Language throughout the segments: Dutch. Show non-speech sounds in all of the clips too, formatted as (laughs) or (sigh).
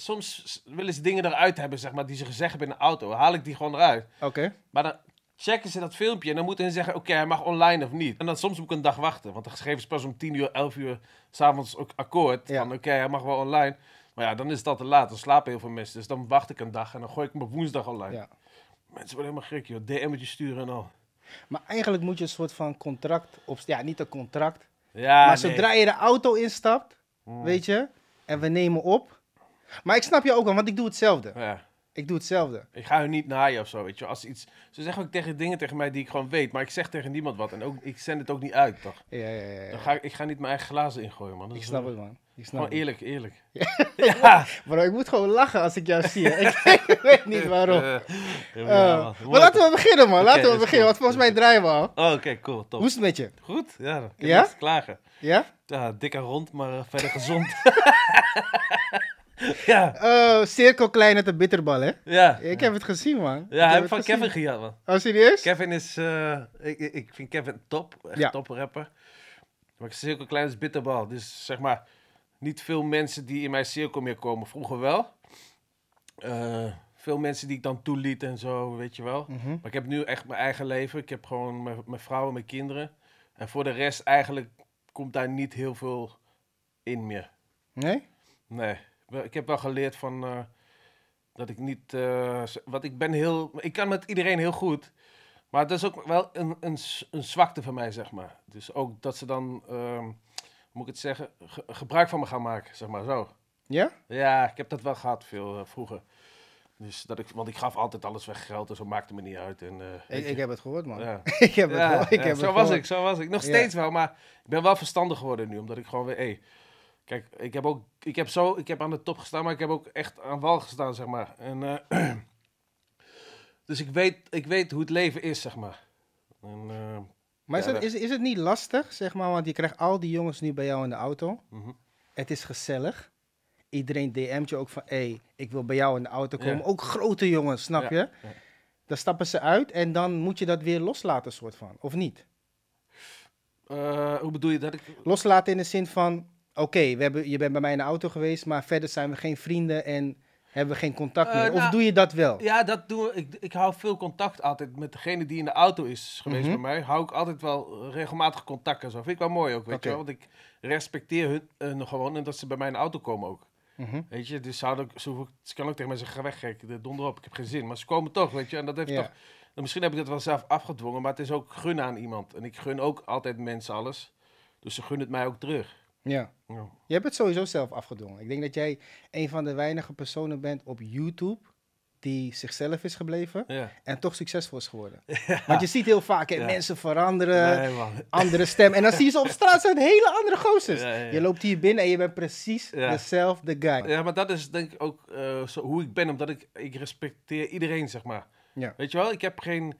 soms willen ze dingen eruit hebben, zeg maar, die ze gezegd hebben in de auto. Haal ik die gewoon eruit. Oké. Maar dan checken ze dat filmpje en dan moeten ze zeggen, oké, hij mag online of niet. En dan soms moet ik een dag wachten, want dan geven ze pas om 10 uur, 11 uur s'avonds ook akkoord. Ja. Van oké, hij mag wel online. Maar ja, dan is het al te laat, dan slapen heel veel mensen. Dus dan wacht ik een dag en dan gooi ik op woensdag online. Ja. Mensen worden helemaal gek, joh. DM'tje sturen en al. Maar eigenlijk moet je een soort van contract op... Ja, niet een contract. Ja, maar nee. zodra je de auto instapt, Mm. weet je, en we nemen op. Maar ik snap je ook wel, want ik doe hetzelfde. Ja. Ik doe hetzelfde. Ik ga hun niet naaien of zo, weet je. Als iets, ze zeggen ook tegen dingen tegen mij die ik gewoon weet, maar ik zeg tegen niemand wat. En ook, ik zend het ook niet uit, toch? Ja, ja, ja. Dan ga ik, ik ga niet mijn eigen glazen ingooien, man. Dat Ik is snap wel- het, man. Ik snap Gewoon het. eerlijk, eerlijk. (laughs) Ja. Bro, ik moet gewoon lachen als ik jou zie. hè. (laughs) ik, ik weet niet waarom. Eh, (laughs) ja, Eh, man. Hoe maar laten we beginnen, man. Laten Oké, we is beginnen, goed. want volgens mij draaien we al. Oh, oké, cool, top. Hoe is het met je? Goed? Ja, ik heb Ja? niks te klagen. Ja? Ja, dik en rond, maar eh, verder gezond. (laughs) ja, Oh, cirkel klein uit de bitterbal, hè? ja. Ik heb het gezien, man. Ja, hij heb van gezien. Kevin gejat, man. Oh, serieus? Kevin is, eh, ik, ik- ik vind Kevin top, echt Ja. top rapper. Maar ik cirkel klein als bitterbal. Dus zeg maar, niet veel mensen die in mijn cirkel meer komen. Vroeger wel. Eh, veel mensen die ik dan toeliet en zo, weet je wel. Mhm. Maar ik heb nu echt mijn eigen leven. Ik heb gewoon mijn, mijn vrouw en mijn kinderen. En voor de rest eigenlijk komt daar niet heel veel in meer. Nee? Nee, ik heb wel geleerd van eh, dat ik niet. eh, z- wat ik ben heel. Ik kan met iedereen heel goed. Maar dat is ook wel een, een, een zwakte van mij, zeg maar. Dus ook dat ze dan, ehm, moet ik het zeggen, ge- gebruik van me gaan maken, zeg maar zo. Ja? Ja, ik heb dat wel gehad veel eh, vroeger. Dus dat ik, want ik gaf altijd alles weg geld en zo maakte me niet uit. En, eh, Ik, heb het gehoord, man. Ja. (laughs) ik heb het gehoord. Ik ja, heb zo het was ik, zo was ik. Nog steeds wel, maar ik ben wel verstandig geworden nu, omdat ik gewoon weer, hey, kijk, ik heb ook, ik heb zo, ik heb aan de top gestaan, maar ik heb ook echt aan wal gestaan, zeg maar. En, eh, (clears throat) dus ik weet, ik weet hoe het leven is, zeg maar. En, eh, Maar is, Ja, het, is, is het niet lastig, zeg maar, want je krijgt al die jongens nu bij jou in de auto. mhm. Het is gezellig. Iedereen DM't je ook van, hé, hey, ik wil bij jou in de auto komen. Ja. Ook grote jongens, snap Ja, je? Dan stappen ze uit en dan moet je dat weer loslaten, soort van. Of niet? Eh, hoe bedoel je dat? Ik, Loslaten in de zin van, oké, we hebben je bent bij mij in de auto geweest, maar verder zijn we geen vrienden en hebben we geen contact Eh, meer. Of nou, doe je dat wel? ja, dat doen we. Ik, ik hou veel contact altijd met degene die in de auto is geweest Mhm. bij mij. Hou ik altijd wel eh, regelmatig contact en zo. Vind ik wel mooi ook, weet je wel. Want ik respecteer hun eh, gewoon en dat ze bij mij in de auto komen ook. Mhm. Weet je, dus ook, ze, ze kan ook tegen mij zeggen, ga weg gek, de donder op, ik heb geen zin. Maar ze komen toch, weet je, en dat heeft toch... en misschien heb ik dat wel zelf afgedwongen, maar het is ook gunnen aan iemand. En ik gun ook altijd mensen alles. Dus ze gunnen het mij ook terug. Ja. Ja. Je hebt het sowieso zelf afgedwongen. Ik denk dat jij een van de weinige personen bent op YouTube die zichzelf is gebleven Ja. en toch succesvol is geworden. (laughs) Want je ziet heel vaak, Ja. mensen veranderen, Nee, andere stem. En dan zie je ze op straat zijn hele andere gozers. Je loopt hier binnen en je bent precies dezelfde guy. Ja, maar dat is denk ik ook eh, zo, hoe ik ben, omdat ik, ik respecteer iedereen, zeg maar. Weet je wel, ik heb geen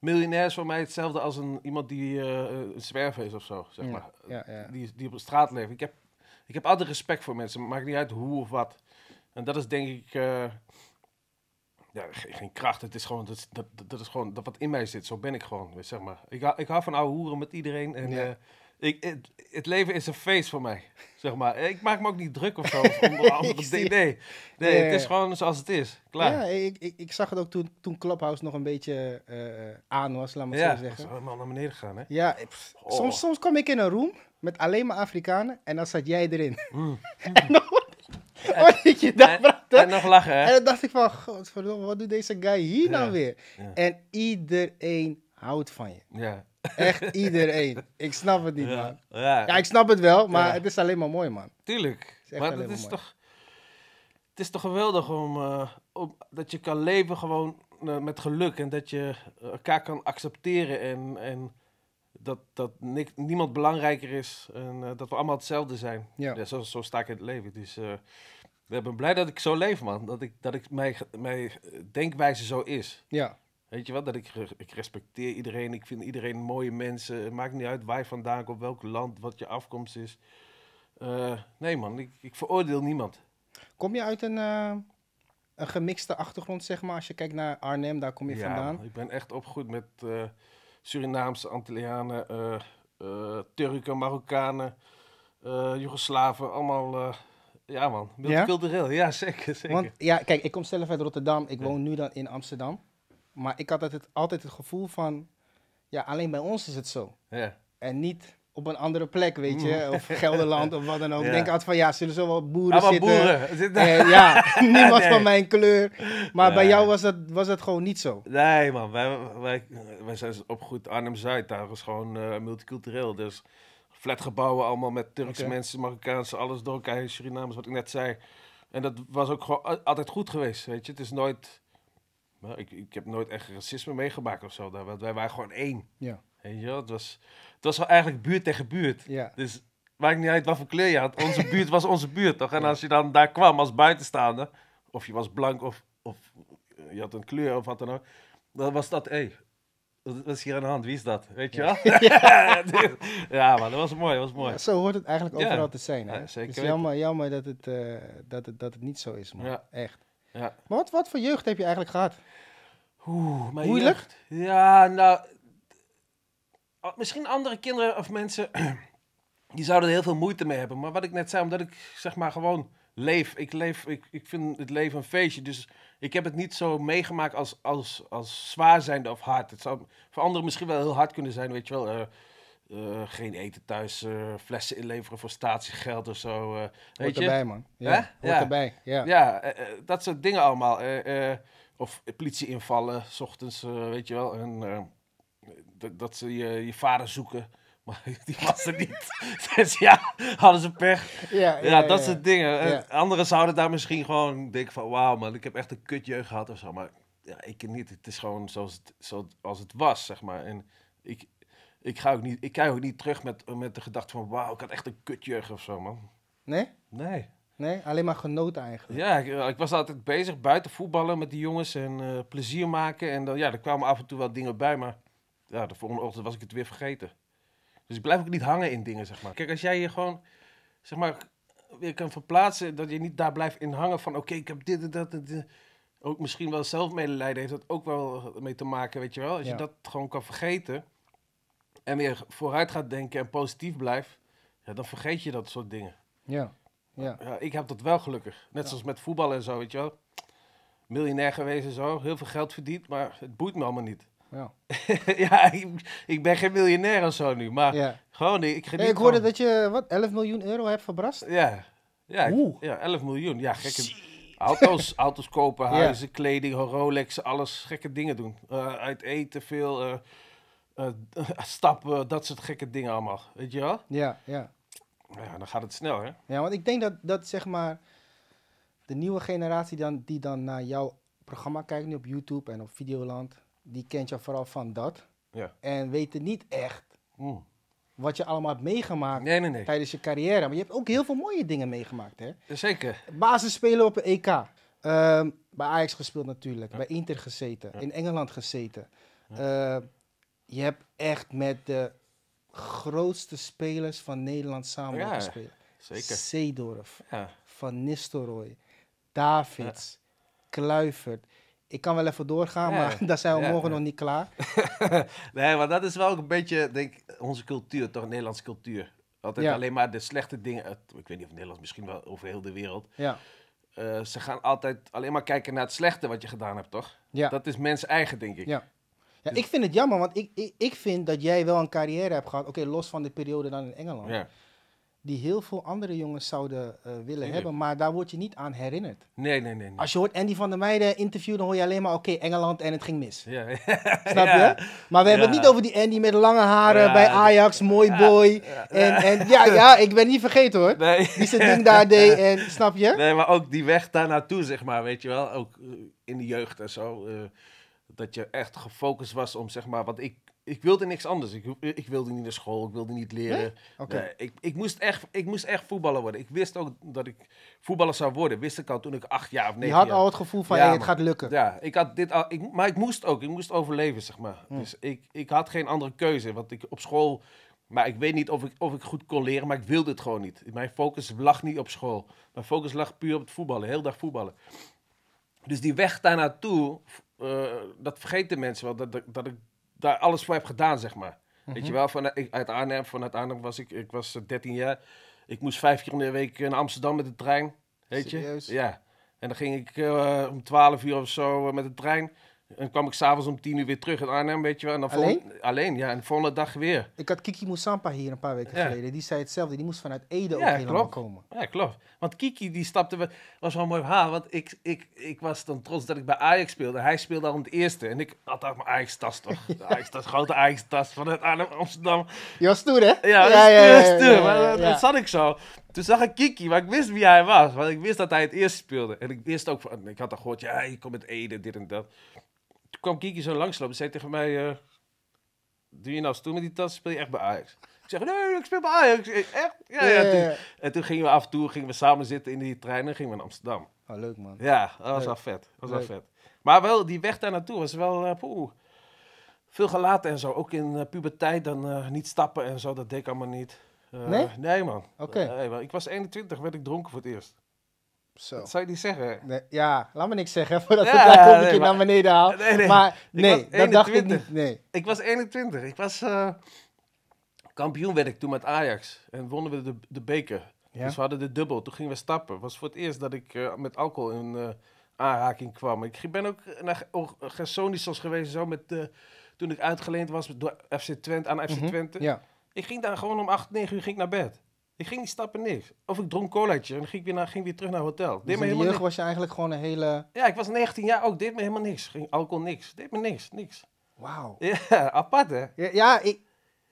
miljonairs voor mij hetzelfde als een, iemand die eh, een zwerver is of zo, zeg Ja, maar. ja, ja. Die, die op de straat leeft. Ik heb, ik heb altijd respect voor mensen, maakt niet uit hoe of wat. En dat is denk ik, eh, ja, geen, kracht, het is gewoon, dat, is- dat, dat- is gewoon dat wat in mij zit, zo ben ik gewoon, zeg maar. Ik, hou- ik hou van ouwe hoeren met iedereen en Ja. eh, ik, het, het leven is een feest voor mij, zeg maar. Ik maak me ook niet druk of zo. (laughs) of andere nee, het. nee, nee Ja, het is ja. gewoon zoals het is, klaar. Ja, ik, ik, ik zag het ook toen, toen Clubhouse nog een beetje eh, aan was, laat maar Ja, zo zeggen. helemaal naar beneden gegaan, hè? Ja, Oh. soms, soms kom ik in een room met alleen maar Afrikanen en dan zat jij erin. (laughs) Mm. en dan je En, en nog lachen, En hè? dan dacht ik van, godverdomme, wat doet deze guy hier nou Ja, weer? ja. En iedereen houdt van je. Ja. Echt iedereen. Ik snap het niet, Ja. man. ja, Ja, ik snap het wel, maar Ja. het is alleen maar mooi, man. Tuurlijk. echt maar het is mooi. toch... Het is toch geweldig om, eh, om dat je kan leven gewoon eh, met geluk en dat je elkaar kan accepteren en, en dat, dat niemand belangrijker is en eh, dat we allemaal hetzelfde zijn. Ja. zo, zo sta ik in het leven. Dus ik ben blij dat ik zo leef, man. Dat ik, dat ik mijn, mijn denkwijze zo is. Ja. Weet je wel, dat ik, ik respecteer iedereen. Ik vind iedereen mooie mensen. Het maakt niet uit waar je vandaan komt, welk land, wat je afkomst is. Eh, nee man, ik, ik veroordeel niemand. Kom je uit een, eh, een gemixte achtergrond, zeg maar? Als je kijkt naar Arnhem, daar kom je Ja, vandaan. ik ben echt opgegroeid met eh, Surinaamse, Antillianen, Turken, Marokkanen, Joegoslaven. Allemaal, Ja, man. Multicultureel. Ja, zeker, zeker. Want ja, kijk, ik kom zelf uit Rotterdam. Ik Ja. woon nu dan in Amsterdam. Maar ik had altijd, altijd het gevoel van, ja, alleen bij ons is het zo. ja. En niet op een andere plek, weet je. Of Gelderland of wat dan ook. (laughs) Ja. Ik denk altijd van, ja, zullen zo wel boeren Allemaal zitten. boeren. En ja, (laughs) (laughs) niemand Nee. van mijn kleur. Maar bij jou was dat, was dat gewoon niet zo. Nee, man. Wij, wij, wij zijn opgegroeid Arnhem-Zuid. Daar was gewoon eh, multicultureel. Dus flatgebouwen allemaal met Turkse mensen, Marokkaanse, alles door elkaar. Surinamers, wat ik net zei. En dat was ook gewoon altijd goed geweest, weet je. Het is nooit... Ik, ik heb nooit echt racisme meegemaakt of zo. daar, Want wij waren gewoon één. Ja, Weet je wel? Het was, het was wel eigenlijk buurt tegen buurt. ja. Dus maakt niet uit wat voor kleur je had. Onze (laughs) buurt was onze buurt, toch? En als je dan daar kwam als buitenstaander, of je was blank of, of je had een kleur of wat dan ook, dan was dat, hé, hey, wat is hier aan de hand? Wie is dat? Weet je wel? (laughs) ja, (laughs) maar dat was mooi, dat was mooi. Ja, Zo hoort het eigenlijk overal te zijn. Hè? Ja, zeker het is jammer, jammer dat, het, eh, dat, het, dat het niet zo is, man. Echt. Ja. Maar wat, wat voor jeugd heb je eigenlijk gehad? Oeh, mijn Moeilijk? jeugd. Ja, nou, misschien andere kinderen of mensen, (clears throat) die zouden er heel veel moeite mee hebben. Maar wat ik net zei, omdat ik zeg maar gewoon leef. Ik leef, ik, ik vind het leven een feestje. Dus ik heb het niet zo meegemaakt als, als, als zwaar zijnde of hard. Het zou voor anderen misschien wel heel hard kunnen zijn, weet je wel. eh, eh, geen eten thuis, eh, flessen inleveren voor statiegeld of zo. Hoort weet je? erbij, man. Ja, hoort Ja. erbij. Ja. Ja, dat soort dingen allemaal. Of politie invallen, s ochtends, weet je wel. En dat- ze je, je vader zoeken. (laughs) Maar die was er niet. (laughs) dus ja, hadden ze pech. Ja, Ja, dat soort dingen. En Ja. Anderen zouden daar misschien gewoon denken van... Wauw man, ik heb echt een kutjeugd gehad of zo. Maar ja, ik niet. Het is gewoon zoals het, zoals het was, zeg maar. En ik, ik, ga ook niet, ik kijk ook niet terug met, met de gedachte van... Wauw, ik had echt een kutjeugd of zo, man. Nee? Nee. Nee? Alleen maar genoten eigenlijk. Ja, ik, ik was altijd bezig buiten voetballen met die jongens en eh, plezier maken. En dan, ja, er kwamen af en toe wel dingen bij, maar ja, de volgende ochtend was ik het weer vergeten. Dus ik blijf ook niet hangen in dingen, zeg maar. Kijk, als jij je gewoon, zeg maar, weer kan verplaatsen, dat je niet daar blijft in hangen van, oké, ik heb dit en dat en dit. Ook misschien wel zelfmedelijden heeft dat ook wel mee te maken, weet je wel. Als Ja. je dat gewoon kan vergeten en weer vooruit gaat denken en positief blijft, ja, dan vergeet je dat soort dingen. Ja. Ja. Ja, ik heb dat wel gelukkig. Net Ja. zoals met voetbal en zo, weet je wel. Miljonair geweest en zo, heel veel geld verdiend, maar het boeit me allemaal niet. Ja. (laughs) ja, ik, ik ben geen miljonair of zo nu, maar ja. gewoon, ik geniet Hey, ik hoorde gewoon. dat je, wat, 11 miljoen euro hebt verbrast? Ja, ja, ik- ja, 11 miljoen. Ja, gekke auto's, auto's kopen, huizen, kleding, Rolex, alles gekke dingen doen. Eh, uit eten, veel eh, (laughs) stappen, dat soort gekke dingen allemaal. Weet je wel? Ja, ja. Ja, dan gaat het snel, hè? Ja, want ik denk dat, dat zeg maar de nieuwe generatie dan, die dan naar jouw programma kijkt, nu op YouTube en op Videoland, die kent jou vooral van dat. Ja. En weten niet echt Mm. wat je allemaal hebt meegemaakt Nee, nee, nee. tijdens je carrière. Maar je hebt ook heel veel mooie dingen meegemaakt, hè? Zeker. Basisspelen op een EK. Ehm, bij Ajax gespeeld natuurlijk. Ja. Bij Inter gezeten. Ja. In Engeland gezeten. Eh, je hebt echt met de grootste spelers van Nederland samen Ja, mogen spelen. Zeker. Seedorf, Ja. Van Nistelrooy, Davids, Kluivert. Ik kan wel even doorgaan, Ja, maar (laughs) daar zijn we ja, morgen ja. nog niet klaar. (laughs) Nee, maar dat is wel ook een beetje, denk onze cultuur, toch? Nederlandse cultuur. Altijd Ja. alleen maar de slechte dingen. Ik weet niet of Nederland, misschien wel over heel de wereld. Ja, Eh, ze gaan altijd alleen maar kijken naar het slechte wat je gedaan hebt, toch? ja. Dat is mens eigen, denk ik. Ja. Ja, Dus- ik vind het jammer, want ik, ik, ik vind dat jij wel een carrière hebt gehad, oké, los van de periode dan in Engeland, Ja. die heel veel andere jongens zouden eh, willen hebben, maar daar word je niet aan herinnerd. Nee, nee, nee. nee. Als je hoort Andy van der Meijden interview, dan hoor je alleen maar, oké, Engeland en het ging mis. Ja. (laughs) Snap je? Maar we hebben het niet over die Andy met lange haren bij Ajax, mooi boy. ja, En, en ja, (laughs) ja, ik ben niet vergeten hoor. Nee. Die zijn ding daar (laughs) deed en, snap je? nee, maar ook die weg daar naartoe, zeg maar, weet je wel. Ook eh, in de jeugd en zo. eh, dat je echt gefocust was om, zeg maar, want ik, ik wilde niks anders. Ik, ik wilde niet naar school, ik wilde niet leren. Oké. Nee, ik, ik, moest echt, ik moest echt voetballer worden. Ik wist ook dat ik voetballer zou worden. Wist ik al toen ik acht jaar of negen Je had jaar. al het gevoel van, Ja, hey, het gaat lukken. Ja, ik had dit al, ik, maar ik moest ook. Ik moest overleven, zeg maar. Hm. Dus ik, ik had geen andere keuze. Want ik op school. Maar ik weet niet of ik, of ik goed kon leren, maar ik wilde het gewoon niet. Mijn focus lag niet op school. Mijn focus lag puur op het voetballen, heel dag voetballen. Dus die weg daar naartoe, eh, dat vergeten mensen wel, dat, dat, dat ik daar alles voor heb gedaan, zeg maar. Weet je wel, vanuit, ik, uit Arnhem, vanuit Arnhem was ik, ik was eh, 13 jaar. Ik moest vijf keer in de week naar Amsterdam met de trein. Weet je? Ja. En dan ging ik eh, om 12 uur of zo eh, met de trein. En kwam ik s'avonds om 10 uur weer terug in Arnhem, weet je wel. En dan Alleen? volgende- alleen, ja. En de volgende dag weer. Ik had Kiki Moussampa hier een paar weken Ja. geleden. Die zei hetzelfde. Die moest vanuit Ede ook helemaal klopt. komen. Ja, klopt. Want Kiki, die stapte... we- was wel mooi verhaal. Want ik, ik, ik was dan trots dat ik bij Ajax speelde. Hij speelde al in het eerste. En ik had daar mijn Ajax-tas toch. (laughs) De Ajax-tas, grote Ajax-tas vanuit Arnhem, Amsterdam. Je was stoer, hè? Ja, ja, ja, ja, Maar dat- zat ik zo. Toen zag ik Kiki, maar ik wist wie hij was. Want ik wist dat hij het eerst speelde. En ik wist ook van... Ik had al gehoord, ja, je komt met Ede, dit en dat. Toen kwam Kiki zo langslopen. zei tegen mij... eh, doe je nou stoer met die tas? Speel je echt bij Ajax? Ik zeg, nee, ik speel bij Ajax. Echt? Ja, ja. Toen-. En toen gingen we af en toe gingen we samen zitten in die trein en gingen we naar Amsterdam. Oh, leuk, man. Ja, dat was Leuk. wel vet. Dat was wel vet. Maar wel, die weg daar naartoe was wel... poeh, veel gelaten en zo. Ook in eh, puberteit dan niet stappen en zo. Dat deed ik allemaal niet. Nee? Nee, man. Oké. Nee, man. Ik was 21, werd ik dronken voor het eerst. Zo. Dat zou je niet zeggen. Nee, ja, laat me niks zeggen (laughs) voordat Ja, ik nee, een keer maar- naar beneden haal. Nee, nee. Maar nee, dat dacht ik 21. niet. Nee. Ik was 21. Ik was... eh, kampioen werd ik toen met Ajax. En wonnen we de, de beker. Ja? Dus we hadden de dubbel. Toen gingen we stappen. Het was voor het eerst dat ik eh, met alcohol in eh, aanraking kwam. Ik ben ook naar Ge- Gersonisos geweest zo met, toen ik uitgeleend was door FC Twente, aan FC Mhm. Twente. Ja. Ik ging daar gewoon om 8, 9 uur ging ik naar bed. Ik ging niet stappen, niks. Of ik dronk colaatje en dan ging ik weer, naar, ging weer terug naar het hotel. Deed Dus me in de helemaal jeugd niks. was je eigenlijk gewoon een hele... Ja, ik was 19 jaar ook. Deed me helemaal niks. Ging alcohol niks. Deed me niks. Niks. Wauw. Ja, (laughs) apart hè? Ja, ja, ik,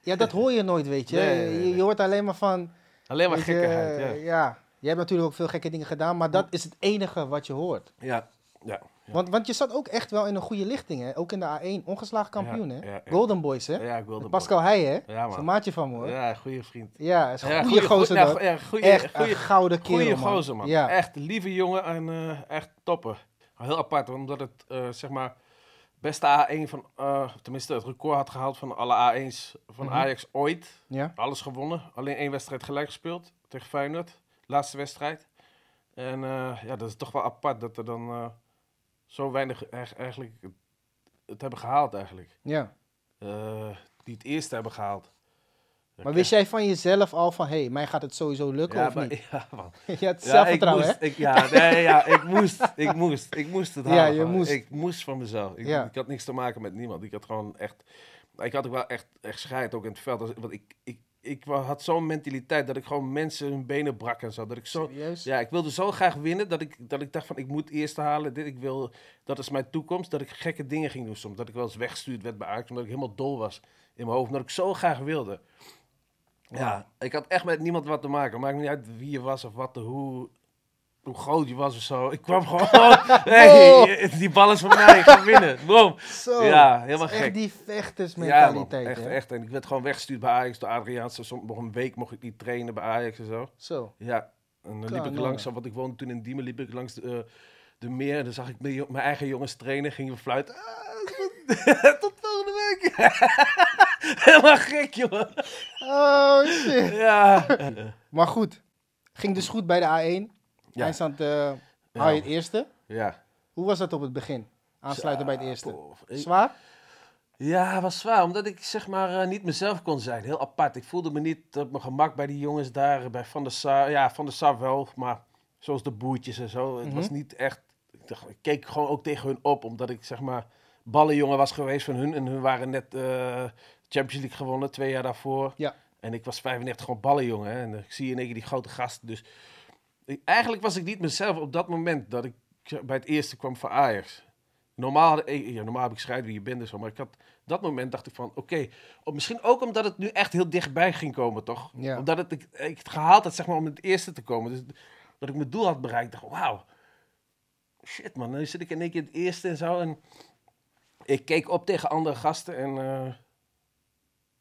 ja, dat hoor je nooit, weet je. Nee, nee, nee, Je, hoort alleen maar van... Alleen maar weet je, gekkigheid. Ja. ja. Jij hebt natuurlijk ook veel gekke dingen gedaan, maar dat is het enige wat je hoort. Ja. Ja. Ja. Want, want je zat ook echt wel in een goede lichting, hè? Ook in de A1, ongeslagen kampioen, Ja, hè? ja, ja. Golden Boys, hè? Ja, wilde Met Pascal Heijen, hè? Ja, maatje van me, hoor. Ja, Ja, goede vriend. is een Ja, goede gozer, ja, goeie- Echt goeie- een gouden kerel, Goeie man. gozer, man. Ja. Echt lieve jongen en eh, echt topper. Heel apart, omdat het, eh, zeg maar, beste A1 van, eh, tenminste het record had gehaald van alle A1's van Mhm. Ajax ooit. Ja? Alles gewonnen. Alleen één wedstrijd gelijk gespeeld tegen Feyenoord. Laatste wedstrijd. En ja, dat is toch wel apart dat er dan zo weinig eig- eigenlijk het, hebben gehaald eigenlijk. Ja. Eh, die het eerste hebben gehaald. Maar wist jij van jezelf al van, hé, hey, mij gaat het sowieso lukken ja, of maar- niet? (laughs) Ja, man. (laughs) je had Ja, zelfvertrouwen, ik hè? moest, Ik, ja, nee, ja, ik moest, ik moest, ik moest het (laughs) Ja, halen. je gewoon. moest. Ik moest van mezelf. Ik, Ja. ik had niks te maken met niemand. Ik had gewoon echt, ik had ook wel echt, echt scheid ook in het veld. Want ik, ik, ik had zo'n mentaliteit dat ik gewoon mensen hun benen brak en zo. Dat ik zo, Serieus? ja, ik wilde zo graag winnen dat ik, dat ik dacht van ik moet eerst halen. Dit, ik wil, dat is mijn toekomst. Dat ik gekke dingen ging doen soms. Dat ik wel eens weggestuurd werd bij Ajax omdat ik helemaal dol was in mijn hoofd. Omdat ik zo graag wilde. Ja, ik had echt met niemand wat te maken. Maakt niet uit wie je was of wat, hoe, hoe groot je was of zo. Ik kwam (laughs) gewoon, (laughs) hey, die bal is van mij, ik ga winnen. Boom. Zo. Ja, helemaal is echt gek. die Ja, vechtersmentaliteit, echt, hè? echt. En ik werd gewoon weggestuurd bij Ajax door Adriaanse. Soms nog een week mocht ik niet trainen bij Ajax en zo. Zo. Ja, en dan liep ik langs, want ik woonde toen in Diemen, liep ik langs de, eh, de meer. En dan zag ik mijn, mijn eigen jongens trainen, gingen we fluiten. Ah, (laughs) tot volgende week. Helemaal gek, jongen. Oh, shit. Ja. Maar goed, ging dus goed bij de A1. Ja. Eindstand eh Ja. haal je het eerste. ja. Hoe was dat op het begin? Aansluiten bij het eerste. ik- Zwaar? Ja, het was zwaar, omdat ik zeg maar eh, niet mezelf kon zijn. Heel apart. Ik voelde me niet op mijn gemak bij die jongens daar, bij Van der Sar. Ja, Van der Sar wel, maar zoals de boertjes en zo. Het Mhm. was niet echt... Ik, dacht, ik keek gewoon ook tegen hun op, omdat ik zeg maar ballenjongen was geweest van hun. En hun waren net eh, Champions League gewonnen, twee jaar daarvoor. Ja. En ik was 35 gewoon ballenjongen. Hè? En dan zie in één keer die grote gasten. Dus ik- eigenlijk was ik niet mezelf op dat moment dat ik bij het eerste kwam voor Ajax. Normaal, had ik- ja, normaal heb ik scheid wie je bent en zo. Maar ik had, dat moment dacht ik van, oké. op- misschien ook omdat het nu echt heel dichtbij ging komen, toch? Ja. Omdat het, ik, ik het gehaald had, zeg maar, om het eerste te komen. Dus dat ik mijn doel had bereikt. dacht, wauw. Shit, man. Nu zit ik in één keer het eerste en zo. En ik keek op tegen andere gasten en... eh,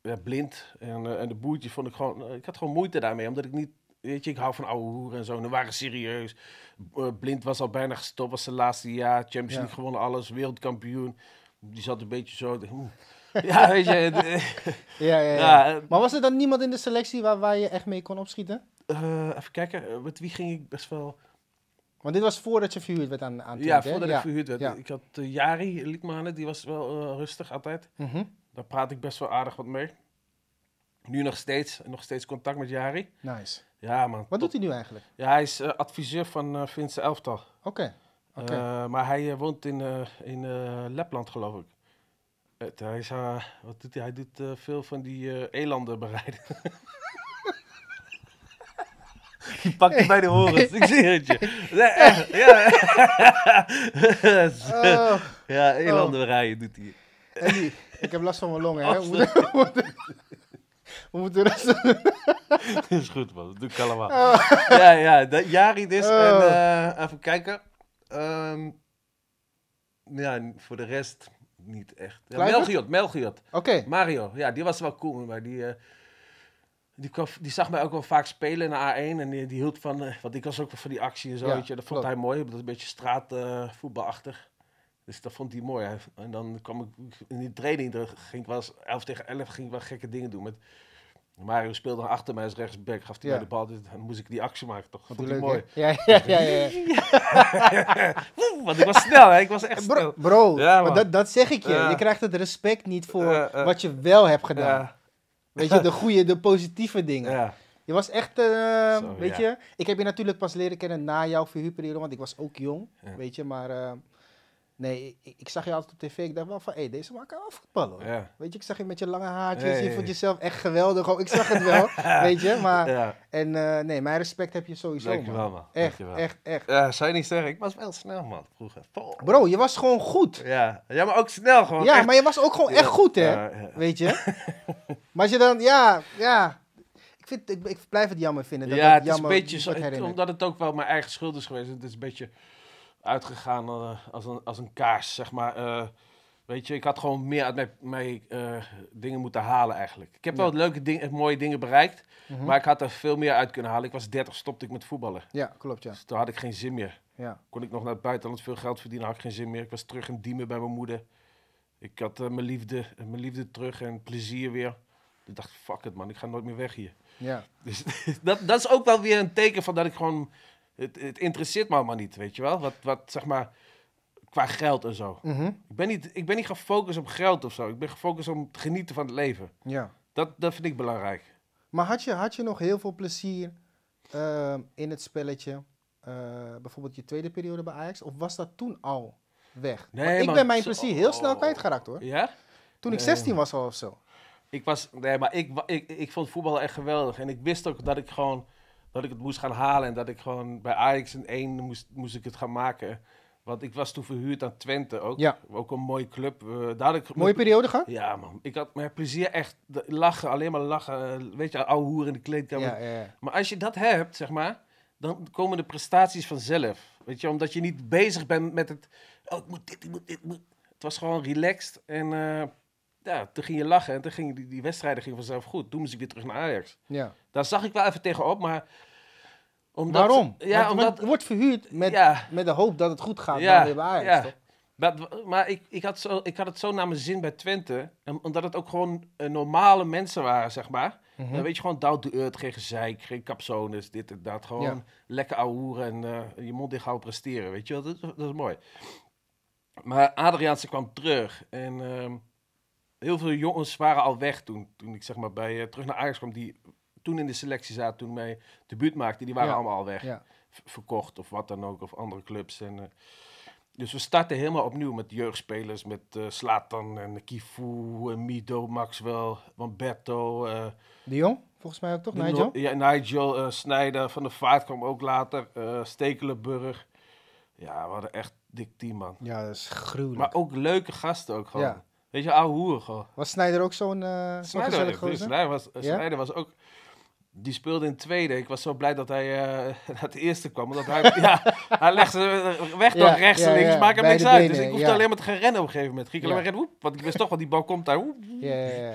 ja, blind. En, eh, en de boertjes vond ik gewoon... eh, ik had gewoon moeite daarmee, omdat ik niet... Weet je, ik hou van oude hoeren en zo. En we waren serieus. Eh, blind was al bijna gestopt, was zijn laatste jaar. Champions Ja. League gewonnen, alles. Wereldkampioen. Die zat een beetje zo... oeh. (laughs) Ja, weet je... eh, Ja, ja, ja. (laughs) eh, Maar was er dan niemand in de selectie waar, waar je echt mee kon opschieten? eh, even kijken, eh, met wie ging ik best wel... Want dit was voordat je verhuurd werd aan, aan ja, voordat ik verhuurd werd. Ja. Ik had Jari Liedmanen, die was wel eh, rustig altijd. Mhm. Daar praat ik best wel aardig wat mee. Nu nog steeds, nog steeds contact met Jari. Nice. Ja, man. Wat doet hij nu eigenlijk? Ja, hij is eh, adviseur van eh Finse Elftal. Oké. Oké. Eh, maar hij eh, woont in, eh, in eh, Lapland, geloof ik. Het, hij, is, eh, wat doet hij? hij doet eh, veel van die eh, elanden bereiden. (laughs) Die pakt je bij de horens, (laughs) ik zie het je. Nee, echt, ja. Oh, ja, (laughs) elanden bereiden doet hij. Andy, ik heb last van mijn longen. Hè? Oh, We moeten, (laughs) is goed, man. Dat doe ik allemaal. (laughs) Ja, ja. Dat, Jari dus. En, Oh. eh, even kijken. Ehm, ja, voor de rest niet echt. Ja? Melchiot, Melchiot. Oké. Mario, ja, die was wel cool. Maar die, eh, die, kwam- die zag mij ook wel vaak spelen in de A1. En die, die hield van, eh, want ik was ook wel van die actie en zo. Ja, weet je, dat vond klopt. hij mooi. Dat is een beetje straatvoetbalachtig. dus dat vond hij mooi. En dan kwam ik in die training, ging ik wel eens 11 tegen 11 ging ik wel gekke dingen doen. Met, Mario speelde dan achter mij als rechtsback, gaf hij Ja. mij de bal. Dus dan moest ik die actie maken, toch? Vond leuk, mooi. Ja, ja, ja. ja, (laughs) (laughs) want ik was snel, hè? Ik was echt Bro, snel. bro Ja, maar man. dat, dat zeg ik je. Ja. Je krijgt het respect niet voor wat je wel hebt gedaan. Ja, Weet je, de goede, de positieve dingen. ja. Je was echt, eh, Zo, weet ja. je, ik heb je natuurlijk pas leren kennen na jouw verhuurperiode, want ik was ook jong, Ja. weet je, maar eh, nee, ik, ik zag je altijd op tv, ik dacht wel van, hé, deze man kan wel voetballen ja. Weet je, ik zag je met je lange haartjes, je vond jezelf echt geweldig, ik zag het wel, (laughs) weet je, maar, ja. en eh, nee, mijn respect heb je sowieso, Dankjewel, man. man. Echt, echt, echt. Ja, zou je niet zeggen. Ik was wel snel, man, vroeger. Bro, je was gewoon goed. Ja. ja, maar ook snel gewoon. Ja, echt. maar je was ook gewoon echt goed, hè. Weet je? (laughs) maar als je dan, ja, ja. Ik, vind, ik, ik blijf het jammer vinden. Dat ja, het is een beetje zo, omdat het ook wel mijn eigen schuld is geweest. Het is een beetje uitgegaan eh, als, een, als een kaars, zeg maar. Eh, weet je, ik had gewoon meer uit mijn, mijn eh, dingen moeten halen eigenlijk. Ik heb wel Ja. leuke dingen, mooie dingen bereikt, Mhm. maar ik had er veel meer uit kunnen halen. Ik was 30, stopte ik met voetballen. Ja, klopt, ja. Dus toen had ik geen zin meer. ja. Kon ik nog naar het buitenland veel geld verdienen, had ik geen zin meer. Ik was terug in Diemen bij mijn moeder. Ik had mijn, liefde, mijn liefde terug en plezier weer. Ik dacht, fuck it man, ik ga nooit meer weg hier. Ja, Dus (laughs) dat, dat is ook wel weer een teken van dat ik gewoon... Het, het interesseert me allemaal niet, weet je wel? Wat, wat zeg maar, qua geld en zo. Mhm. Ik ben, niet, ik ben niet gefocust op geld of zo. Ik ben gefocust op het genieten van het leven. ja. Dat, dat vind ik belangrijk. Maar had je, had je nog heel veel plezier ehm, in het spelletje? eh, bijvoorbeeld je tweede periode bij Ajax? Of was dat toen al weg? Nee, Want ik man, ben mijn plezier heel snel oh. kwijtgeraakt hoor. Ja? Toen ik Nee, 16 man. was al of zo. Ik was... Nee, maar ik, ik, ik vond voetbal echt geweldig. En ik wist ook dat ik gewoon... Dat ik het moest gaan halen. En dat ik gewoon bij Ajax in één moest, moest ik het gaan maken. Want ik was toen verhuurd aan Twente ook. Ja. Ook een mooie club. Eh, daar had ik Mooie periode gehad? Ja, man. Ik had mijn plezier echt lachen, alleen maar lachen. eh, Weet je, ouwe hoer in de kleedkamer. Ja, ja, ja. Maar als je dat hebt, zeg maar, dan komen de prestaties vanzelf. Weet je, omdat je niet bezig bent met het. Oh, ik moet dit, ik moet dit. ik moet- Het was gewoon relaxed. En eh, ja, toen ging je lachen en toen ging die, die wedstrijden gingen vanzelf goed. Toen moest ik weer terug naar Ajax. ja. Daar zag ik wel even tegenop, maar. Omdat, Waarom? Ja, Want- omdat. je wordt verhuurd met, ja, met de hoop dat het goed gaat Ja, dan weer bij Ajax, ja. toch? Maar, maar ik, ik, had zo, ik had het zo naar mijn zin bij Twente. En, omdat het ook gewoon eh, normale mensen waren, zeg maar. Mhm. Dan weet je gewoon down to earth, geen gezeik, geen capsones, dit en dat. Gewoon Ja. lekker ouwehoeren en eh, je mond dicht houden presteren, weet je wel. Dat, dat is mooi. Maar Adriaanse kwam terug en ehm, heel veel jongens waren al weg toen, toen ik zeg maar bij, eh, terug naar Ajax kwam. Die toen in de selectie zaten, toen mij debuut maakte, die waren Ja. allemaal al weg. Ja. Verkocht of wat dan ook, of andere clubs. En, eh, dus we starten helemaal opnieuw met jeugdspelers, met eh Slatan en Kifu, en Mido, Maxwell, Wamberto. eh, De Jong, volgens mij ook toch, de Nigel? No- Ja, Nigel, eh Snijder, Van der Vaart kwam ook later, eh Stekelenburg. Ja, we hadden echt dik team, man. Ja, dat is gruwelijk. Maar ook leuke gasten ook gewoon. Ja. Weet je, ouwe hoeren gewoon. Was Snijder ook zo'n eh zo'n Snijder, gezellig was-? Snijder, was, Ja? Snijder was ook... Die speelde in tweede. Ik was zo blij dat hij eh (laughs) naar het eerste kwam. Omdat hij, (laughs) ja, hij legde weg door Ja, rechts en links. Maakt hem niks uit. Dus ik hoefde alleen maar te gaan rennen op een gegeven moment. Ging alleen maar rennen. woep, want ik wist toch, want die bal komt daar. woep. Ja, ja, ja.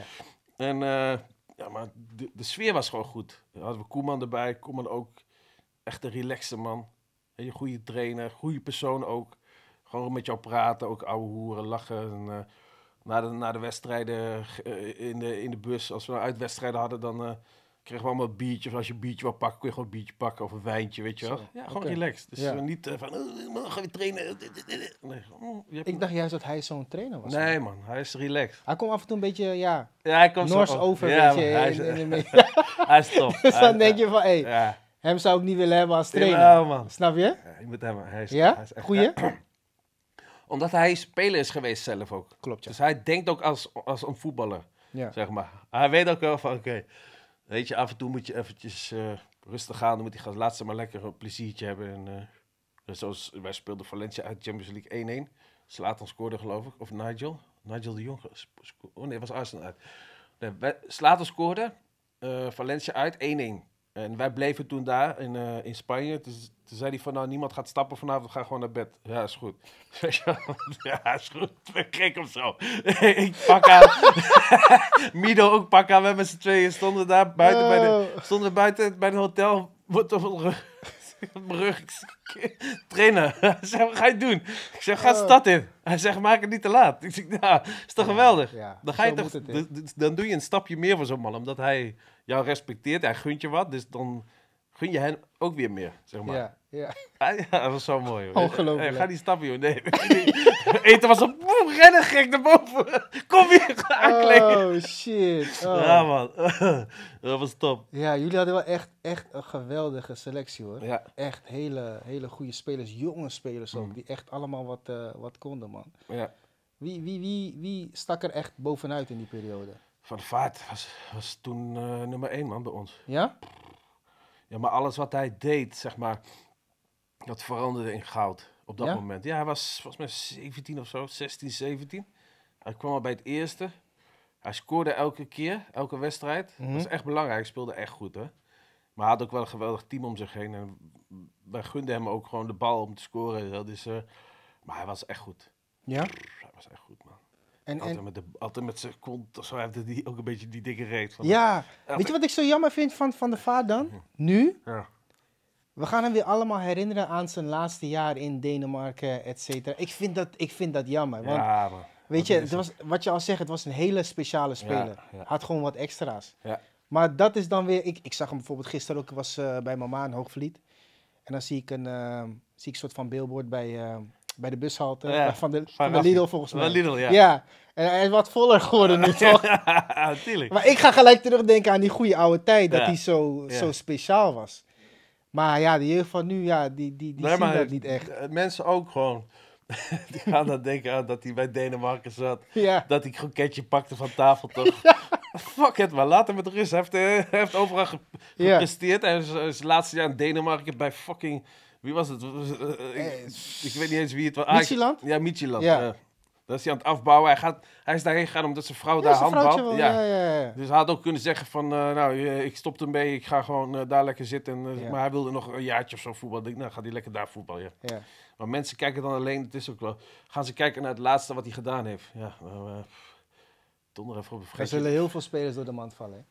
En eh, ja, maar de, de sfeer was gewoon goed. Dan hadden we Koeman erbij. Koeman ook echt een relaxte man. En je goede trainer, goede persoon ook. Gewoon met jou praten, ook ouwe hoeren, lachen. En, eh, na, de, na de wedstrijden eh, in, de, in de bus, als we uitwedstrijden hadden, dan eh, Kregen we allemaal een biertje. Of als je een biertje wil pakken, kun je gewoon een biertje pakken. Of een wijntje, weet je wel. Ja, gewoon relaxed. Dus Ja. niet eh, van, oh, man, gaan we trainen. Nee, gewoon, je hebt- Ik dacht juist dat hij zo'n trainer was. nee man, hij is relaxed. Hij komt af en toe een beetje, ja, Ja, hij komt op. over, Ja, weet je. man, hij, is, in- in (laughs) hij is top. (laughs) dus dan denk je van, hé, Ja, hem zou ik niet willen hebben als trainer. Jawel, man. Snap je? Ja, je moet hem, hij is, Ja? hij is echt- Goeie? Omdat hij speler is geweest zelf ook. Klopt, ja. Dus hij denkt ook als, als een voetballer, Ja. zeg maar. Hij weet ook wel van, oké, weet je, af en toe moet je eventjes eh, rustig gaan. Dan moet hij gaan, laat ze maar lekker een pleziertje hebben. En, eh, dus zoals wij speelden Valencia uit Champions League 1-1. Slatan scoorde geloof ik, of Nigel. Nigel de Jong. Oh nee, was Arsenal uit. Nee, Slatan scoorde, eh, Valencia uit 1-1. En wij bleven toen daar in, eh, in Spanje. Toen zei hij van, nou, niemand gaat stappen vanavond, we gaan gewoon naar bed. Ja, is goed. (laughs) Ja, is goed. (laughs) Kreeg hem zo. (laughs) ik pak aan. Mido ook pak aan. We met z'n tweeën stonden daar buiten, bij, de, Oh. stonden buiten bij het hotel. Wat op mijn rug. op mijn rug. Ik zeg, Trainer. Hij zegt, wat ga je doen? Ik zeg, ga de Oh. stad in. Hij zegt, maak het niet te laat. Ik zeg, nou, is toch geweldig? Ja, Dan, ga je toch, dan doe je een stapje meer voor zo'n man. Omdat hij jou respecteert. Hij gunt je wat. Dus dan gun je hem ook weer meer, zeg maar. Ja, ja. Dat was zo mooi. Hoor. Ongelooflijk. Hey, ga die stappen, joh. Nee. (laughs) Eten was op. Boem, rennen gek naar boven. Kom hier, aankleden. Oh, shit. Oh. Ja, man. (laughs) dat was top. Ja, jullie hadden wel echt, echt een geweldige selectie hoor. Ja, Echt hele, hele goede spelers, jonge spelers ook, Mm. die echt allemaal wat, eh, wat konden, man. ja. Wie, wie, wie, wie stak er echt bovenuit in die periode? Van Vaart was, was toen eh, nummer één, man, bij ons. Ja? Ja, maar alles wat hij deed, zeg maar, dat veranderde in goud op dat Ja? moment. Ja, hij was volgens mij 17 of zo, 16, 17. Hij kwam al bij het eerste. Hij scoorde elke keer, elke wedstrijd. Mhm. Dat was echt belangrijk. Hij speelde echt goed, hè. Maar hij had ook wel een geweldig team om zich heen. En wij gunden hem ook gewoon de bal om te scoren. Dat is, eh, maar hij was echt goed. Ja? Hij was echt goed, man. En, Altijd en, met, de, altijd met zijn kont, zo heeft hij die, ook een beetje die dikke reet. Van, ja, weet je wat ik zo jammer vind van, van de vaart dan? Nu, Ja. we gaan hem weer allemaal herinneren aan zijn laatste jaar in Denemarken, et cetera. Ik vind dat, ik vind dat jammer, want Ja, man. weet je, het was, wat je al zegt, het was een hele speciale speler. ja. Had gewoon wat extra's. Ja. Maar dat is dan weer, ik, ik zag hem bijvoorbeeld gisteren ook, was eh, bij mama in Hoogvliet. En dan zie ik een, eh, zie ik een soort van billboard bij, eh, bij de bushalte Ja, bij- van de, van de. Lidl volgens mij. Van Lidl, ja. Ja, en hij is wat voller geworden nu (laughs) toch? (laughs) ja, natuurlijk. Maar ik ga gelijk terugdenken aan die goede oude tijd, dat hij zo, zo speciaal was. Maar ja, de jeugd van nu, ja, die, die, die Nee, zien dat niet echt. eh, Mensen ook gewoon. (laughs) die gaan dan denken aan dat hij bij Denemarken zat. Ja, Dat hij gewoon ketje pakte van tafel toch. Fuck het, maar laat hem met rust. Hij heeft, eh, heeft overal gepresteerd. Hij is, is het laatste jaar in Denemarken bij fucking... Wie was het? Eh, eh, Eh, ik, ik weet niet eens wie het was. Ah, Midtjylland? Ja, Midtjylland. Ja. Ja. Dat is hij aan het afbouwen. Hij, gaat, hij is daarheen gegaan omdat zijn vrouw ja daar handbalt. Ja. ja, ja, ja. Dus hij had ook kunnen zeggen van, eh, nou, ik stop ermee, ik ga gewoon daar lekker zitten. En, Ja. Maar hij wilde nog een jaartje of zo voetballen. Ik denk, nou, gaat hij lekker daar voetballen, ja. ja. Maar mensen kijken dan alleen, het is ook wel, gaan ze kijken naar het laatste wat hij gedaan heeft. Ja, nou, eh, donder even op Er zullen heel veel spelers door de mand vallen. hè.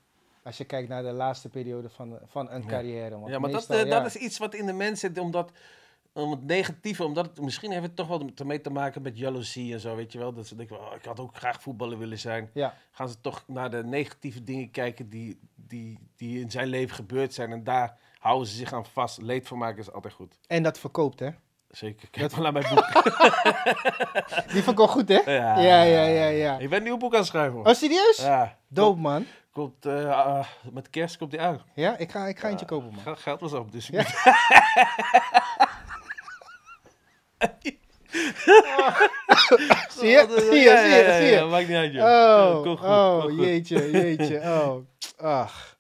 Als je kijkt naar de laatste periode van, een- van een carrière. want Ja, maar dat, meestal, eh, dat is iets wat in de mens zit, omdat, om het negatieve, omdat het, misschien heeft het toch wel ermee te maken met jaloezie en zo, weet je wel. Dat ze denken, oh, ik had ook graag voetballer willen zijn. Ja, Gaan ze toch naar de negatieve dingen kijken die, die, die in zijn leven gebeurd zijn. En daar houden ze zich aan vast. Leedvermaak is altijd goed. en dat verkoopt, hè? Zeker. Kijk maar naar mijn (laughs) boek. Die verkoopt goed, hè? Ja. ja, ja, ja. ja. Ik ben een nieuw boek aan het schrijven. hoor. Oh, serieus? Ja. Doop, man. Komt, eh, ah, met kerst komt die aan. Ja, ik ga, ik ga eentje kopen, man. Geld, was op, dus Ja. moet- (laughs) Zie je? Zie je? Zie je? Maakt niet uit, joh. Oh, oh, jeetje, jeetje. Oh, ach.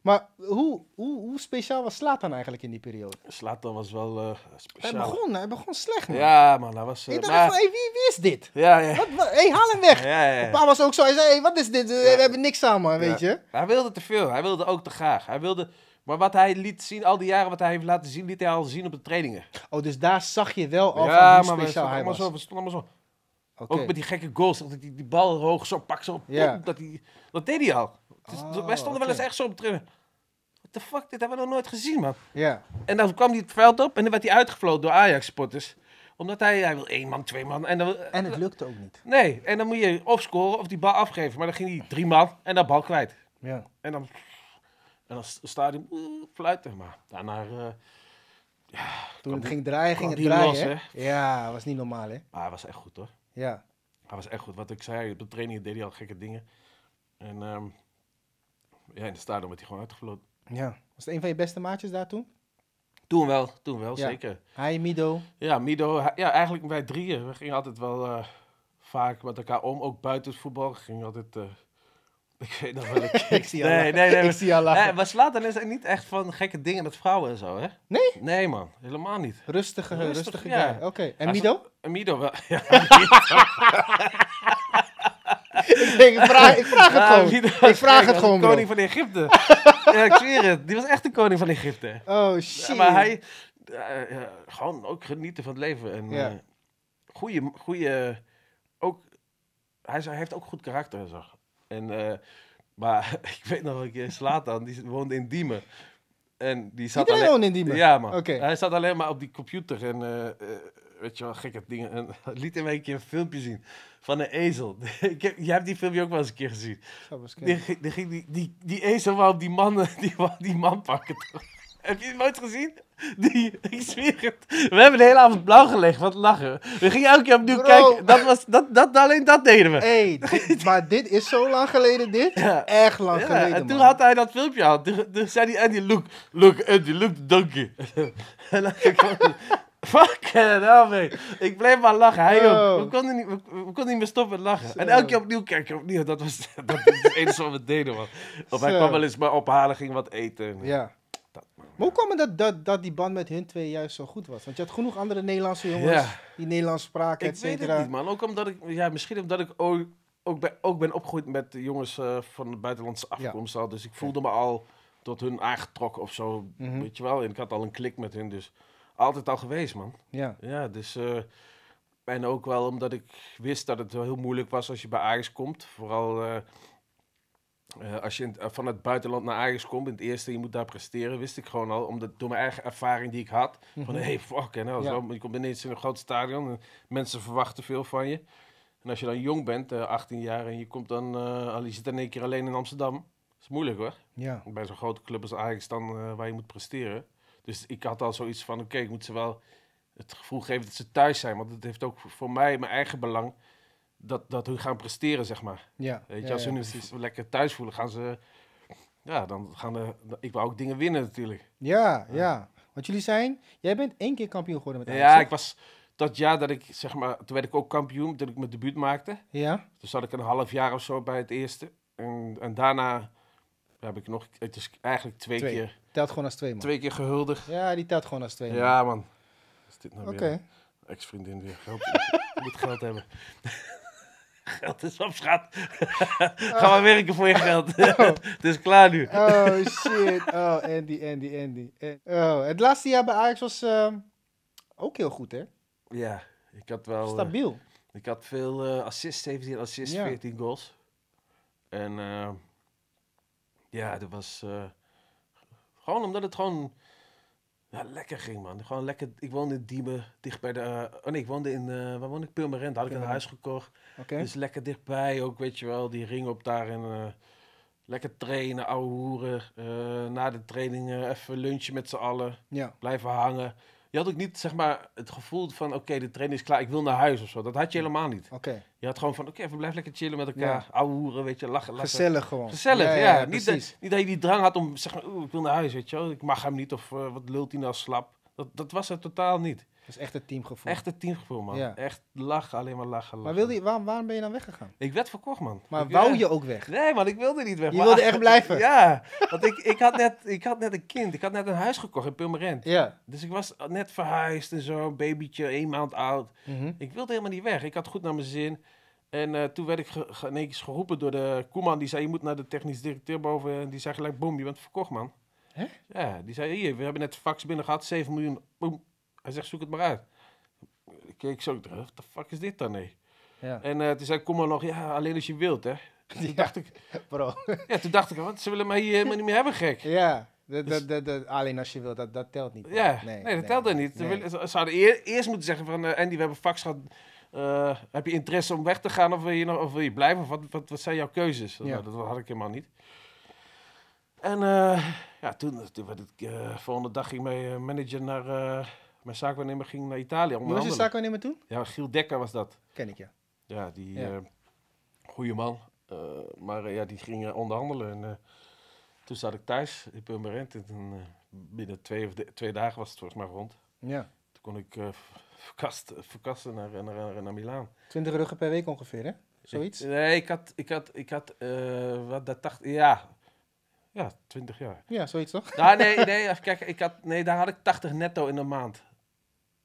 Maar hoe, hoe, hoe speciaal was Slatan eigenlijk in die periode? Slatan was wel eh Hij speciaal. begon, hij begon slecht, man. Ja, man, hij was... eh, ik dacht maar- van, hey, wie, wie is dit? Ja, ja. Wat, wat, hey, haal hem weg. Ja, ja, ja. Pa was ook zo, hij zei, hey, wat is dit? We hebben niks samen, weet Ja. je? Hij wilde te veel. Hij wilde ook te graag. Hij wilde... Maar wat hij liet zien, al die jaren wat hij heeft laten zien, liet hij al zien op de trainingen. Oh, dus daar zag je wel al ja, van maar hoe speciaal hij was. zo. We stonden allemaal zo. Ook met die gekke goals. Dat die, die bal hoog zo pak zo. Ja. Dat, dat deed hij al. Dus Oh, wij stonden wel eens echt zo op training. What the fuck, dit hebben we nog nooit gezien, man. Ja, En dan kwam hij het veld op en dan werd hij uitgefloten door Ajax-spotters. Omdat hij, hij wil één man, twee man. En, dan, en het lukte ook niet. Nee, en dan moet je of scoren of die bal afgeven. Maar dan ging hij drie man en dat bal kwijt. Ja. En dan... En dan st- stadion uh, fluiten. Maar daarna... eh, Toen het ging draaien, ging het draaien, los, hè? Ja, was niet normaal, hè? maar hij was echt goed hoor. Ja. Hij was echt goed. Wat ik zei, op de training deed hij al gekke dingen. En ehm, ja, in de stadion werd hij gewoon uitgefloten. ja. Was het een van je beste maatjes daar toen? Toen wel, toen wel, Ja. zeker. Hij, Mido. Ja, Mido, hij- ja, eigenlijk wij drieën. We gingen altijd wel eh, vaak met elkaar om, ook buiten het voetbal. Gingen altijd, eh, (laughs) ik weet nog wel, ik, (laughs) Ik zie al nee, nee, nee, Ik maar- zie al lachen. Maar Zlatan is niet echt van gekke dingen met vrouwen en zo, hè? Nee? Nee, man, helemaal niet. Rustige, Rustig, rustige ja. Oké. En Mido? En Mido wel, (laughs) ja. Ik, denk, ik, vraag, ik vraag het gewoon. Ik vraag het gewoon, de koning van Egypte. (laughs) ja, ik zweer het. Die was echt de koning van Egypte. Oh, Ja, shit. maar hij, eh, gewoon ook genieten van het leven. En Ja. eh, goeie, goeie, ook, hij, hij heeft ook goed karakter zo. En, eh, maar (laughs) ik weet nog een keer, Slatan, die woonde in Diemen. En die zat Iedereen alleen... in Diemen? Ja, man. Hij zat alleen maar op die computer en, weet je wel, gekke dingen. En (laughs) liet hem een keer een filmpje zien van een ezel. (laughs) Ik heb, jij hebt die filmpje ook wel eens een keer gezien. Die, die, die, die, die ezel wou die man, (laughs) die, die man pakken. toch? (laughs) Heb je het nooit gezien? Die, ik zweer het. We hebben de hele avond blauw gelegd, wat lachen. We gingen elke keer opnieuw Bro. kijken. Dat was, dat, dat, alleen dat deden we. Hey, dit- maar dit is zo lang geleden, dit? Ja. Echt lang Ja, geleden, en toen man. had hij dat filmpje al. Toen, toen zei hij Andy, look, look Andy, look donkey. en dan fuck it, man. Ik bleef maar lachen. Hij Oh. ook. We konden, niet, we, we konden niet meer stoppen met lachen. Zo. En elke keer opnieuw kijken, opnieuw. Dat was (laughs) dat het enige wat we deden, man. Of hij kwam wel eens maar ophalen, ging wat eten. Ja. Dat- Maar hoe kwam het dat, dat, dat die band met hun twee juist zo goed was? Want je had genoeg andere Nederlandse jongens Ja. die Nederlands spraken, Ik et weet het cetera. niet, man. Ook omdat ik, ja, misschien omdat ik ook, ook, ben, ook ben opgegroeid met jongens eh, van de buitenlandse afkomst al. Dus ik voelde me al tot hun aangetrokken of zo, Mhm. weet je wel. En ik had al een klik met hun, dus altijd al geweest, man. Ja. Ja, dus... eh, en ook wel omdat ik wist dat het wel heel moeilijk was als je bij Ajax komt. Vooral eh, eh, als je in- van het buitenland naar Ajax komt, in het eerste, je moet daar presteren, wist ik gewoon al. Omdat, door mijn eigen ervaring die ik had. Van, hé, hey, fuck, en Mhm. Ja. zo, je komt ineens in een groot stadion en mensen verwachten veel van je. En als je dan jong bent, eh, 18 jaar, en je komt dan, al je zit in één keer alleen in Amsterdam. Dat is moeilijk hoor. Ja. Bij zo'n grote club als Ajax dan, waar je moet presteren. Dus ik had al zoiets van, oké, ik moet ze wel het gevoel geven dat ze thuis zijn. Want het heeft ook voor mij mijn eigen belang dat, dat hun gaan presteren, zeg maar. Ja. Weet je, ja, als ja, ze nu lekker thuis voelen, gaan ze... Ja, dan gaan de... Ik wil ook dingen winnen natuurlijk. Ja, ja. Want jullie zijn... Jij bent één keer kampioen geworden met Ajax, Ja, ik was... Dat jaar dat ik, zeg maar... Toen werd ik ook kampioen, toen ik mijn debuut maakte. Ja? Toen zat ik een half jaar of zo bij het eerste. En, en daarna heb ik nog... Het is eigenlijk twee, Twee. keer... Telt gewoon als twee, man. Twee keer gehuldigd. Ja, die telt gewoon als twee, man. Ja, man. Is dit nou Oké. weer? Ex-vriendin weer. Geld. (laughs) Je moet geld hebben. (laughs) geld is op, schat. (laughs) Ga maar werken voor je geld. Het is klaar nu. Oh, shit. Oh, Andy, Andy, Andy. Oh, het laatste jaar bij Ajax was ehm, ook heel goed, hè? Ja, ik had wel... eh, Stabiel. ik had veel eh assists, 17 assists, Ja. 14 goals. En eh, ja, dat was... eh, gewoon omdat het gewoon... Ja, lekker ging, man. Gewoon lekker... Ik woonde in Diemen, dicht bij de... eh, oh nee, ik woonde in... eh waar woonde ik? Purmerend. Had ik een huis gekocht. Dus lekker dichtbij ook, weet je wel. Die ring op daar en eh, lekker trainen, ouwe hoeren. na de trainingen even lunchen met z'n allen. Ja. Blijven hangen. Je had ook niet, zeg maar, het gevoel van... Oké, de training is klaar, ik wil naar huis of zo. Dat had je helemaal niet. Oké. Je had gewoon van... Oké, we blijven lekker chillen met elkaar. Ouwe hoeren, weet je, lachen, lachen. Gezellig gewoon. Gezellig, ja. niet, dat, niet dat je die drang had om, zeg maar, oeh, ik wil naar huis, weet je wel. Ik mag hem niet of eh, wat lult hij nou slap. Dat, dat was het totaal niet. Dat is echt het teamgevoel. Echt het teamgevoel, man. Ja. Echt lachen, alleen maar lachen, lachen. Maar wilde je, waar, waarom ben je dan weggegaan? Ik werd verkocht, man. Maar Ik- wou ja. je ook weg? Nee, man, ik wilde niet weg. Je maar- wilde echt blijven? Ja, want ik, ik, had net, ik had net een kind. Ik had net een huis gekocht in Purmerend. Ja. Dus ik was net verhuisd en zo, babytje, één maand oud. Mhm. Ik wilde helemaal niet weg. Ik had goed naar mijn zin. En eh, toen werd ik ge, ge- geroepen door de Koeman. Die zei, je moet naar de technisch directeur boven. En die zei gelijk, boom, je bent verkocht, man. Hè? Ja, die zei, hier, we hebben net fax binnen gehad, 7 miljoen. Hij zegt, zoek het maar uit. Ik keek zo, wat de fuck is dit dan, nee? Ja. En eh, toen zei Koeman nog, ja, alleen als je wilt, hè. (laughs) Toen Ja. dacht ik, (laughs) Bro. ja, toen dacht ik, wat, ze willen mij hier helemaal niet meer hebben, gek. (laughs) Ja. De, de, de, de- alleen als je wil, dat, dat telt niet. Ja, nee, dat telt er niet. Ze, nee. ze- eer- eerst moeten zeggen van, eh, Andy, we hebben fax gehad. Eh, heb je interesse om weg te gaan of wil je, nog, of wil je blijven? Of wat, wat, wat zijn jouw keuzes? Ja. Nou, dat had ik helemaal niet. En eh, ja, toen, toen werd ik, eh, volgende dag ging mijn eh, manager naar, mijn zaakwaarnemer ging naar Italië. Wie was je zaakwaarnemer toen? Ja, Giel Dekker was dat. Ken ik, ja. Ja, die Ja. goede man. Maar ja, die ging onderhandelen. En toen zat ik thuis in Purmerend. En eh, binnen twee, of de- twee dagen was het volgens mij rond. Ja. Toen kon ik eh, verkast, verkasten naar, naar, naar, naar Milaan. 20 ruggen per week ongeveer, hè? Zoiets? Ik- nee, ik had, ik had, ik had eh, wat dat dacht, ja, ja, 20 jaar. Ja, zoiets toch? Nou, nee, (laughs) nee, even kijken. Ik had, nee, daar had ik 80 netto in de maand.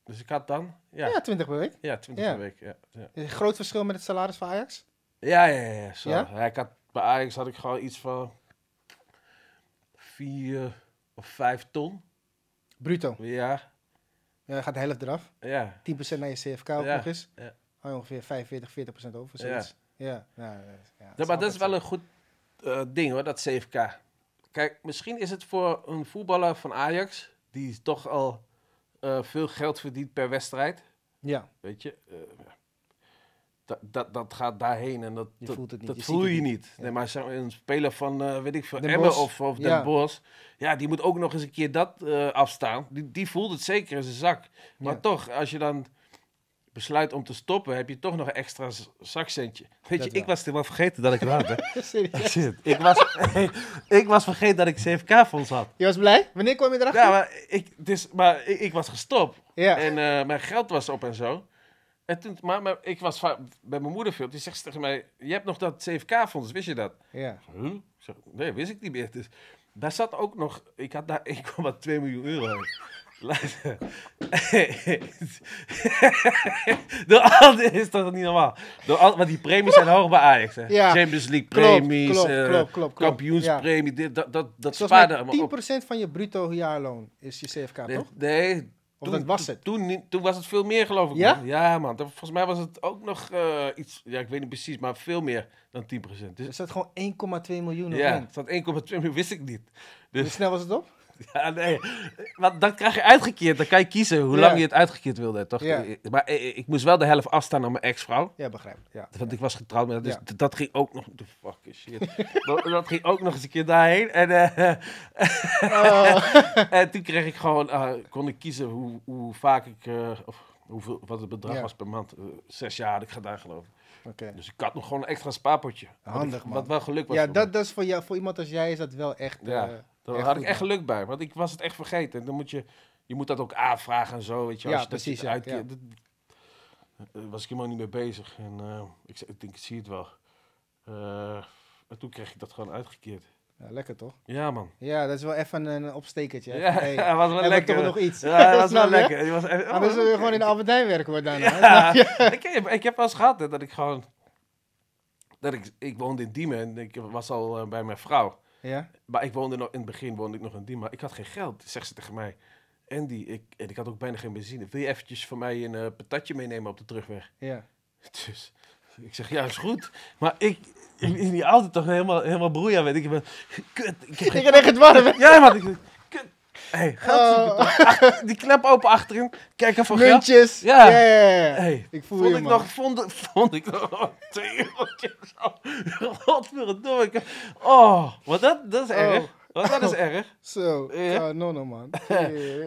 Dus ik had dan, ja, Ja, ja, 20 per week. 20 Ja. per week. Ja, ja. Is een groot verschil met het salaris van Ajax? Ja, ja, ja. Zo. Ik had, bij Ajax had ik gewoon iets van 4 of 5 ton. Bruto. Ja, Ja, gaat de helft eraf. ja. 10% naar je CFK ook nog eens. ja. Je ongeveer 45, 40% over, zoiets. Ja. Ja, ja, maar dat is wel een goed eh, ding hoor, dat CFK. Kijk, misschien is het voor een voetballer van Ajax, die toch al eh, veel geld verdient per wedstrijd. Ja, Weet je, eh, dat, dat, dat gaat daarheen en dat, Je dat, voelt het niet, dat je voel je niet. niet. Ja. Nee, maar een speler van, eh, weet ik veel, Den Emmen of, of Den Ja. Bosch, ja, die moet ook nog eens een keer dat afstaan. Die, die voelt het zeker in zijn zak. Maar Ja. toch, als je dan besluit om te stoppen, heb je toch nog een extra zakcentje. Weet Dat je, wel. ik was helemaal vergeten dat ik het had. (laughs) Shit, ik was, (laughs) ik was vergeten dat ik CFK-fonds had. Je was blij? Wanneer kwam je erachter? Ja, maar ik, dus, maar ik, ik was gestopt. Ja. En eh, mijn geld was op en zo. En toen, maar, maar ik was bij mijn moeder veel. Die zegt tegen mij, je hebt nog dat CFK-fonds, wist je dat? Ja. Huh? Ik zeg, nee, wist ik niet meer. Dus daar zat ook nog, ik had daar (laughs) 1,2 miljoen euro (laughs) Door al is toch niet normaal. Door al, want die premies zijn hoog bij Ajax. Hè? Ja. Champions League premies, klopt, eh, klopt, klopt, klopt. kampioenspremie, dit, dat, dat, dat spaarde allemaal mij op. 10% van je bruto jaarloon is je CFK, Nee, toch? nee Of dat was het? Toen, toen was het veel meer, geloof ik. Ja? man. Ja, man. Dat- Volgens mij was het ook nog eh, iets... Ja, ik weet niet precies, maar veel meer dan 10%. Dus, Er zat gewoon 1,2 miljoen nog ja, in. het zat 1,2 miljoen, wist ik niet. Hoe Dus snel was het op? (laughs) ja, nee. Want dat krijg je uitgekeerd. Dan kan je kiezen hoe lang je het uitgekeerd wilde. Toch? Ja. Maar eh, ik moest wel de helft afstaan aan mijn ex-vrouw. Ja, begrijp. Ja. Want ik was getrouwd met dus dat ging ook nog... The fucking shit. (laughs) dat, dat ging ook nog eens een keer daarheen. En, eh, Oh. (laughs) en toen kreeg ik gewoon... eh, kon ik kiezen hoe, hoe vaak ik... eh, of hoeveel, wat het bedrag was per maand. Eh, zes jaar had ik gedaan, geloof ik. Dus ik had nog gewoon een extra spaarpotje. Handig, ik- man. Wat wel geluk was Ja, voor dat, dat is voor, jou, voor iemand als jij is dat wel echt. Ja, eh, Daar echt had ik echt geluk bij. Want ik was het echt vergeten. En dan moet je... Je moet dat ook aanvragen en zo, weet je. Ja, Als je dat precies, je ja. Dat- was ik helemaal niet mee bezig. En eh, ik, ik denk, ik zie het wel. Eh, en toen kreeg ik dat gewoon uitgekeerd. Ja, lekker toch? Ja, man. Ja, dat is wel even een opstekertje. Ja, Hey, (laughs) was wel we lekker. toch nog iets? Ja, dat was (laughs) wel je? lekker. Die was echt- Anders oh, je gewoon in de Albert Heijn werken hoor daarna. (laughs) Ja, je? ik, heb, ik heb wel eens gehad hè, dat ik gewoon... Dat ik, ik woonde in Diemen en ik was al eh, bij mijn vrouw. Ja? Maar ik woonde nog, in het begin woonde ik nog in Diemen. Maar ik had geen geld. Zegt ze tegen mij. Andy, ik, en ik had ook bijna geen benzine. Wil je eventjes voor mij een eh, patatje meenemen op de terugweg? Ja. Dus ik zeg, ja, is goed. Maar ik, in, die auto toch helemaal, helemaal broeia weet ik. Ik ben, kut, ik heb (laughs) geen het warm. Ja, man. Ik. Hey, geld zoeken Oh. toch? Die klep open achterin. Kijk even geld. Muntjes. Ja. Ja. Hey, Ik voel vond je, ik man. nog, vond, vond ik nog twee eurotjes. Godverdomme. ik- Oh, wat dat, dat is Oh. erg. Wat dat is erg. Zo. Ja. (laughs) Ja, no, no, man.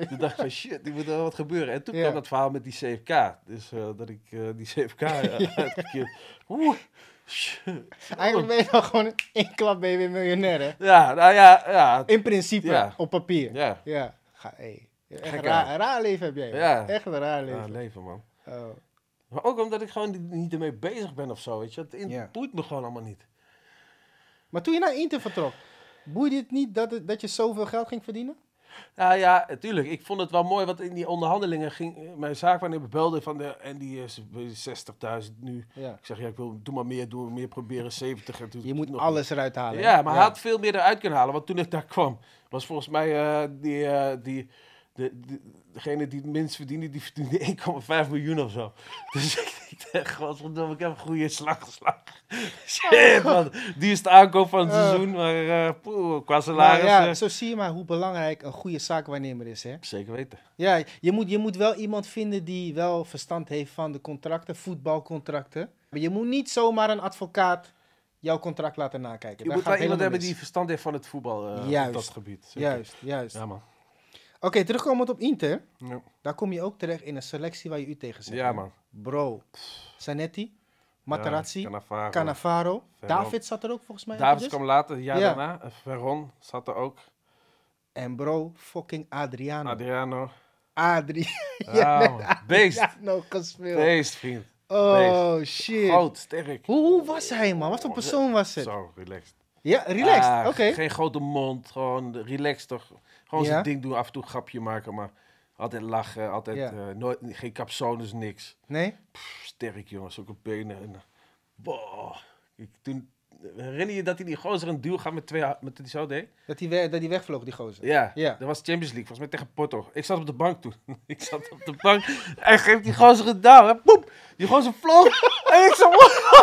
Toen dacht ik van shit, er moet wel wat gebeuren. En toen kwam dat verhaal met die CFK. Dus eh, dat ik eh, die CFK (laughs) uitgekeerd. Oeh. Eigenlijk ben je dan gewoon in klap ben je weer miljonair, hè? Ja, nou ja, ja. In principe, Ja. op papier. Ja, Ja. Ga, hey. Echt een raar, raar leven heb jij. man. Ja. Echt een raar leven. leven man. Oh. Maar ook omdat ik gewoon niet- ermee bezig ben of zo, weet je. Het in- Ja. boeit me gewoon allemaal niet. Maar toen je naar Inter vertrok, boeide het niet dat, het, dat je zoveel geld ging verdienen? Nou ja, natuurlijk. Ik vond het wel mooi, want in die onderhandelingen ging eh, mijn zaakwaarnemer belde van de en die is 60.000 nu. Ja. Ik zeg ja, ik wil doe maar meer, doe maar meer proberen 70 en toen Je moet nog- alles eruit halen. Ja, maar hij had veel meer eruit kunnen halen, want toen ik daar kwam, was volgens mij eh, die, eh, die de, de- degene die het minst verdiende, die verdiende 1,5 (laughs) miljoen of zo. Dus ik dacht, (laughs) godverdomme, ik heb een goede slag geslagen. Shit, man. Die is de aankoop van het Oh. seizoen, maar eh, poeh, qua Maar salaris... ja, eh, zo zie je maar hoe belangrijk een goede zaakwaarnemer is. Hè? Zeker weten. Ja, je moet, je moet wel iemand vinden die wel verstand heeft van de contracten, voetbalcontracten. Maar je moet niet zomaar een advocaat jouw contract laten nakijken. Je Daar moet wel iemand hebben die verstand heeft van het voetbal eh, op Juist. dat gebied. Zeker. Juist, juist. Ja, man. Oké, terugkomend op Inter. Ja, Daar kom je ook terecht in een selectie waar je u tegen zet. ja man. Bro, Zanetti, Materazzi, Cannavaro. David zat er ook volgens mij. Davids eventjes. kwam later, jaar Ja. daarna. Veron zat er ook. En bro, fucking Adriano. Adriano. Adri. (laughs) Ja, man. (laughs) Beest. Adriano gespeeld. Beest, vriend. Oh, shit. Groot, sterk. Hoe, hoe was hij, man? Wat voor persoon was het? Zo, relaxed. Ja, relaxed. Ah, Oké. Geen grote mond, gewoon relaxed toch. Gewoon zijn ding doen, af en toe een grapje maken, maar altijd lachen, altijd Ja. eh, nooit, geen capsones, niks. Nee? Pff, sterk jongens, zulke benen. En, eh, boah. Ik, toen, herinner je dat hij die gozer een duel gaat met twee, met die zo deed? Dat hij, dat hij wegvloog, die gozer. Ja, Ja. dat was Champions League, volgens mij tegen Porto. Ik zat op de bank toen. (laughs) ik zat op de bank. Hij geeft die gozer een duw. Poep! Die gozer vloog. en ik zo...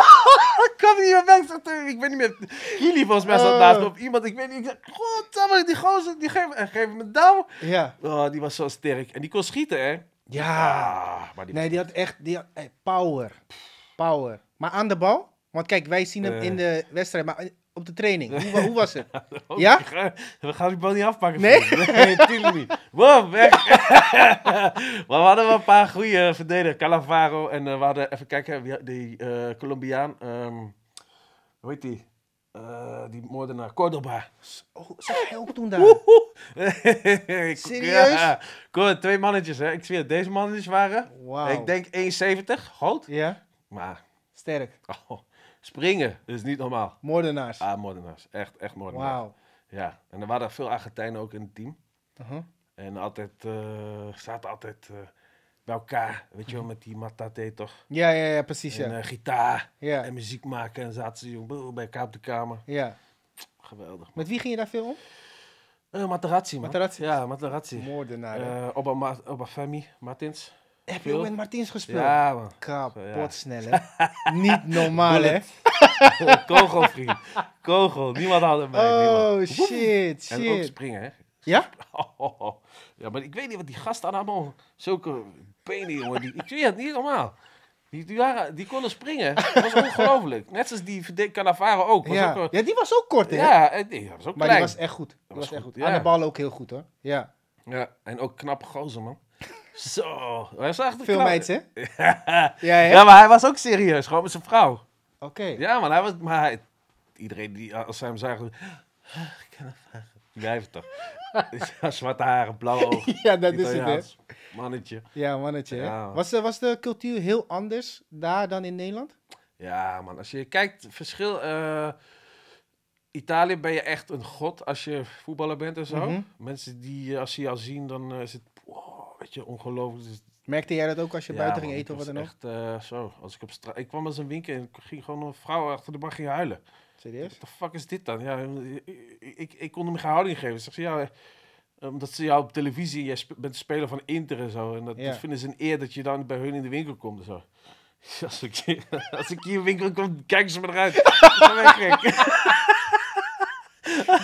(laughs) ik kwam niet meer weg. Ik, weet niet meer... Kili volgens mij zat Oh. naast me. Of iemand, ik weet niet. Ik zeg, godsamme, die gozer, die geeft, hij geeft me een duw. Ja. Oh, die was zo sterk. En die kon schieten, hè. Ja. Ah, maar die... Nee, die had echt die had, power. Power. Maar aan de bal? Want kijk, wij zien hem Eh. in de wedstrijd, maar eh, op de training. Hoe, hoe was het? (laughs) Ja? we gaan- die bal niet afpakken. Nee? natuurlijk niet. Wow, weg. (laughs) maar we hadden wel een paar goede verdedigers. Calavaro en eh, we hadden, even kijken, die eh, Colombiaan. ehm, hoe heet die? Eh, die moordenaar, Cordoba. Oh, zag hij ook toen daar? (laughs) Serieus? Ja. Twee mannetjes, hè. Ik zweer, het, deze mannetjes waren, Wauw. ik denk 1,70, groot. Ja? Maar, Sterk. oh, springen, dat is niet normaal. Moordenaars. Ah, moordenaars. Echt, echt moordenaars. Wauw. Ja, en er waren veel Argentijnen ook in het team. Uh-huh. En altijd, eh zaten altijd eh, bij elkaar, weet je wel, met die matate toch. Ja, ja, ja, precies, En ja. eh, gitaar Ja, en muziek maken en zaten ze jong, bij elkaar op de kamer. ja. Geweldig. Met wie ging je daar veel om? Materazzi, man. Materazzi? Ja, Materazzi. Moordenaar. Eh Obama, Obafemi, Martins. Heb je met Martins gespeeld? Ja, man. Kapot snel, hè? (laughs) Niet normaal, hè? (laughs) Kogel, vriend. Kogel. Niemand had hem bij. Oh, niemand. shit, En ook shit. springen, hè. Ja? (laughs) Ja, maar ik weet niet wat die gasten allemaal zulke benen, jongen. Die, ik weet het niet normaal. Die, die, waren, die konden springen. Dat was ongelooflijk. Net zoals die Cannavaro ook. Was Ja. ook een- ja, die was ook kort, hè? ja, en die was ook Maar klein. die was echt goed. Die was, was echt goed, goed. ja. Aan de bal ook heel goed, hoor. Ja. Ja, en ook knappe gozer, man. Zo. Hij was echt Veel hè? (laughs) ja, Ja, ja, maar hij was ook serieus. Gewoon met zijn vrouw. Oké. Ja, man. Hij was... Maar hij, iedereen die... Als zij hem zagen... Die blijven toch. (laughs) Ja, Zwarte haren, blauwe (laughs) ogen. Ja, dat is het, hè? Mannetje. Ja, mannetje? Ja. Was, de, was de cultuur heel anders daar dan in Nederland? Ja, man. Als je kijkt, verschil... eh, Italië ben je echt een god als je voetballer bent en zo. Mhm. Mensen die, eh, als ze jou zien, dan eh, is het... Weet je, ongelooflijk. Is- Merkte jij dat ook als je Ja, buiten ging eten of wat dan ook? echt eh, zo. Als ik op straat... Ik kwam als een winkel en ik ging gewoon een vrouw achter de bar ging huilen. Serieus? What the fuck is dit dan? Ja, ik, ik, ik kon hem geen houding geven. Zeg ze, ja, eh, omdat ze jou op televisie, jij bent speler van Inter en zo. En dat, Ja. dat vinden ze een eer dat je dan bij hun in de winkel komt en zo. (laughs) Als ik, hier- (laughs) als ik hier in de winkel kom, kijken ze me eruit. (laughs) Gek.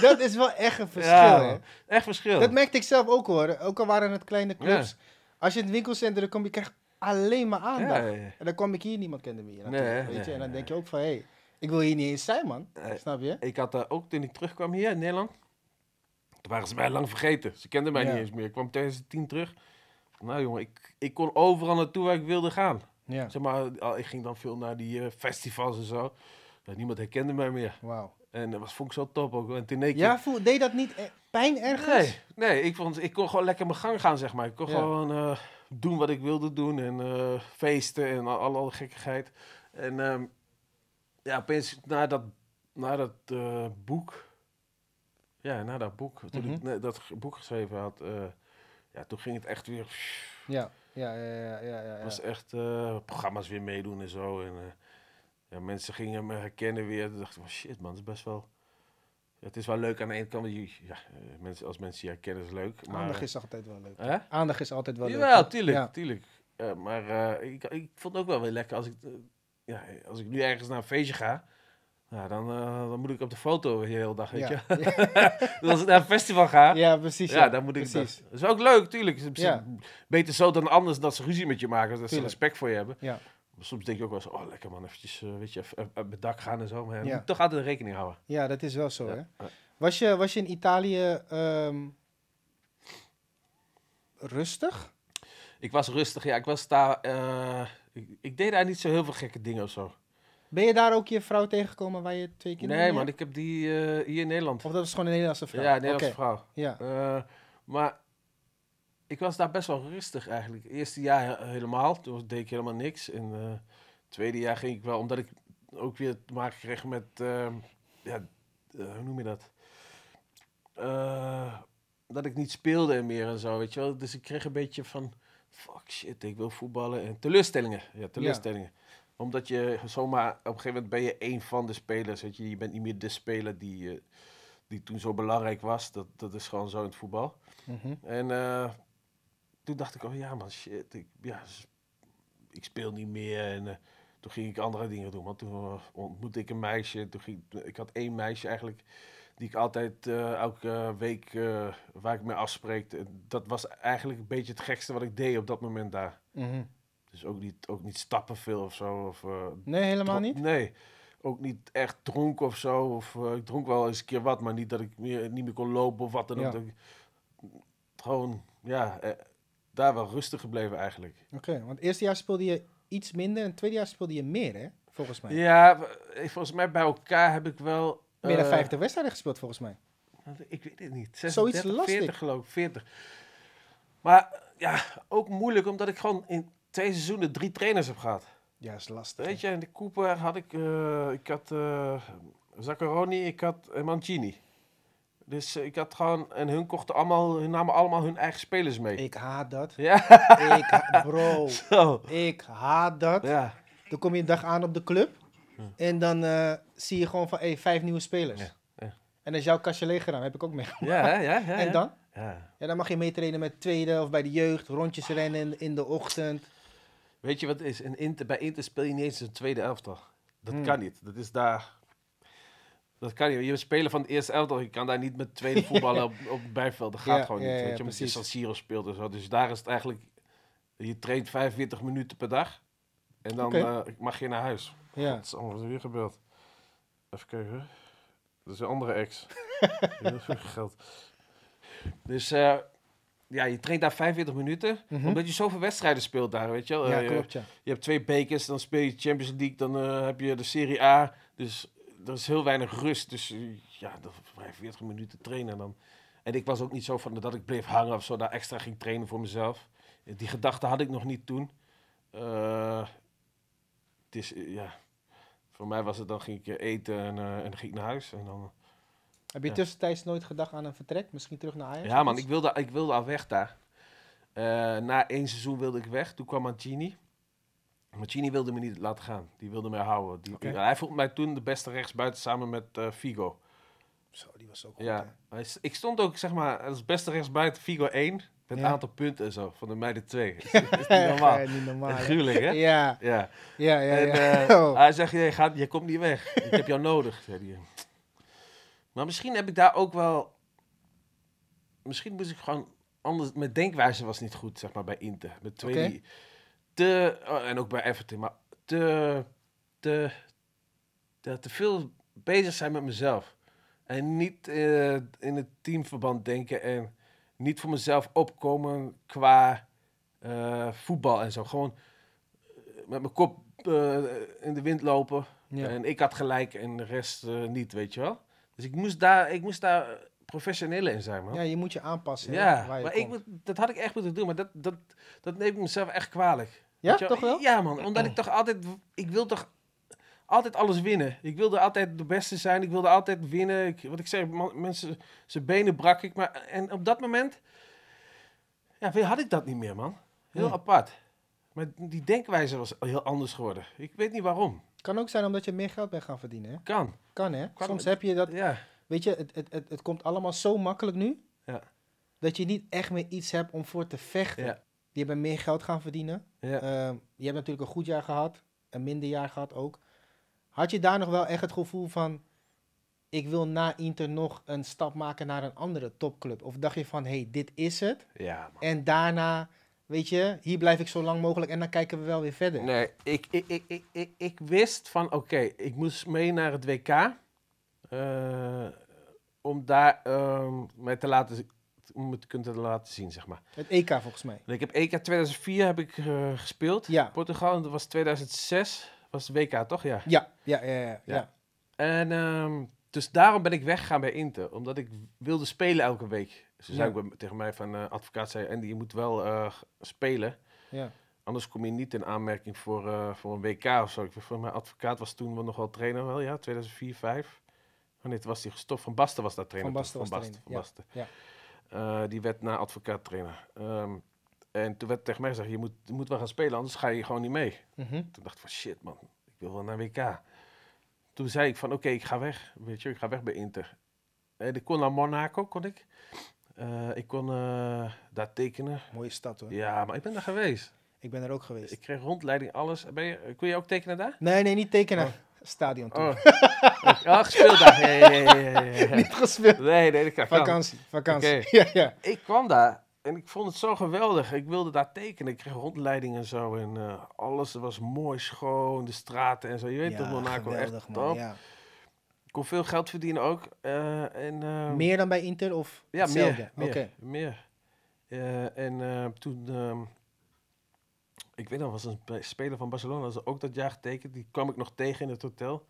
Dat is wel echt een verschil, Ja. Echt verschil. Dat merkte ik zelf ook, hoor. Ook al waren het kleine clubs. Als je in het winkelcentrum komt, je krijgt alleen maar aandacht. ja. En dan kwam ik hier, niemand kende me hier Nee, natuurlijk, nee, weet je? En dan denk je ook van, hé, hey, ik wil hier niet eens zijn, man. Snap je? Ik had daar ook, toen ik terugkwam hier in Nederland, toen waren ze mij lang vergeten. Ze kenden mij niet eens meer. Ik kwam 2010 terug. Nou jongen, ik, ik kon overal naartoe waar ik wilde gaan. Ja. Zeg maar, ik ging dan veel naar die eh, festivals en zo. Niemand herkende mij meer. Wauw. En dat was, vond ik zo top ook. En toen deed ik- Ja, voel, deed dat niet eh, pijn ergens? Nee, nee ik, vond, ik kon gewoon lekker mijn gang gaan, zeg maar. Ik kon Ja. gewoon eh, doen wat ik wilde doen. En eh, feesten en al, alle gekkigheid. En ehm, ja, opeens na dat, na dat boek... Ja, na dat boek. Toen ik Mhm. dat boek geschreven had... ja, toen ging het echt weer... Ja, ja, ja, ja, ja. ja, ja. was echt programma's weer meedoen en zo. En ja, mensen gingen me herkennen weer. Toen dacht ik, oh shit man, het is best wel... Ja, het is wel leuk aan de ene kant. Ja, mensen, als mensen je herkennen is leuk. Maar, Aandacht is altijd wel leuk. Hè? Aandacht is altijd wel leuk. Toch? tuurlijk, Ja. tuurlijk. Eh, maar eh, ik, ik vond het ook wel weer lekker als ik, eh, ja, als ik nu ergens naar een feestje ga. Ja, dan, dan moet ik op de foto de hele dag, weet Ja. je. Dus (laughs) als ik naar een festival ga, ja, Ja, precies. Ja, dan moet ik precies. dat. Dat is ook leuk, tuurlijk. Is Ja. Beter zo dan anders dat ze ruzie met je maken, dat ze respect voor je hebben. Ja. Soms denk je ook wel eens, oh lekker man, eventjes, eh, weet je, even op het dak gaan en zo. Maar ja, Ja. moet toch altijd rekening houden. Ja, dat is wel zo, Ja, hè? Was je, was je in Italië ehm, rustig? Ik was rustig, ja. Ik was daar, eh, ik, ik deed daar niet zo heel veel gekke dingen of zo. Ben je daar ook je vrouw tegengekomen waar je twee kinderen Nee man, hebt? ik heb die eh, hier in Nederland. Of dat is gewoon een Nederlandse vrouw? Ja, een Nederlandse vrouw. Ja, maar ik was daar best wel rustig eigenlijk. Het eerste jaar he- helemaal, toen deed ik helemaal niks. En eh, het tweede jaar ging ik wel, omdat ik ook weer te maken kreeg met, ehm, ja, eh, hoe noem je dat? Eh, dat ik niet speelde meer en zo, weet je wel. Dus ik kreeg een beetje van, fuck shit, ik wil voetballen. En teleurstellingen, ja, teleurstellingen. Omdat je zomaar, op een gegeven moment ben je één van de spelers, weet je. Je bent niet meer de speler die, die toen zo belangrijk was. Dat, dat is gewoon zo in het voetbal. Mhm. En eh, toen dacht ik, oh ja man, shit, ik, ja, ik speel niet meer. En eh, toen ging ik andere dingen doen. Want toen eh, ontmoette ik een meisje. Toen ging, ik had één meisje eigenlijk, die ik altijd eh, elke week, waar ik mee afspreek. Dat was eigenlijk een beetje het gekste wat ik deed op dat moment daar. Mhm. Dus ook niet, ook niet stappen veel of zo. Of, Nee, helemaal niet? Nee. Ook niet echt dronken of zo. Of, ik dronk wel eens een keer wat, maar niet dat ik meer, niet meer kon lopen of wat dan ook. Ja. Gewoon, ja, daar wel rustig gebleven eigenlijk. Oké, want het eerste jaar speelde je iets minder en het tweede jaar speelde je meer, hè? Volgens mij. Ja, eh, volgens mij bij elkaar heb ik wel... Meer dan eh, 50 wedstrijden gespeeld, volgens mij. Ik weet het niet. Zoiets 36, lastig. 40 geloof ik, 40. Maar ja, ook moeilijk omdat ik gewoon in twee seizoenen drie trainers heb gehad. Ja, is lastig. Weet je, in de Cooper had ik, eh, ik had eh Zaccaroni, ik had eh, Mancini. Dus eh, ik had gewoon, en hun kochten allemaal, hun namen allemaal hun eigen spelers mee. Ik haat dat. (laughs) Ja, Ik ha- bro, (laughs) zo. ik haat dat. Ja, Dan kom je een dag aan op de club en dan eh, zie je gewoon van, hé, vijf nieuwe spelers. Ja. En dan is jouw kastje leeg gedaan, heb ik ook meegemaakt. ja, ja, (laughs) ja. En dan? Ja. Ja, dan mag je meetrainen met tweede of bij de jeugd, rondjes rennen in, in de ochtend. Weet je wat het is? In Inter, bij Inter speel je niet eens een tweede elftal. Dat Hmm. kan niet. Dat is daar... Dat kan niet. Je bent speler van het eerste elftal. Je kan daar niet met tweede (laughs) voetballen op, op het bijveld. Dat gaat Ja, gewoon ja, niet. ja, weet je, omdat je. San Siro speelt en zo. Dus daar is het eigenlijk... Je traint 45 minuten per dag. En dan Oké. eh, mag je naar huis. Ja. Wat is allemaal weer gebeurd? Even kijken. Dat is een andere ex. (laughs) Heel veel geld. Dus eh, ja, je traint daar 45 minuten. Mhm. Omdat je zoveel wedstrijden speelt daar, weet je wel. Ja, Eh, klopt, ja. je hebt twee bekers, dan speel je Champions League, dan heb je de Serie A. Dus er is heel weinig rust. Dus eh, ja, dan 45 minuten trainen dan. En ik was ook niet zo van dat ik bleef hangen of zo, daar extra ging trainen voor mezelf. Eh, Die gedachte had ik nog niet toen. Eh, het is, ja, voor mij was het dan ging ik eten en, en dan ging ik naar huis. En dan, Heb je Ja. tussentijds nooit gedacht aan een vertrek? Misschien terug naar Ajax? ja man, ik wilde, ik wilde al weg daar. Na één seizoen wilde ik weg. Toen kwam Mancini. Mancini wilde me niet laten gaan. Die wilde mij houden. Die. Hij vond mij toen de beste rechtsbuiten samen met eh, Figo. Zo, die was ook goed, Ja. hè? Ik stond ook zeg maar als beste rechtsbuiten Figo 1. Met een Ja. aantal punten en zo. Van de meiden 2. is, (laughs) is niet normaal. Ja, niet normaal. Gruwelijk hè? Ja, Ja. ja, ja. En, eh, (laughs) Oh. Hij zegt, je, gaat, je komt niet weg. Ik heb jou (laughs) nodig, zei hij. Maar misschien heb ik daar ook wel... Misschien moest ik gewoon anders... Mijn denkwijze was niet goed, zeg maar, bij Inter. Met twee die te... oh, en ook bij Everton, maar te... Te, te, te veel bezig zijn met mezelf. En niet eh, in het teamverband denken en niet voor mezelf opkomen qua eh, voetbal en zo. Gewoon eh, met mijn kop in de wind lopen. Ja. En ik had gelijk en de rest niet, weet je wel. Dus ik moest daar, ik moest daar professioneler in zijn, man. ja, je moet je aanpassen. hè, Ja, waar je maar ik, komt. moet- dat had ik echt moeten doen, maar dat, dat, dat neem ik mezelf echt kwalijk. Ja, toch wel? Ja, man. Omdat ik (clears throat) toch altijd, ik wil toch altijd alles winnen. Ik wilde altijd de beste zijn, ik wilde altijd winnen. Ik, wat ik zeg, man- mensen, zijn benen brak ik. Maar, en op dat moment, ja, had ik dat niet meer, man. Heel apart. Maar die denkwijze was heel anders geworden. Ik weet niet waarom. Kan ook zijn omdat je meer geld bent gaan verdienen. Hè? Kan. Kan hè? Kan- Soms heb je dat. Ja. Weet je, het, het, het, het komt allemaal zo makkelijk nu. Ja. Dat je niet echt meer iets hebt om voor te vechten. Ja. Je bent meer geld gaan verdienen. Ja. Ehm, je hebt natuurlijk een goed jaar gehad. Een minder jaar gehad ook. Had je daar nog wel echt het gevoel van... Ik wil na Inter nog een stap maken naar een andere topclub? Of dacht je van, hé, hey, dit is het. ja, man. En daarna weet je, hier blijf ik zo lang mogelijk en dan kijken we wel weer verder. Nee, ik, ik, ik, ik, ik, ik wist van, oké, ik moest mee naar het WK. eh, om daar ehm, mij te laten, om het te kunnen laten zien, zeg maar. Het EK volgens mij. Ik heb EK 2004 heb ik, eh, gespeeld. Ja. Portugal, en dat was 2006. Was het WK, toch? Ja. Ja, ja, ja, ja. En ehm, dus daarom ben ik weggegaan bij Inter. Omdat ik wilde spelen elke week. Ze zei ook tegen mij van, eh, advocaat zei, Andy, je moet wel eh, spelen. ja. Anders kom je niet in aanmerking voor, voor een WK of zo. Ik, voor mijn advocaat was toen wel nog wel trainer, wel ja, 2004, 2005. Oh nee, toen was hij gestopt. Van Basten was dat trainer. Van. Basten was Van trainer, Basten. ja, Eh, die werd na advocaat trainer. Ehm, en toen werd tegen mij gezegd, je moet, je moet wel gaan spelen, anders ga je gewoon niet mee. Mhm. Toen dacht ik van shit man, ik wil wel naar WK. Toen zei ik van oké, ik ga weg. Weet je, ik ga weg bij Inter. En ik kon naar Monaco, kon ik. Eh, ik kon eh, daar tekenen. Mooie stad hoor. Ja, maar ik ben daar geweest. Ik ben er ook geweest. Ik kreeg rondleiding, alles. Ben je, kon je ook tekenen daar? Nee, nee, niet tekenen. Oh. Stadion toe. Oh, (laughs) (laughs) ja, gespeeld daar. Ja, ja, ja, ja, ja, ja. niet gespeeld. Nee, nee, dat kan. Vakantie, vakantie. (laughs) Ja, ja. Ik kwam daar en ik vond het zo geweldig. Ik wilde daar tekenen. Ik kreeg rondleiding en zo. En eh, alles was mooi, schoon. De straten en zo. Je weet toch, Monaco geweldig, echt man. top. Ja. Ik kon veel geld verdienen ook. eh, en, eh, Meer dan bij Inter of Ja, hetzelfde? meer. Oké. meer, meer. Eh, en toen, ehm, ik weet nog, was een spe- speler van Barcelona, dat ook dat jaar getekend. Die kwam ik nog tegen in het hotel.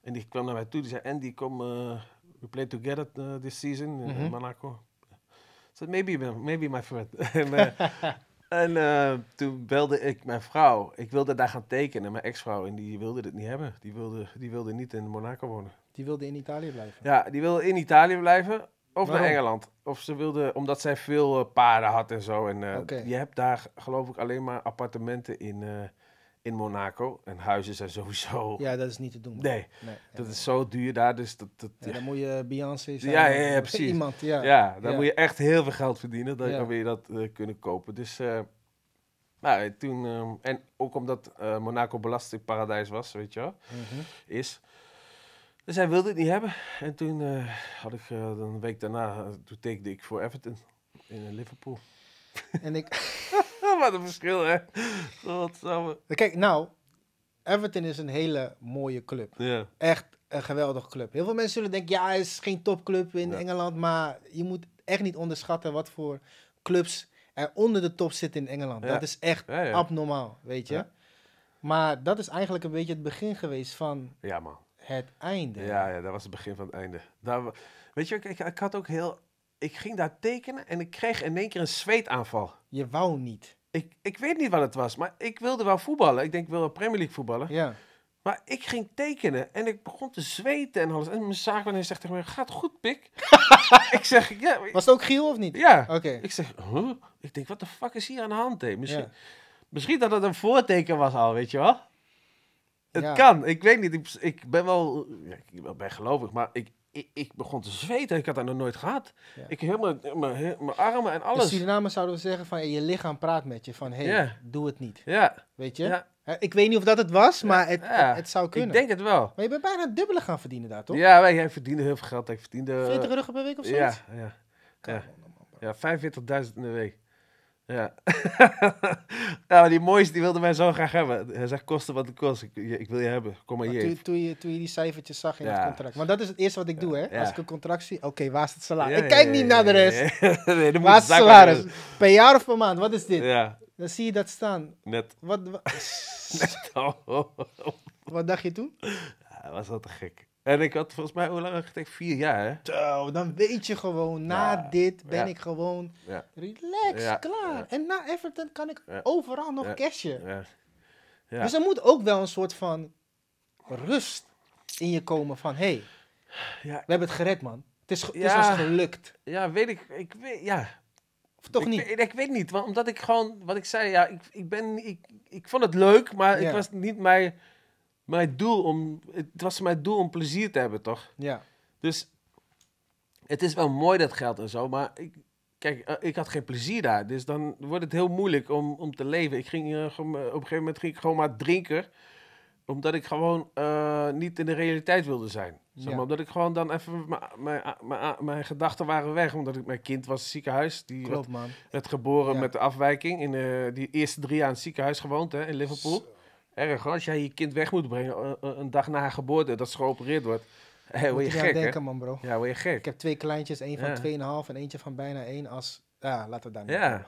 En die kwam naar mij toe, die zei, Andy, kom, eh, we play together uh, this season in Mhm. Monaco. I said, maybe, maybe my friend. (laughs) en eh, (laughs) en eh, toen belde ik mijn vrouw. Ik wilde daar gaan tekenen, mijn ex-vrouw. En die wilde het niet hebben. Die wilde, die wilde niet in Monaco wonen. Die wilde in Italië blijven. Ja, die wilde in Italië blijven of naar? Engeland. Of ze wilde, omdat zij veel eh, paarden had en zo. En eh, je hebt daar geloof ik alleen maar appartementen in, eh, in Monaco. En huizen zijn sowieso... Ja, dat is niet te doen. Nee, Nee, dat ja, is zo duur daar. Dus dat, dat, ja, ja, dan moet je Beyoncé zijn. Ja, ja, (laughs) precies. Iemand, ja. ja, dan moet je echt heel veel geld verdienen. Dan, dan wil je dat eh, kunnen kopen. Dus... eh, nou, toen, ehm, en ook omdat eh, Monaco belastingparadijs was, weet je wel Mhm. is. Dus hij wilde het niet hebben. En toen eh, had ik eh, dan een week daarna, eh, toen tekende ik voor Everton in eh, Liverpool. En ik... (laughs) (laughs) Wat een verschil, hè? Godsamme. Kijk, nou, Everton is een hele mooie club. Ja. Echt een geweldige club. Heel veel mensen zullen denken, ja, het is geen topclub in Ja. Engeland. Maar je moet echt niet onderschatten wat voor clubs er onder de top zitten in Engeland. Ja. Dat is echt abnormaal, weet je. Maar dat is eigenlijk een beetje het begin geweest van ja, man. het einde. Ja, ja, dat was het begin van het einde. Daar, weet je, ik, ik, ik had ook heel... Ik ging daar tekenen en ik kreeg in één keer een zweetaanval. Je wou niet. Ik, ik weet niet wat het was, maar ik wilde wel voetballen. Ik denk, ik wil wel Premier League voetballen. Ja. Maar ik ging tekenen en ik begon te zweten en alles. En mijn zaakwaarnemer zegt tegen mij, gaat goed, pik? (laughs) ik zeg, ja, Was het ook Giel of niet? ja. Oké. Ik zeg, huh? Ik denk, wat de fuck is hier aan de hand, hè? Misschien, Ja. misschien dat het een voorteken was al, weet je wel? Het Ja. kan, ik weet niet. Ik, ik ben wel, ik ben gelovig, maar ik, ik, ik begon te zweten. Ik had dat nog nooit gehad. Ja. Ik helemaal, mijn, mijn armen en In alles. Suriname zouden we zeggen van je lichaam praat met je van hé, hey, Ja. doe het niet. Ja, Weet je? ja, Ik weet niet of dat het was, maar het, het, het zou kunnen. ik denk het wel. Maar je bent bijna dubbele gaan verdienen daar, toch? Ja, wij, hij verdiende heel veel geld. Ik verdiende... 40 ruggen per week of zo? ja, ja, ja, 45.000 in de week. Ja. (laughs) ja, maar die mooiste die wilde mij zo graag hebben. Hij zegt, kosten wat het kost. Ik, ik wil je hebben. Kom maar Maar hier. toen, toen, je, toen je die cijfertjes zag in Ja. het contract. Want dat is het eerste wat ik doe, hè? Ja. Als ik een contract zie, oké, waar is het salaris? Ja, ik kijk niet (laughs) naar de rest. nee, Waar is het salaris? Per jaar of per maand? Wat is dit? Dan zie je dat staan. net. Wat, wat, (laughs) Oh, wat dacht je toen? Ja, was wel te gek. En ik had volgens mij, hoe lang had ik? Vier jaar, hè? Zo, dan weet je gewoon, na Ja. dit ben Ja. ik gewoon Ja. relaxed, klaar. En na Everton kan ik overal nog cashen. Ja. Ja. Dus er moet ook wel een soort van rust in je komen van, hé, hey, Ja. we hebben het gered, man. Het is, het is ons gelukt. ja, weet ik. Ik weet, ja. Of toch ik, niet? weet- Ik, weet niet, want omdat ik gewoon, wat ik zei, ja, ik, ik ben, ik, ik vond het leuk, maar Ja. het was niet mijn, mijn doel om, het was mijn doel om plezier te hebben, toch? Ja, Dus het is wel mooi dat geld en zo, maar ik, kijk, eh, ik had geen plezier daar. Dus dan wordt het heel moeilijk om, om te leven. Ik ging, eh, op een gegeven moment ging ik gewoon maar drinken. Omdat ik gewoon eh, niet in de realiteit wilde zijn. Zeg Ja. maar, omdat ik gewoon dan even... mijn- Mijn, mijn, mijn gedachten waren weg. Omdat ik, mijn kind was in het ziekenhuis. Die werd, Klopt, man. werd geboren Ja. met de afwijking. In die eerste drie jaar in het ziekenhuis gewoond hè, in Liverpool. Erg hoor. Als jij je kind weg moet brengen eh, eh, een dag na haar geboorte. Dat ze geopereerd wordt. (laughs) Moet word je je gek hè? denken, man, bro. Ja, word je gek. Ik heb twee kleintjes, één van Ja. 2,5 en eentje van bijna 1 als... Ja, we daar niet Ja.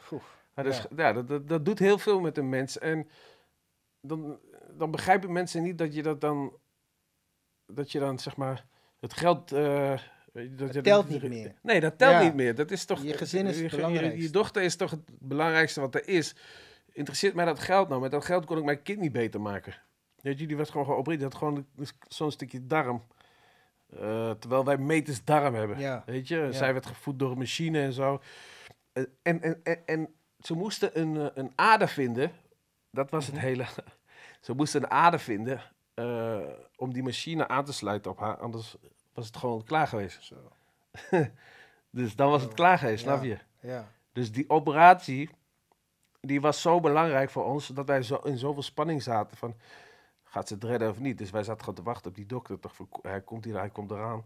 Ja. ja, dat, dat, dat doet heel veel met een mens. En dan, dan begrijpen mensen niet dat je dat dan, dat je dan zeg maar het geld. eh, je, dat Het dat- telt niet meer. Nee, dat telt Ja. niet meer. Dat is toch. Je gezin is het je. Je, dochter is toch het belangrijkste wat er is. Interesseert mij dat geld nou? Met dat geld kon ik mijn kind niet beter maken. Weet je, die was gewoon geopereerd. Die had gewoon zo'n stukje darm. Eh, terwijl wij meters darm hebben. Ja. Weet je, Ja. zij werd gevoed door een machine en zo. Eh, En, en, en, en ze moesten een, eh, een ader vinden. Dat was Mhm. het hele. (laughs) Ze moesten een ader vinden om die machine aan te sluiten op haar. Anders was het gewoon klaar geweest. Zo. (laughs) Dus dan was het klaar geweest, ja. snap je? Ja. Dus die operatie, die was zo belangrijk voor ons, dat wij zo, in zoveel spanning zaten van, gaat ze het redden of niet? Dus wij zaten gewoon te wachten op die dokter, toch, hij komt hier, hij komt eraan.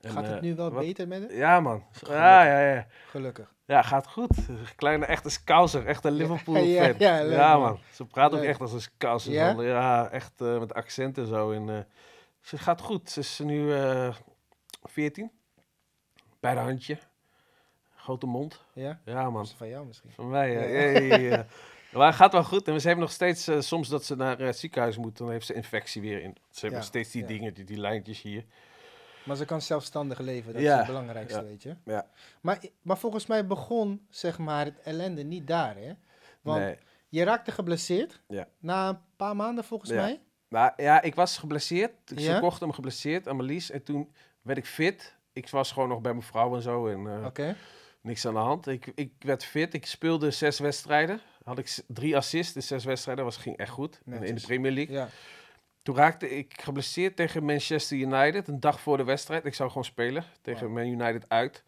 En, Gaat het eh, nu wel wat- beter met het? Ja, man. Gelukkig. Ja, ja, ja. Gelukkig. Ja, gaat goed. Kleine echte scouser, echt een Liverpool fan. Ja, ja, leuk, ja, man. Ze praat ook echt als een scouser. Ja? Ja, echt eh, met accent en zo. En, eh, ze gaat goed. Ze is nu eh 14. Bij de handje. Grote mond. Ja? Ja, man. Van jou misschien. Van mij, ja. Ja. ja. (laughs) Maar het gaat wel goed. En ze hebben nog steeds, eh, soms dat ze naar eh, het ziekenhuis moet, dan heeft ze infectie weer in. Ze hebben nog steeds die dingen, die, die lijntjes hier. Maar ze kan zelfstandig leven, dat Ja, is het belangrijkste, weet je. Ja. Maar, maar volgens mij begon, zeg maar, het ellende niet daar, hè? Want Nee. je raakte geblesseerd. Ja. Na een paar maanden, volgens Ja. mij. Maar ja, ik was geblesseerd. Ik Ja? Ze kochten hem geblesseerd aan Marlies. En toen werd ik fit. Ik was gewoon nog bij mijn vrouw en zo. En Oké. Niks aan de hand. Ik, ik werd fit. Ik speelde zes wedstrijden. Had ik drie assists in zes wedstrijden. Was, ging echt goed. In- In de. Premier League. Ja. Toen raakte ik geblesseerd tegen Manchester United. Een dag voor de wedstrijd. Ik zou gewoon spelen. Tegen Wauw. Man United uit.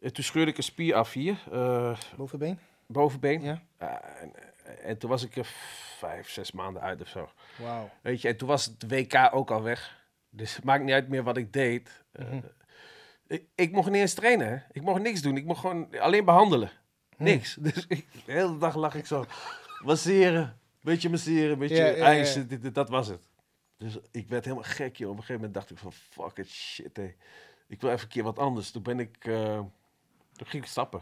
En toen scheurde ik een spier af hier. eh, Bovenbeen? bovenbeen. Ja. Ja, en, en toen was ik er vijf, zes maanden uit of zo. Wauw. Weet je, en toen was het WK ook al weg. Dus het maakt niet uit meer wat ik deed. Eh, Mhm. Ik, ik mocht niet eens trainen. hè. Ik mocht niks doen. Ik mocht gewoon alleen behandelen. Hm. Niks. (laughs) Dus ik, de hele dag lag ik zo. Masseren. Beetje masseren. Beetje Ja, ja, ja. ijzen. Dit, dit, dat was het. Dus ik werd helemaal gek, joh. Op een gegeven moment dacht ik van, fuck it, shit, hé. Ik wil even een keer wat anders. Toen ben ik... eh, toen ging ik stappen.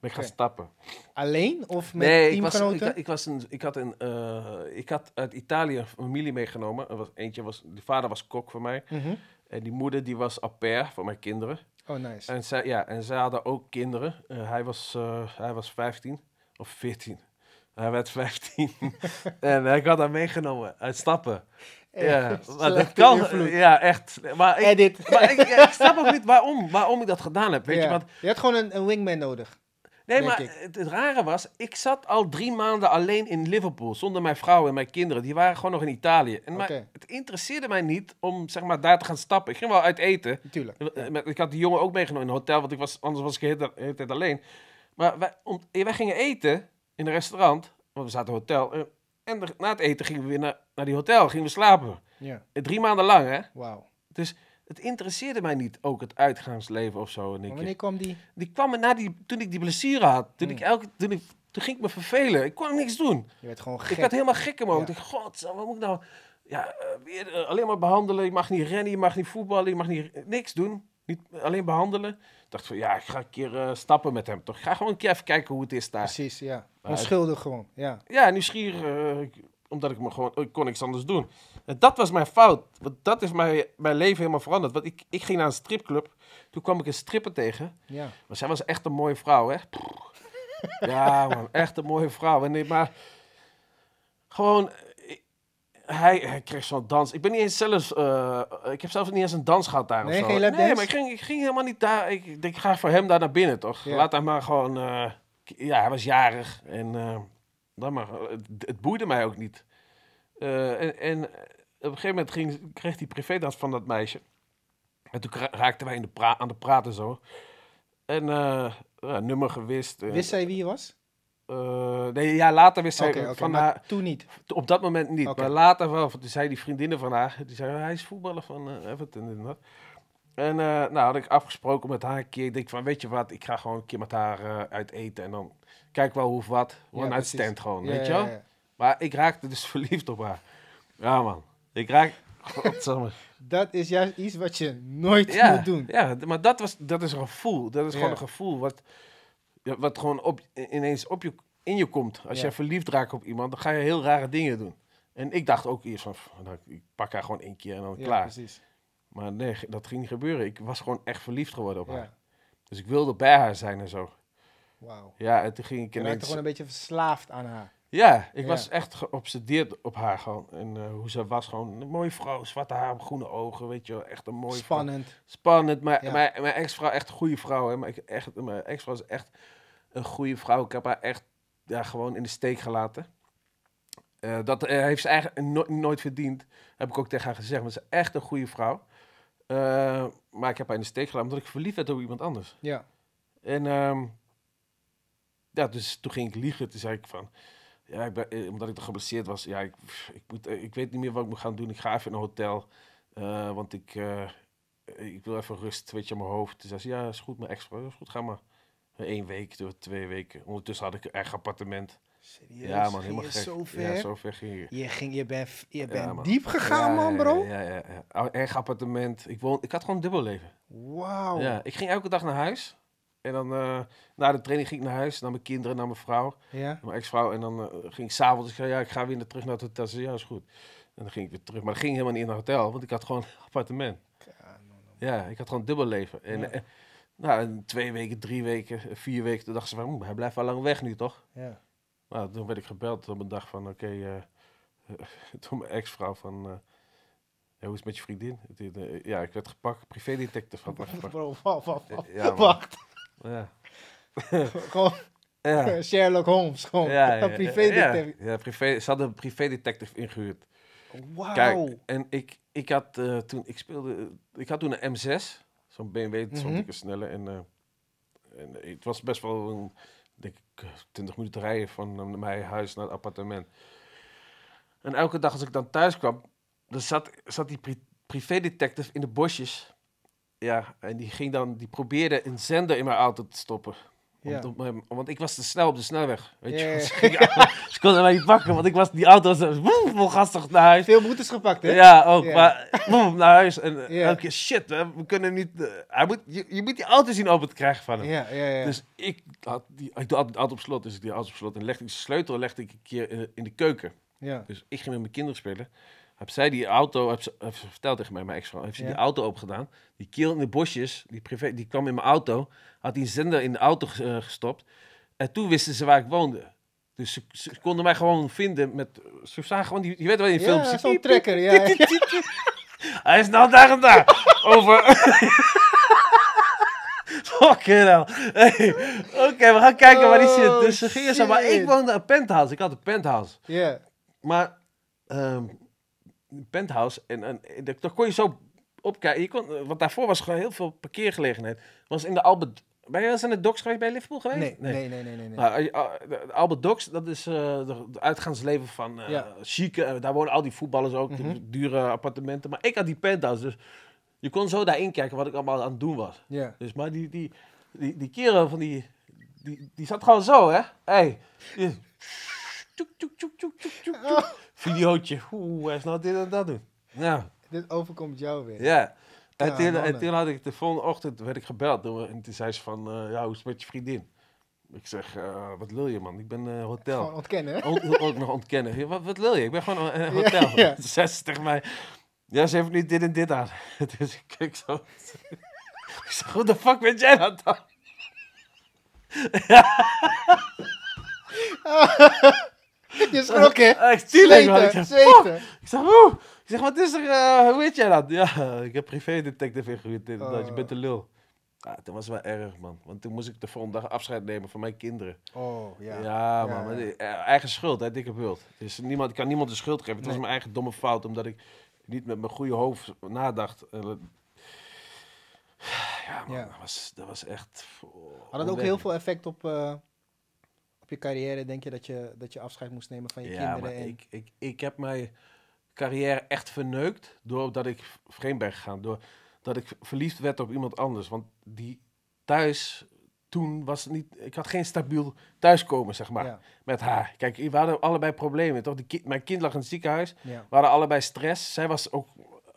Ben ik gaan Oké. stappen. Alleen of met Nee, ik, was, teamgenoten? ik, ik, was een, ik, had een, eh, ik had uit Italië een familie meegenomen. Er was, eentje was, die vader was kok voor mij. Mhm. En die moeder die was au pair voor mijn kinderen. Oh, nice. En zij, ja, en zij hadden ook kinderen. Eh, hij, was, eh, hij was 15 of 14. Hij werd 15. (laughs) en ik had haar meegenomen uit stappen. Ja, maar dat kan. invloed. Ja, echt. Maar ik, Edit. maar ik, ik snap ook niet waarom, waarom ik dat gedaan heb. Weet Ja. je, want je had gewoon een, een wingman nodig. Nee, maar ik. het, het rare was, ik zat al drie maanden alleen in Liverpool, zonder mijn vrouw en mijn kinderen. Die waren gewoon nog in Italië. En maar het interesseerde mij niet om zeg maar, daar te gaan stappen. Ik ging wel uit eten. Natuurlijk. Eh, met- Ik had die jongen ook meegenomen in een hotel, want ik was, anders was ik de hele, tijd- de hele tijd alleen. Maar wij, om, eh, wij gingen eten in een restaurant, want we zaten in een hotel. En, er- na het eten gingen we weer naar, naar die hotel, gingen we slapen. Ja. Eh, Drie maanden lang, hè. Wauw. Dus het interesseerde mij niet, ook het uitgaansleven of zo. En ik, wanneer kwam die? die kwam me na die, toen ik die blessure had. Toen, Hmm. ik elke, toen, ik, toen ging ik me vervelen. Ik kon niks doen. Je werd gewoon Ik gek. werd helemaal gek in mijn hoofd. Ja. Ik dacht, god, wat moet ik nou... Ja, eh, weer, eh, alleen maar behandelen. Je mag niet rennen, je mag niet voetballen, je mag niet, niks doen. Niet, alleen behandelen. Ik dacht van, ja, ik ga een keer eh, stappen met hem. Toch? Ik ga gewoon een keer even kijken hoe het is daar. Precies, ja. Onschuldig gewoon, ja. Ja, nieuwsgierig, ik- omdat ik me gewoon, ik kon niks anders doen. En dat was mijn fout. Want dat is mijn, mijn leven helemaal veranderd. Want ik, ik ging naar een stripclub. Toen kwam ik een stripper tegen. Ja. Maar zij was echt een mooie vrouw, hè? (laughs) Ja, man, echt een mooie vrouw. En nee, maar gewoon, ik- hij, hij kreeg zo'n dans. Ik ben niet eens zelfs, eh, ik heb zelfs niet eens een dans gehad daar Nee, of zo. geen? Nee, maar ik ging, ik ging helemaal niet daar. Ik, ik ga voor hem daar naar binnen, toch? Ja. Laat hij maar gewoon, eh, ja, hij was jarig. En eh, dan maar, het, het boeide mij ook niet. Eh, en, en op een gegeven moment ging, kreeg hij privédans van dat meisje. En toen raakten wij in de pra- aan de praten zo. En eh, ja, nummer gewist. Wist zij wie je was? eh, nee, ja, later wist zij van haar... toen niet. Op dat moment niet, maar later wel. Want toen zei die vriendinnen van haar, die zei, hij is voetballer van Everton en dat. En nou had ik afgesproken met haar een keer. Ik denk van, weet je wat, ik ga gewoon een keer met haar uit eten. En dan kijk wel hoe of wat. One night precies. stand gewoon, Ja, weet je ja, wel. ja. Maar ik raakte dus (laughs) verliefd op haar. Ja man, ik raak... Godsamme. Dat is juist iets wat je nooit ja, moet doen. Ja, maar dat, was, dat is een gevoel. Dat is gewoon Ja. een gevoel wat, ja, wat gewoon op, ineens op je, in je komt. Als Ja. je verliefd raakt op iemand, dan ga je heel rare dingen doen. En ik dacht ook eerst van, nou, ik pak haar gewoon één keer en dan Ja, klaar. precies. Maar nee, dat ging niet gebeuren. Ik was gewoon echt verliefd geworden op haar. Ja. Dus ik wilde bij haar zijn en zo. Wauw. Ja, en toen ging ik Je raakte ineens... gewoon een beetje verslaafd aan haar. Ja, ik Ja. was echt geobsedeerd op haar gewoon. En eh, hoe ze was, gewoon een mooie vrouw. Zwarte haar, groene ogen, weet je wel. Echt een mooie vrouw. Spannend. Spannend. Maar Ja. mijn, mijn ex-vrouw, echt een goede vrouw. Hè. Mijn, echt, mijn ex-vrouw is echt een goede vrouw. Ik heb haar echt ja, gewoon in de steek gelaten. Eh, dat eh, heeft ze eigenlijk no- nooit verdiend. Heb ik ook tegen haar gezegd. Maar ze is echt een goede vrouw. Maar ik heb haar in de steek gelaten omdat ik verliefd werd op iemand anders. Ja. En ehm, ja, dus toen ging ik liegen. Toen zei ik van, ja, ik ben, eh, omdat ik er geblesseerd was. Ja, ik, ik, moet, eh, ik weet niet meer wat ik moet gaan doen. Ik ga even in een hotel. eh, want ik, ik wil even rust, weet je, aan mijn hoofd. Toen zei ze, ja, is goed, mijn ex-vrouw. Is goed, ga maar. Eén week, twee- weken. Ondertussen had ik een eigen appartement. Serieus? ja, man, Ging helemaal je gek. Zo ver? Ja, zo ver ging je. Je, ging, je bent, je bent diep gegaan, Ja, man, bro. Ja, ja, ja. ja. Eigen appartement. Ik, woon, ik had gewoon een dubbel leven. Wauw. Ja, ik ging elke dag naar huis. En dan eh, na de training ging ik naar huis, naar mijn kinderen, naar mijn vrouw, Ja. mijn ex-vrouw. En dan eh, ging ik s'avonds, ik zei, ja, ik ga weer terug naar het hotel. Ze zei, ja, is goed. En dan ging ik weer terug. Maar dat ging helemaal niet in een hotel, want ik had gewoon een appartement. Ja, ik had gewoon dubbel leven. En Ja. eh, nou, in twee weken, drie weken, vier weken, toen dachten ze van, "Oeh, hij blijft wel lang weg nu, toch? Ja. Nou, toen werd ik gebeld op een dag van, oké, eh, (laughs) door mijn ex-vrouw van, ja, hoe is het met je vriendin? Het- Ja, ik werd gepakt, privédetective had me gepakt. (laughs) Wacht. Ja. Ja. (laughs) Gewoon Ja. Sherlock Holmes. Gewoon Ja, (laughs) ja, een privédetective. Ja, ja, privé, ze hadden een privédetective ingehuurd. Wauw. Kijk, en ik, ik had eh, toen, ik speelde, ik had toen een M6, zo'n BMW, zo'n Mhm. dikke snelle. En, eh, en het was best wel, een, denk ik, 20 minuten rijden van eh, mijn huis naar het appartement. En elke dag als ik dan thuis kwam, dan zat, zat die pri privédetective in de bosjes. Ja, en die ging dan, die probeerde een zender in mijn auto te stoppen. Ja. Want, ik was te snel op de snelweg. Weet je, (laughs) Ze, gingen- (laughs) ze konden mij niet pakken, want ik was die auto was woe, vol gastig naar huis. Veel boetes gepakt, hè? Ja, ook. Maar boem, naar huis. En eh, elke keer, shit, hè, we kunnen niet... eh, hij moet, je, je moet die auto zien open te krijgen van hem. Ja, ja, ja. Dus ik had die, ik de auto op slot. Dus ik die auto op slot. En legde ik de sleutel legde ik een keer in, in de keuken. ja. Dus ik ging met mijn kinderen spelen. Heb zij die auto, heb ze, heeft ze verteld tegen mij, mijn ex-vrouw, heeft ze Ja. die auto opengedaan. Die keel in de bosjes, die, privé, die kwam in mijn auto. Had die zender in de auto eh, gestopt. En toen wisten ze waar ik woonde. Dus ze, ze konden mij gewoon vinden met... Ze zagen gewoon, die, je weet wel in Ja, films. ziet, zo'n trekker, ja. ja. hij is nou daar en daar. Over. (laughs) Fucking hell. Hey, Oké, we gaan kijken waar die zit. Oh, Dus ze gingen. Maar ik woonde een penthouse. Ik had een penthouse. Ja. Maar. ehm, penthouse. En, en, en daar kon je zo opkijken. Je kon, want daarvoor was gewoon heel veel parkeergelegenheid. Was in de Albert. Ben je wel eens aan de docks geweest bij Liverpool geweest? Nee, nee, nee, nee, nee. nee. Nou, eh, eh, Albert Docks, dat is eh, de, de uitgaansleven van eh Ja. chique. eh, daar wonen al die voetballers ook, Mhm. dure appartementen. Maar ik had die penthouse, dus je kon zo daarin kijken wat ik allemaal aan het doen was. Ja. Dus maar die, die, die, die kerel van die, die, die zat gewoon zo, hè? Hey. Die- Tjoek, tjoek, tjoek, tjoek, tjoek, tjoek, tjoek. Oh, Videootje. Oeh, hij is nou dit en dat doen. Ja, dit overkomt jou weer. ja. En, Ja, toen, en toen had ik de volgende ochtend werd ik gebeld door, en toen zei ze van, eh, ja, hoe is het met je vriendin? Ik zeg, eh, wat wil je man? Ik ben eh, hotel. Gewoon ontkennen, hè? Ook, ook nog ontkennen. Ja, Wat, wat wil je? Ik ben gewoon een hotel. Ja, ja. Toen zei ze tegen mij, ja, ze heeft nu dit en dit aan. (laughs) Dus ik keek zo. Ik zeg, hoe de fuck weet jij dat dan? (laughs) (laughs) (laughs) Je schrok, hè? Ik Zweten, zweten. Ik zeg, oeh. Ik zeg, wat is er? eh, hoe weet jij dat? Ja, ik heb privé-detective ingehuurd. dat. Je Oh. bent een lul. Ah, toen was wel erg, man. Want toen moest ik de volgende dag afscheid nemen van mijn kinderen. Oh, ja. Ja, man. Ja, maar ja. die- eh, eigen schuld, hè, dikke bult. Dus niemand, ik kan niemand de schuld geven. Het was mijn eigen domme fout, omdat ik niet met mijn goede hoofd nadacht. Dat- ja, man, Ja. Dat, was, dat was echt... oh, Had het ook heel veel effect op, eh, op je carrière denk je dat je, dat je afscheid moest nemen van je Ja, kinderen? maar en, ik, ik, ik heb mijn carrière echt verneukt doordat ik vreemd ben gegaan. Doordat ik verliefd werd op iemand anders. Want die thuis, toen was het niet... Ik had geen stabiel thuiskomen, zeg maar, ja, met haar. Kijk, we hadden allebei problemen, toch? Die ki- mijn kind lag in het ziekenhuis. ja. We hadden allebei stress. Zij was ook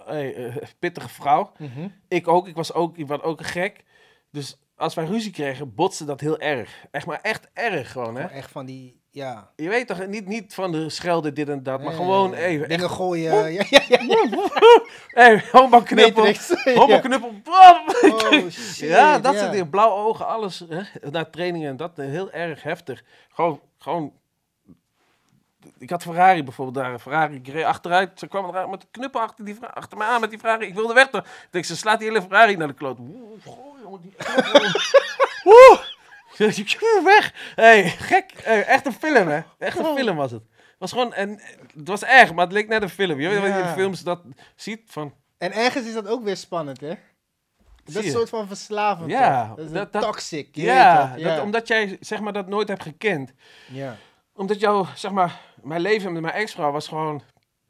hey, eh, pittige vrouw. Mhm. Ik ook. Ik was ook, ik was ook gek. Dus als wij ruzie kregen, botste dat heel erg. Echt maar echt erg gewoon, hè? Echt van die, ja. Je weet toch, niet, niet van de schelden dit en dat, maar Nee, gewoon even. Dingen Echt, gooien. Ja, ja, ja. hey, homo knuppel. (laughs) Homo knuppel. Oh, (laughs) shit. ja, dat ja. soort dingen. Blauwe ogen, alles. Hè? Na trainingen en dat, heel erg heftig. Gewoon, gewoon. Ik had Ferrari bijvoorbeeld daar. Ferrari, ik reed achteruit. Ze kwam eruit met de knuppel achter, die, achter me aan met die Ferrari. Ik wilde weg. toch. Ik denk, ze slaat die hele Ferrari naar de kloot. Oeh, goh, jongen, die (laughs) Oeh. Weg! Hey, gek. Hey, echt een film, hè? Echt een film was het. Het was gewoon, en het was erg, maar het leek net een film. Je weet wat je in films dat ziet van, En ergens is dat ook weer spannend, hè? Dat is een soort van verslavend. Ja, toch? Dat is dat- toxic. ja. Dat, omdat jij zeg maar dat nooit hebt gekend. ja, Omdat jouw, zeg maar, mijn leven met mijn ex-vrouw was gewoon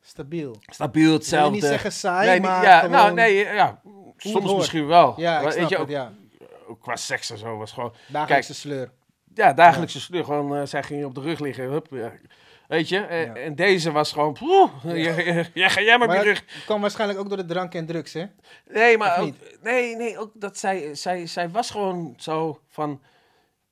stabiel. stabiel Ik wil hetzelfde. niet zeggen saai, nee, maar ja, gewoon... nou, nee, ja, soms misschien wel. Ja, Maar weet je, het, ook, ja. qua seks en zo was gewoon, Dagelijkse sleur. ja, dagelijkse sleur. Gewoon, eh, zij ging op de rug liggen, hup, ja. Weet je, en, Ja. en deze was gewoon, poeh, (laughs) ga jij maar op je rug. kwam waarschijnlijk ook door de drank en drugs, hè? Nee, maar ook, nee, nee, ook dat zij, zij, zij was gewoon zo van,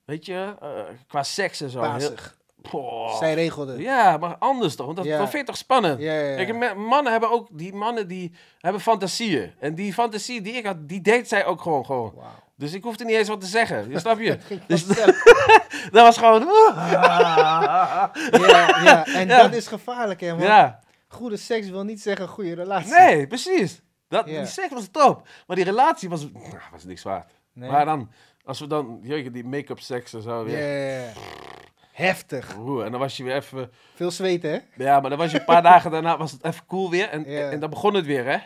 weet je, eh, qua seks en zo. heel-. Poh. Zij regelde. Ja, maar anders toch? Want dat, Ja. dat vind je toch spannend? Ja, ja. Kijk, mannen hebben ook, die mannen die hebben fantasieën. En die fantasie die ik had, die deed zij ook gewoon gewoon. Dus ik hoefde niet eens wat te zeggen. Je snap je? (laughs) Dus (laughs) dat was gewoon... ja, ja, en dat is gevaarlijk, hè? Want ja, goede seks wil niet zeggen goede relatie. nee, precies. Dat. Die seks was top. Maar die relatie was, nou, was niks waard. Nee. Maar dan, als we dan, jeetje, die make-up seks en zo Ja, weer. ja, ja. Heftig. Oeh, en dan was je weer even... Veel zweten, hè? Ja, maar dan was je een paar dagen daarna was het even cool weer. En, Ja. en dan begon het weer, hè?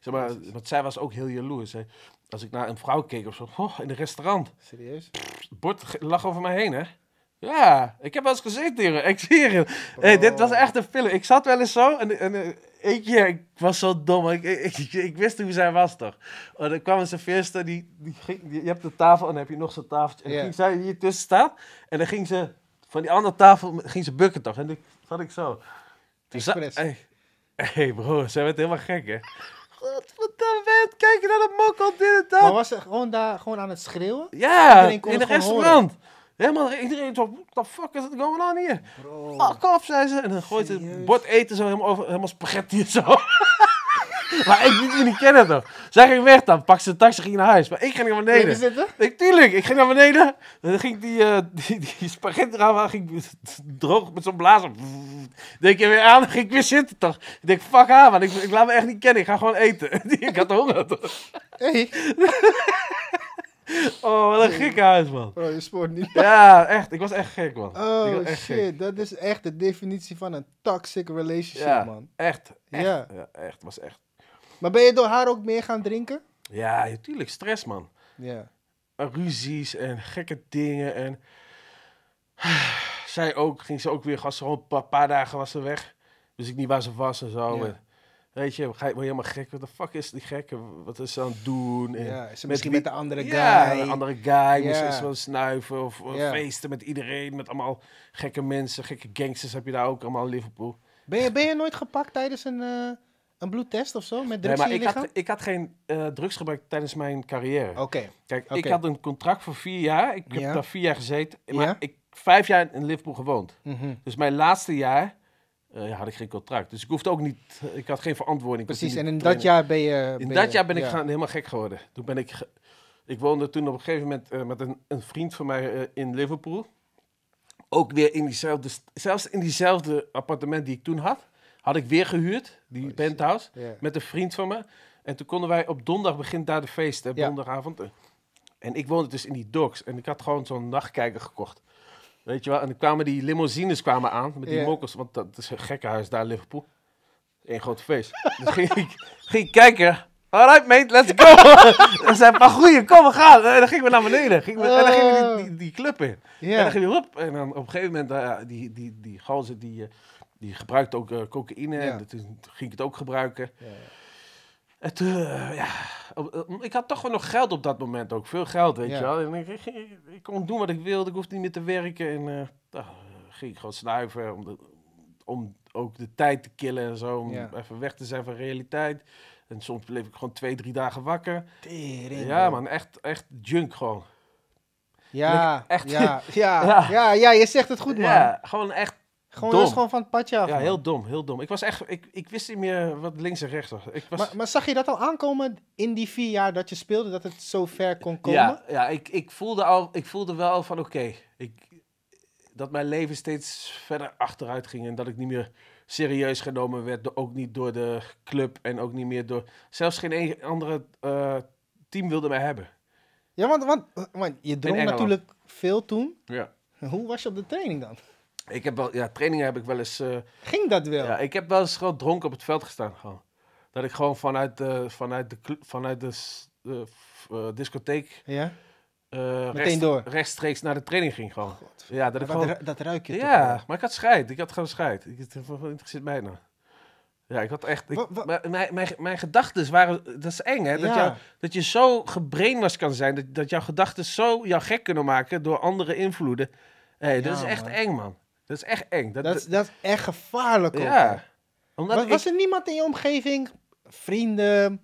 Zeg maar, want zij was ook heel jaloers. Hè? Als ik naar een vrouw keek of zo, oh, in een restaurant. Serieus? Het bord lag over mij heen, hè? Ja, ik heb wel eens gezeten hier. Ik zie je. Hey, dit was echt een film. Ik zat wel eens zo en, en eh, eentje, ik was zo dom. Ik, ik, ik, ik wist hoe zij was toch. Oh, er kwam een serveerster, die, die, ging, die- je hebt de tafel en dan heb je nog zo'n tafeltje. En dan ging zij hier tussen staan en dan ging ze van die andere tafel ging ze bukken toch. En dan zat ik zo. Toen za- Expres. hey, bro, zij werd helemaal gek hè. Je aan het kijken naar de mokkel, dit en dat. Maar was ze gewoon daar gewoon aan het schreeuwen? Ja, in het restaurant. Helemaal, iedereen zo, what the fuck is het going on hier? Bro. Fuck off, zei ze. En dan gooit ze het bord eten zo helemaal, over, helemaal spaghetti en zo. (laughs) (laughs) maar ik niet kennen toch. Zij ging weg dan, pakte ze een taxi, ging naar huis. Maar ik ging naar Bleef je beneden. zitten? Ik, tuurlijk, ik ging naar beneden. En dan ging die, eh, die, die spaghetti eraan, ging droog met zo'n blazer. Denk je weer aan, dan ging ik weer zitten toch. Ik denk, fuck haar man, ik, ik laat me echt niet kennen. Ik ga gewoon eten. (laughs) ik had honger toch. Hey. (laughs) Oh, wat een gekke huis man. Bro, je spoort niet. Ja, echt. Ik was echt gek, man. ik Oh echt shit, gek. dat is echt de definitie van een toxic relationship, Ja. man. Echt. echt. Ja. Ja. echt. was echt. Maar ben je door haar ook meer gaan drinken? Ja, natuurlijk. Stress, man. Ja. Ruzies en gekke dingen. En zij ook. Ging ze ook weer. Gast, gewoon een paar, dagen was ze weg. Dus ik niet waar ze was en zo. Ja. En, weet je, ga je helemaal gek. Wat de fuck is die gekke? Wat is ze aan het doen? En ja. Is ze met misschien wie- met de andere guy? Ja, een andere guy. Misschien Ja. is wel snuiven of, Ja. feesten met iedereen. Met allemaal gekke mensen. Gekke gangsters heb je daar ook allemaal in Liverpool. Ben, je, ben je nooit gepakt tijdens een, eh, een bloedtest of zo? Met Nee, drugs maar in je ik had, ik had geen eh, drugs gebruikt tijdens mijn carrière. Oké. Kijk, ik had een contract voor vier jaar. Ik heb Ja. daar vier jaar gezeten. Maar Ja. ik vijf jaar in Liverpool gewoond. Mhm. Dus mijn laatste jaar eh, had ik geen contract. Dus ik hoefde ook niet... Ik had geen verantwoording. Precies, en in dat jaar ben je... In ben dat je- jaar ben ik gaan, helemaal gek geworden. Toen ben ik... ik woonde toen op een gegeven moment eh, met een, een vriend van mij eh, in Liverpool. Ook weer in diezelfde... Zelfs in diezelfde appartement die ik toen had. Had ik weer gehuurd, die Oh, penthouse. Ja. met een vriend van me. En toen konden wij op donderdag begint daar de feest, hè, Ja. donderdagavond. En ik woonde dus in die docks en ik had gewoon zo'n nachtkijker gekocht. Weet je wel? En dan kwamen die limousines kwamen aan met die Ja. mokkels, want dat is een gekkenhuis daar in Liverpool. Eén groot feest. (laughs) dus ging ik, ging ik kijken, Alright mate, let's go. dat (laughs) zijn een paar goeie, kom we gaan. En dan gingen we naar beneden. Gingen we, en dan gingen we die, die, die club in. En dan ging we op. En dan op een gegeven moment, eh, die, die, die gozer die, eh, die gebruikte ook eh, cocaïne. Ja. En toen ging ik het ook gebruiken. Ja. Toen, eh, ja, ik had toch wel nog geld op dat moment ook. Veel geld, weet je wel. En ik, ik, ik kon doen wat ik wilde. Ik hoefde niet meer te werken. En eh nou, ging ik gewoon snuiven om, de, om ook de tijd te killen en zo. Om even weg te zijn van realiteit. En soms bleef ik gewoon twee, drie dagen wakker. Tering, ja, man, echt, echt junk gewoon. Ja, Echt. ja, ja, (laughs) Ja. ja, ja, je zegt het goed, man. Ja, gewoon echt gewoon, dom. is gewoon van het padje af. Ja, man. heel dom, heel dom. Ik was echt, ik, ik wist niet meer wat links en rechts was. Ik was, Maar, maar zag je dat al aankomen in die vier jaar dat je speelde, dat het zo ver kon komen? ja, ja ik, ik, voelde al, ik voelde wel van oké, ik dat mijn leven steeds verder achteruit ging en dat ik niet meer serieus genomen werd, ook niet door de club en ook niet meer door, zelfs geen een andere eh, team wilde mij hebben. Ja, want, want, want je dronk Engeland. natuurlijk veel toen. Ja. Hoe was je op de training dan? Ik heb wel, ja, trainingen heb ik wel eens, eh, Ging dat wel? ja, ik heb wel eens gewoon dronken op het veld gestaan gewoon. Dat ik gewoon vanuit de, vanuit de, vanuit de, eh, discotheek Ja? Meteen rechts- door. rechtstreeks naar de training ging gewoon. God. Ja, dat ik gewoon... ru- dat ruik je toch Ja, wel? maar ik had scheid. Ik had gewoon scheid. Ik, het interesseert mij nou. Ja, ik had echt... ik- mijn- mijn, mijn, mijn gedachten waren... Dat is eng, hè? Dat, Ja. jou, dat je zo gebrainwashed kan zijn. Dat, dat jouw gedachten zo jou gek kunnen maken door andere invloeden. Hey, dat is echt man. eng, man. Dat is echt eng. Dat, Dat, is- dat is echt gevaarlijk ook. ja. Omdat Was, ik- was er niemand in je omgeving, vrienden,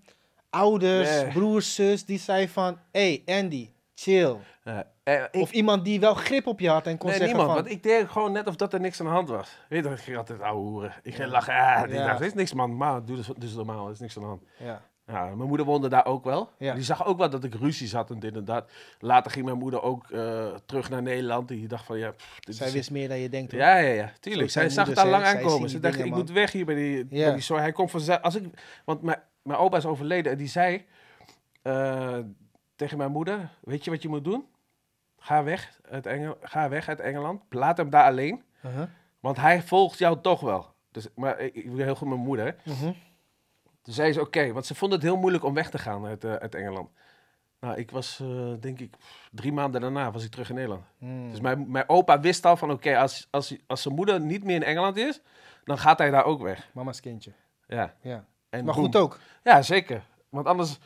ouders, Nee. broers, zus, die zei van... Hé, hey, Andy, chill. Ja, eh, ik- of iemand die wel grip op je had en kon nee, zeggen niemand. van... Want ik deed gewoon net of dat er niks aan de hand was. Weet je, ik ging altijd ouwe hoeren. Ik ging Ja. lachen. Ah, Ja. dacht, er is niks, man. Maar doe dus, dus normaal. Er is niks aan de hand. Ja. Ja, mijn moeder woonde daar ook wel. Ja. Die zag ook wel dat ik ruzies had en dit en dat. Later ging mijn moeder ook eh, terug naar Nederland. Die dacht van, ja, pff, dit Zij is- wist meer dan je denkt. hoor. Ja, ja, ja, tuurlijk. Zij zag het al lang aankomen. Ze dacht, dingen, ik moet weg hier bij die, Ja. bij die zorg. Hij komt vanzelf. Als ik, want mijn, mijn opa is overleden en die zei eh, tegen mijn moeder, weet je wat je moet doen? Ga weg uit, Engel, ga weg uit Engeland. Laat hem daar alleen. Uh-huh. Want hij volgt jou toch wel. Dus, maar ik, heel goed mijn moeder. hè. Toen zei ze oké, want ze vond het heel moeilijk om weg te gaan uit, eh, uit Engeland. Nou, ik was, eh, denk ik, drie maanden daarna was ik terug in Nederland. Mm. Dus mijn, mijn opa wist al van, oké, als, als, als zijn moeder niet meer in Engeland is, dan gaat hij daar ook weg. Mama's kindje. Ja. Ja. En Maar goed ook. Ja, zeker. Want anders,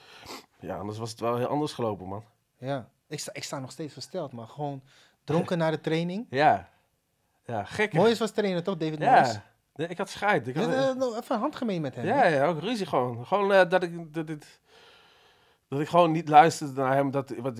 ja, anders was het wel heel anders gelopen, man. Ja. Ik sta, ik sta nog steeds versteld, maar gewoon dronken (laughs) na de training. Ja. Ja, gek. Moois was trainer toch, David Morris? Nee, ik had scheid. Ik had, eh, even handgemeen met hem. Ja, ja, ook ruzie gewoon. Gewoon eh, dat, ik, dat, dit, dat ik gewoon niet luisterde naar hem. Dat, wat,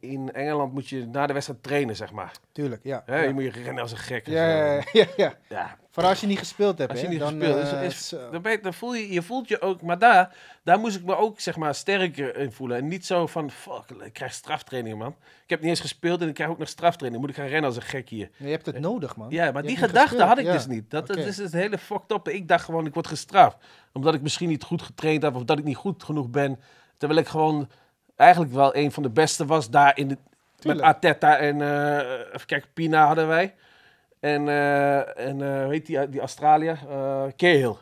in Engeland moet je na de wedstrijd trainen, zeg maar. Tuurlijk, ja. Je moet je rennen als een gek. Ja, ja, ja, ja, Vooral als je niet gespeeld hebt, als je niet dan, gespeeld is, eh, is, zo. dan, ben je, dan voel je, je voelt je ook... Maar daar, daar moest ik me ook, zeg maar, sterker in voelen. En niet zo van, fuck, ik krijg straftraining, man. Ik heb niet eens gespeeld en ik krijg ook nog straftraining. Moet ik gaan rennen als een gek hier. Je hebt het nodig, man. Ja, maar Je die gedachte had ik ja. dus niet. Dat, dat is het hele fucked up. Ik dacht gewoon, ik word gestraft. Omdat ik misschien niet goed getraind heb of dat ik niet goed genoeg ben. Terwijl ik gewoon eigenlijk wel een van de beste was daar in de, met. Arteta en, eh even kijken, Pina hadden wij. En, eh en eh, hoe heet die, die Australiër? Eh Cahill.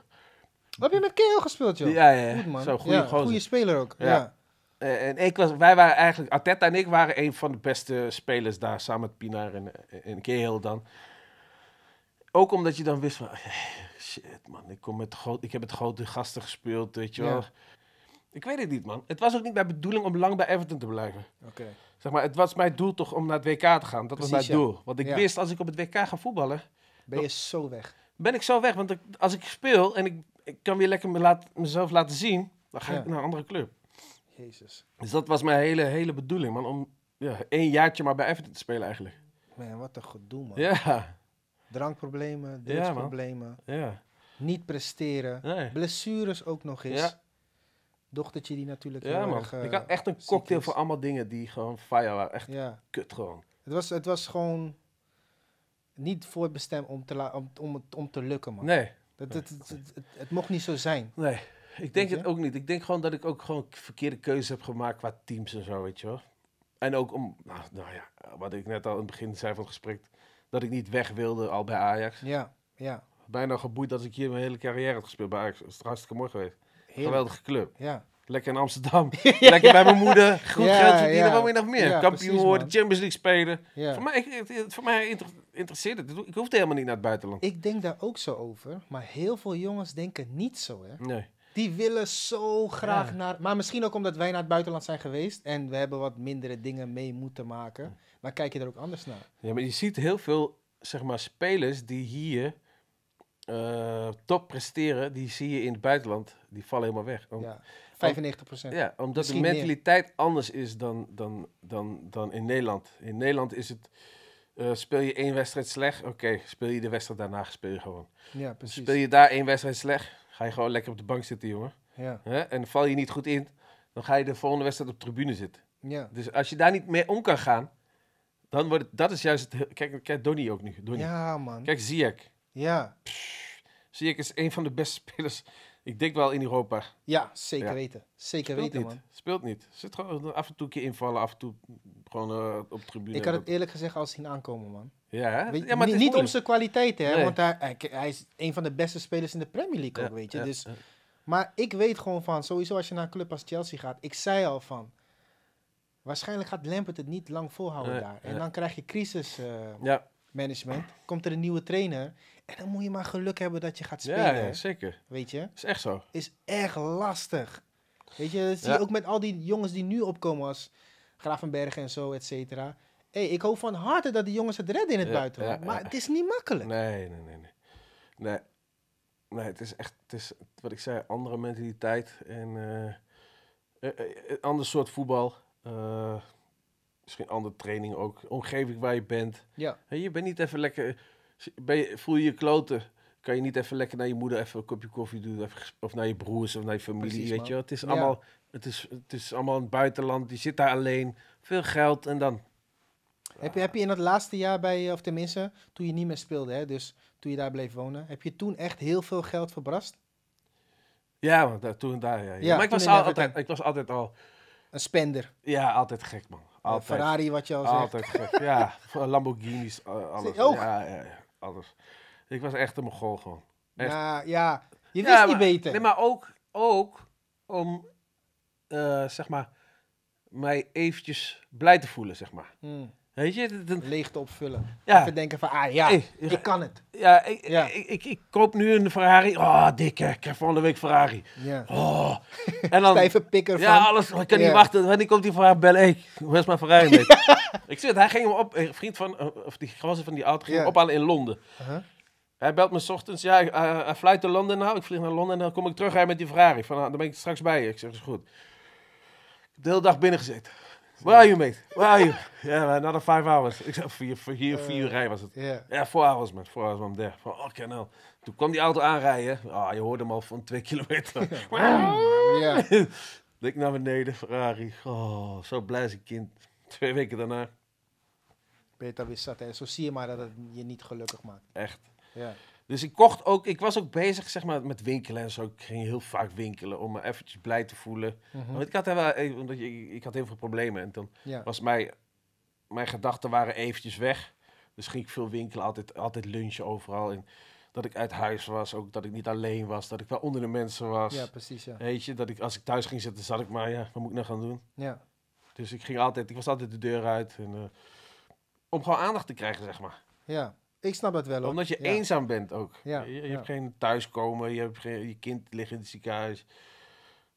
Heb je met Keel gespeeld, joh? Ja, ja. Goed, man. Zo, goede ja, gozer. goede speler ook. Ja. Ja. Eh, en ik was, wij waren eigenlijk, Arteta en ik waren een van de beste spelers daar, samen met Pina en, en Cahill dan. Ook omdat je dan wist van, shit man, ik, kom met groot, ik heb met grote gasten gespeeld, weet je wel. Ja. Ik weet het niet man. Het was ook niet mijn bedoeling om lang bij Everton te blijven. Oké. Zeg maar, het was mijn doel toch om naar het WK te gaan. Dat was mijn ja. doel. Want ik Ja. wist, als ik op het WK ga voetballen, Ben je zo weg. ben ik zo weg. Want ik- als ik speel en ik, ik kan weer lekker me laat, mezelf laten zien, dan ga Ja. ik naar een andere club. Jezus. Dus dat was mijn hele, hele bedoeling, man. Om ja, één jaartje maar bij Everton te spelen eigenlijk. Man, wat een gedoe, man. Ja, Drankproblemen, Ja, drugsproblemen, ja. niet presteren. Nee. Blessures ook nog eens. Dochtertje die natuurlijk Ja, man. erg, eh, ik had echt een cocktail voor allemaal dingen die gewoon fire waren. Echt Ja, kut gewoon. het was, het was gewoon niet voorbestemd om te, om, om, het- om te lukken, man. Nee, Dat, het, het, het, het, het mocht niet zo zijn. nee. Ik denk het ook niet. Ik denk gewoon dat ik ook gewoon verkeerde keuzes heb gemaakt qua teams en zo, weet je wel. En ook om, nou, nou ja, wat ik net al in het begin zei van het gesprek, dat ik niet weg wilde al bij Ajax. Ja, ja. Bijna geboeid dat ik hier mijn hele carrière had gespeeld bij Ajax. Dat is hartstikke mooi geweest. Geweldige club. Ja. Lekker in Amsterdam. (laughs) Lekker bij mijn moeder. Goed geld verdienen. Wat je nog meer? Kampioen worden. Champions League spelen. Voor mij, het- het- voor mij inter- interesseert het. Ik hoefde helemaal niet naar het buitenland. Ik denk daar ook zo over, maar heel veel jongens denken niet zo, hè. Nee. Die willen zo graag Ja. naar... Maar misschien ook omdat wij naar het buitenland zijn geweest en we hebben wat mindere dingen mee moeten maken. Dan kijk je er ook anders naar. Ja, maar je ziet heel veel zeg maar, spelers die hier eh, top presteren, die zie je in het buitenland, die vallen helemaal weg. Om- Ja, 95 procent. Ja, omdat Misschien de meer. mentaliteit anders is dan, dan, dan, dan in Nederland. In Nederland is het, eh, speel je één wedstrijd slecht, oké, speel je de wedstrijd daarna, speel je gewoon. Ja, precies. Speel je daar één wedstrijd slecht, ga je gewoon lekker op de bank zitten, jongen. Ja? En val je niet goed in, dan ga je de volgende wedstrijd op de tribune zitten. ja. Dus als je daar niet mee om kan gaan, dan wordt het, dat is juist het, kijk, kijk Donny ook nu, Donny. ja man. Kijk Ziyech. Ja, Ziyech is een van de beste spelers, ik denk wel in Europa. ja zeker Ja. weten. Zeker Speelt weten, niet. man. Speelt niet. Zit gewoon af en toe een keer invallen, af en toe gewoon eh, op tribune. Ik had het eerlijk gezegd al zien aankomen, man. Ja, hè? Weet- ja maar niet om zijn kwaliteiten, hè, Nee. want hij, hij, hij is een van de beste spelers in de Premier League ook, Ja, weet je. Dus, maar ik weet gewoon van, sowieso als je naar een club als Chelsea gaat, ik zei al van, waarschijnlijk gaat Lampert het niet lang volhouden Nee, daar. En dan krijg je crisismanagement, management, komt er een nieuwe trainer en dan moet je maar geluk hebben dat je gaat spelen, ja, zeker. weet je. is echt zo. Is echt lastig. Weet je, dat zie je ook met al die jongens die nu opkomen als Gravenberg en zo, et cetera. Hey, ik hoop van harte dat die jongens het redden in het buitenland. maar het is niet makkelijk. Nee, nee, nee, nee. Nee, nee het is echt, het is wat ik zei, andere mentaliteit en een ander soort voetbal. Misschien andere training ook. Omgeving waar je bent. Ja, Hey, je bent niet even lekker, ben je, voel je je kloten, kan je niet even lekker naar je moeder even een kopje koffie doen, even, of naar je broers of naar je familie, Precies, weet man. je. Het is Ja. allemaal, het is, het is allemaal het buitenland, je zit daar alleen, veel geld en dan... Heb je, heb je in dat laatste jaar bij, of tenminste, toen je niet meer speelde, hè, dus toen je daar bleef wonen, heb je toen echt heel veel geld verbrast? Ja, want daar, toen en daar, ja. ja. Ja, maar ik was, al, altijd, ik was altijd al, Een spender. ja, altijd gek man. Een Altijd. Ferrari, wat je al zegt. Altijd gek, ja. (laughs) Lamborghinis, eh, alles. Ook? Ja, ja, ja, alles. Ik was echt een mogol gewoon. echt. Ja, ja, je wist Ja, niet maar- beter. Nee, maar ook, ook om, eh, zeg maar, mij eventjes blij te voelen, zeg maar. Hmm, Weet je? dat- leegte opvullen. Ja. Even denken van, ah ja, Hey, ik kan het. ja, ik, Ja. Ik, ik, ik koop nu een Ferrari. Oh, dikke, ik krijg volgende week Ferrari. Ja. Oh. (laughs) En dan, Stijve pikker ja, van. alles. Ik kan niet wachten. Wanneer komt die Ferrari bellen? Hey, hoe is mijn Ferrari mee? ik zie het, hij ging hem op, een vriend van, eh, of die gozer van die auto, ging hem ophalen in Londen. Uh-huh. Hij belt me 's ochtends, ja, hij uh, hij fluit naar Londen nou. Ik vlieg naar Londen en dan kom ik terug rijden met die Ferrari. Van, nou, dan ben ik straks bij je. Ik zeg, is goed. Ik heb de hele dag binnen gezeten. Where are you, mate? Where are you? Ja, yeah, another five hours. Ik zeg, vier, vier, vier, vier uur rijden was het. Ja. Ja, four hours, man. Four hours, man. There. Van, oh, nou. Toen kwam die auto aanrijden. Ah, je hoorde hem al van twee (laughs) kilometer. (laughs) Ja. (laughs) ik naar beneden, Ferrari. Oh, zo blij als een kind. Twee weken daarna. Het alweer zat, hè? Zo zie je maar dat het je niet gelukkig maakt. Echt. Ja. Dus ik kocht ook, ik was ook bezig zeg maar, met winkelen en zo. Ik ging heel vaak winkelen om me eventjes blij te voelen. Mhm. Want ik had, wel, eh, omdat je, ik had heel veel problemen en dan ja. was mijn, mijn gedachten waren eventjes weg. Dus ging ik veel winkelen, altijd, altijd lunchen overal. En dat ik uit huis was, ook dat ik niet alleen was, dat ik wel onder de mensen was. ja, precies, ja. Weet je, dat ik als ik thuis ging zitten, zat ik maar, ja, wat moet ik nou gaan doen? Ja. Dus ik ging altijd, ik was altijd de deur uit. En, eh, om gewoon aandacht te krijgen, zeg maar. ja. Ik snap dat wel, hoor. Omdat je ja. eenzaam bent ook. Ja, Je, je ja. hebt geen thuiskomen, je, hebt geen, je kind ligt in het ziekenhuis.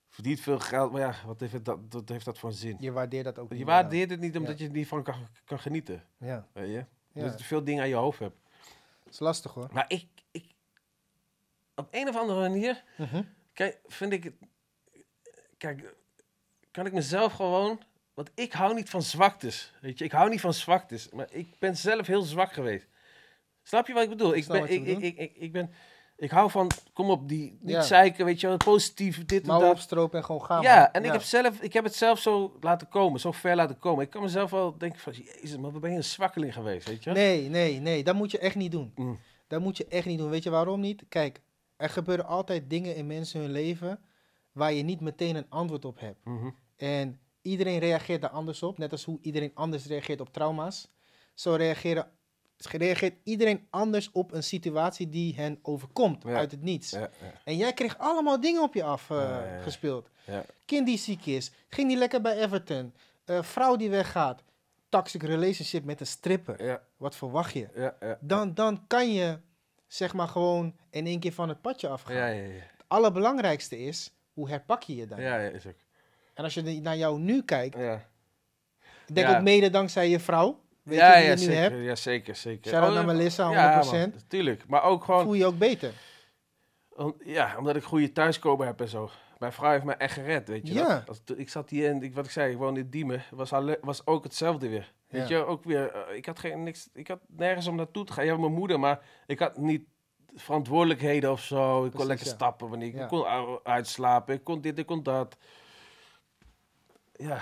Verdient veel geld, maar ja, wat heeft, het dat, wat heeft dat voor zin? Je waardeert dat ook Je niet. waardeert het niet omdat je er niet van kan, kan genieten. Ja, Weet je? Dat je veel dingen aan je hoofd hebt. Dat is lastig, hoor. Maar ik, ik op een of andere manier, Mhm. kijk, vind ik het, kijk, kan ik mezelf gewoon, want ik hou niet van zwaktes, weet je, ik hou niet van zwaktes, maar ik ben zelf heel zwak geweest. Snap je wat ik bedoel? Ik ben, ik, ik, ik, ik, ik ben, ik hou van, kom op, die, niet Ja. zeiken, weet je wel, positief, dit en dat. opstropen en gewoon gaan. Ja, man. en ik heb, zelf, ik heb het zelf zo laten komen, zo ver laten komen. Ik kan mezelf wel denken van, jezus, maar wat ben je een zwakkeling geweest, weet je? Nee, nee, nee. Dat moet je echt niet doen. Mm. Dat moet je echt niet doen. Weet je waarom niet? Kijk, er gebeuren altijd dingen in mensen hun leven waar je niet meteen een antwoord op hebt. Mhm. En iedereen reageert daar anders op. Net als hoe iedereen anders reageert op trauma's. Zo reageren reageert iedereen anders op een situatie die hen overkomt Ja. uit het niets. Ja, ja. En jij kreeg allemaal dingen op je af eh. Ja. Kind die ziek is, ging niet lekker bij Everton. Eh, vrouw die weggaat. Toxic relationship met een stripper. Wat verwacht je? Dan, dan kan je zeg maar gewoon in één keer van het padje afgaan. Ja, ja, ja. Het allerbelangrijkste is, hoe herpak je je dan? Ja, is ook. En als je naar jou nu kijkt, ik denk ook mede dankzij je vrouw. Weet ja, je, ja, je zeker, hebt. ja, zeker, zeker. Shout-out Oh, naar Melissa, ja, 100%. man, tuurlijk. Maar ook gewoon, Voel je ook beter. om- ja, omdat ik goede thuiskomen heb en zo. Mijn vrouw heeft mij echt gered, weet je Ja. Als, ik zat hier in, ik, wat ik zei, ik woonde in Diemen. Was, alle, was ook hetzelfde weer. Weet Ja. je, ook weer, eh, ik had, geen, niks, ik had nergens om naartoe te gaan. Ja, mijn moeder, maar ik had niet verantwoordelijkheden of zo. Ik kon lekker ja. stappen wanneer ik, ik kon uitslapen. Ik kon dit, ik kon dat. Ja,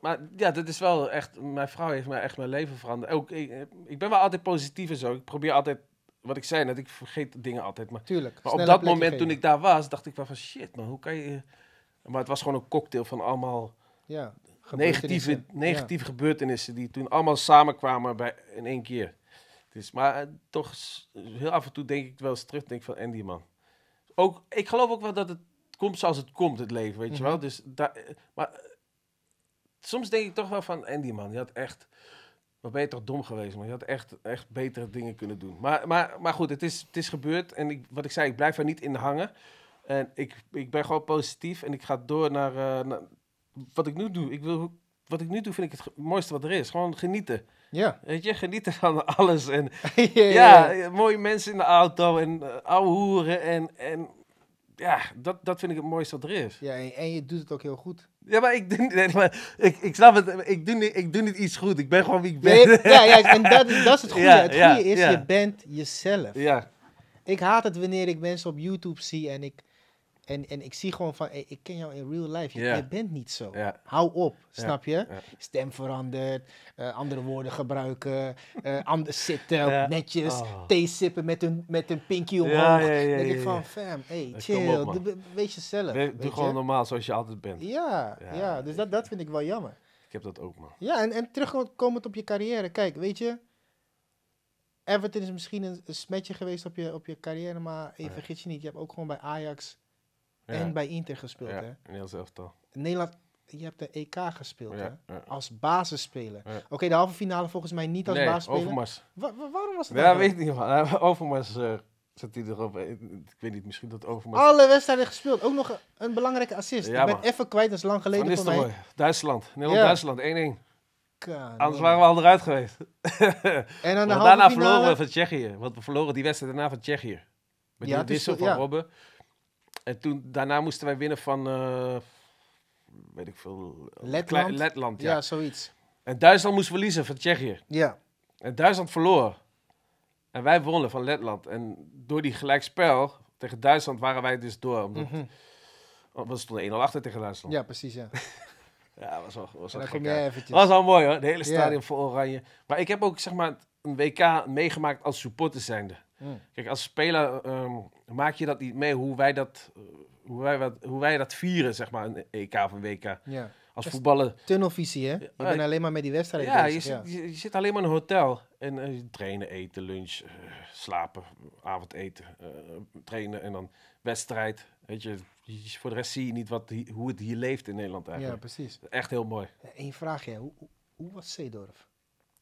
maar ja, dat is wel echt, mijn vrouw heeft mij echt mijn leven veranderd. Ook, ik, ik ben wel altijd positief en zo. Ik probeer altijd, wat ik zei net, ik vergeet dingen altijd. Maar Tuurlijk. maar op dat moment toen ik daar was, dacht ik wel van shit man, hoe kan je... Maar het was gewoon een cocktail van allemaal Ja, negatieve, gebeurtenissen. negatieve gebeurtenissen die toen allemaal samenkwamen bij, in één keer. Dus, maar eh, toch, heel af en toe denk ik wel eens terug, denk van Andy man. Ook, ik geloof ook wel dat het komt zoals het komt, het leven, weet je wel. Mhm. Dus daar, eh, maar soms denk ik toch wel van Andy man, je had echt... Wat ben je toch dom geweest, man. Je had echt, echt betere dingen kunnen doen. Maar, maar, maar goed, het is, het is gebeurd. En ik, wat ik zei, ik blijf er niet in hangen. En ik, ik ben gewoon positief. En ik ga door naar, eh, naar wat ik nu doe. Ik wil, wat ik nu doe, vind ik het mooiste wat er is. Gewoon genieten. Ja. Weet je, genieten van alles. En (laughs) ja, mooie mensen in de auto. En eh, ouwe hoeren. En, en ja, dat, dat vind ik het mooiste wat er is. Ja, en, en je doet het ook heel goed. Ja, maar ik doe, nee, maar ik, ik snap het. Ik doe, niet, ik doe niet iets goed. Ik ben gewoon wie ik ben. Ja, ja, en dat is, dat is het (laughs) goede. Ja, het goede is, je bent jezelf. ja. Ik haat het wanneer ik mensen op YouTube zie en ik, en, en ik zie gewoon van, hey, ik ken jou in real life. Je, je bent niet zo. Hou op, snap je? Stem verandert, eh, andere woorden gebruiken, eh, (laughs) anders zitten, netjes, Oh. thee sippen met een, met een pinky omhoog. Ja, ja, ja, denk ik van, fam, hey, chill, op, doe- wees jezelf. We- Doe gewoon je? normaal zoals je altijd bent. Ja, ja, dus dat, dat vind ik wel jammer. Ik heb dat ook, man. Ja, en, en terugkomend op je carrière. Kijk, weet je, Everton is misschien een, een smetje geweest op je, op je carrière, maar Ja. vergis je niet, je hebt ook gewoon bij Ajax Ja. En bij Inter gespeeld. Hè? heel elftal. Nederland, je hebt de EK gespeeld hè? als basisspeler. Oké, de halve finale volgens mij niet als Nee, basisspeler. Overmars. Wa- wa- waarom was het Ja, weet ik niet, man. Overmars eh, zet hij erop. Ik ik weet niet, misschien dat Overmars... Alle wedstrijden gespeeld, ook nog een, belangrijke assist. Ja, ik ben man. even kwijt, dat is lang Van geleden voor mij. Nistelrooy. Duitsland. Nederland-Duitsland, 1-1. Ka- Anders waren we al eruit geweest. (laughs) En dan de daarna finale. verloren we van Tsjechië. Want we verloren die wedstrijd daarna van Tsjechië. Met Ja, die het is wissel zo- van ja. Robben. En toen, daarna moesten wij winnen van... eh, weet ik veel... Letland? Klein- Letland, ja. ja, zoiets. En Duitsland moest verliezen van Tsjechië. Ja. En Duitsland verloor. En wij wonnen van Letland. En door die gelijkspel tegen Duitsland waren wij dus door. Omdat, Mhm. want we stonden 1-0 achter tegen Duitsland. ja, precies, ja. (laughs) Ja, was wel, was wel eventjes. was al mooi hoor. De hele Ja. stadion vol oranje. Maar ik heb ook zeg maar een WK meegemaakt als supporter zijnde. Mm. Kijk, als speler ehm, maak je dat niet mee hoe wij dat, eh, hoe wij, wat, hoe wij dat vieren, zeg maar, een EK of een WK. Ja. Als Is- voetballer. Tunnelvisie, hè? Je Ja, bent alleen maar met die wedstrijden Ja, je bezig. zit, je, je zit alleen maar in een hotel. En eh, trainen, eten, lunch, eh, slapen, avondeten, eh, trainen en dan wedstrijd. Weet je, voor de rest zie je niet wat, hoe het hier leeft in Nederland ja. eigenlijk. precies. Echt heel mooi. Eén vraagje. Hoe, hoe was Zeedorf?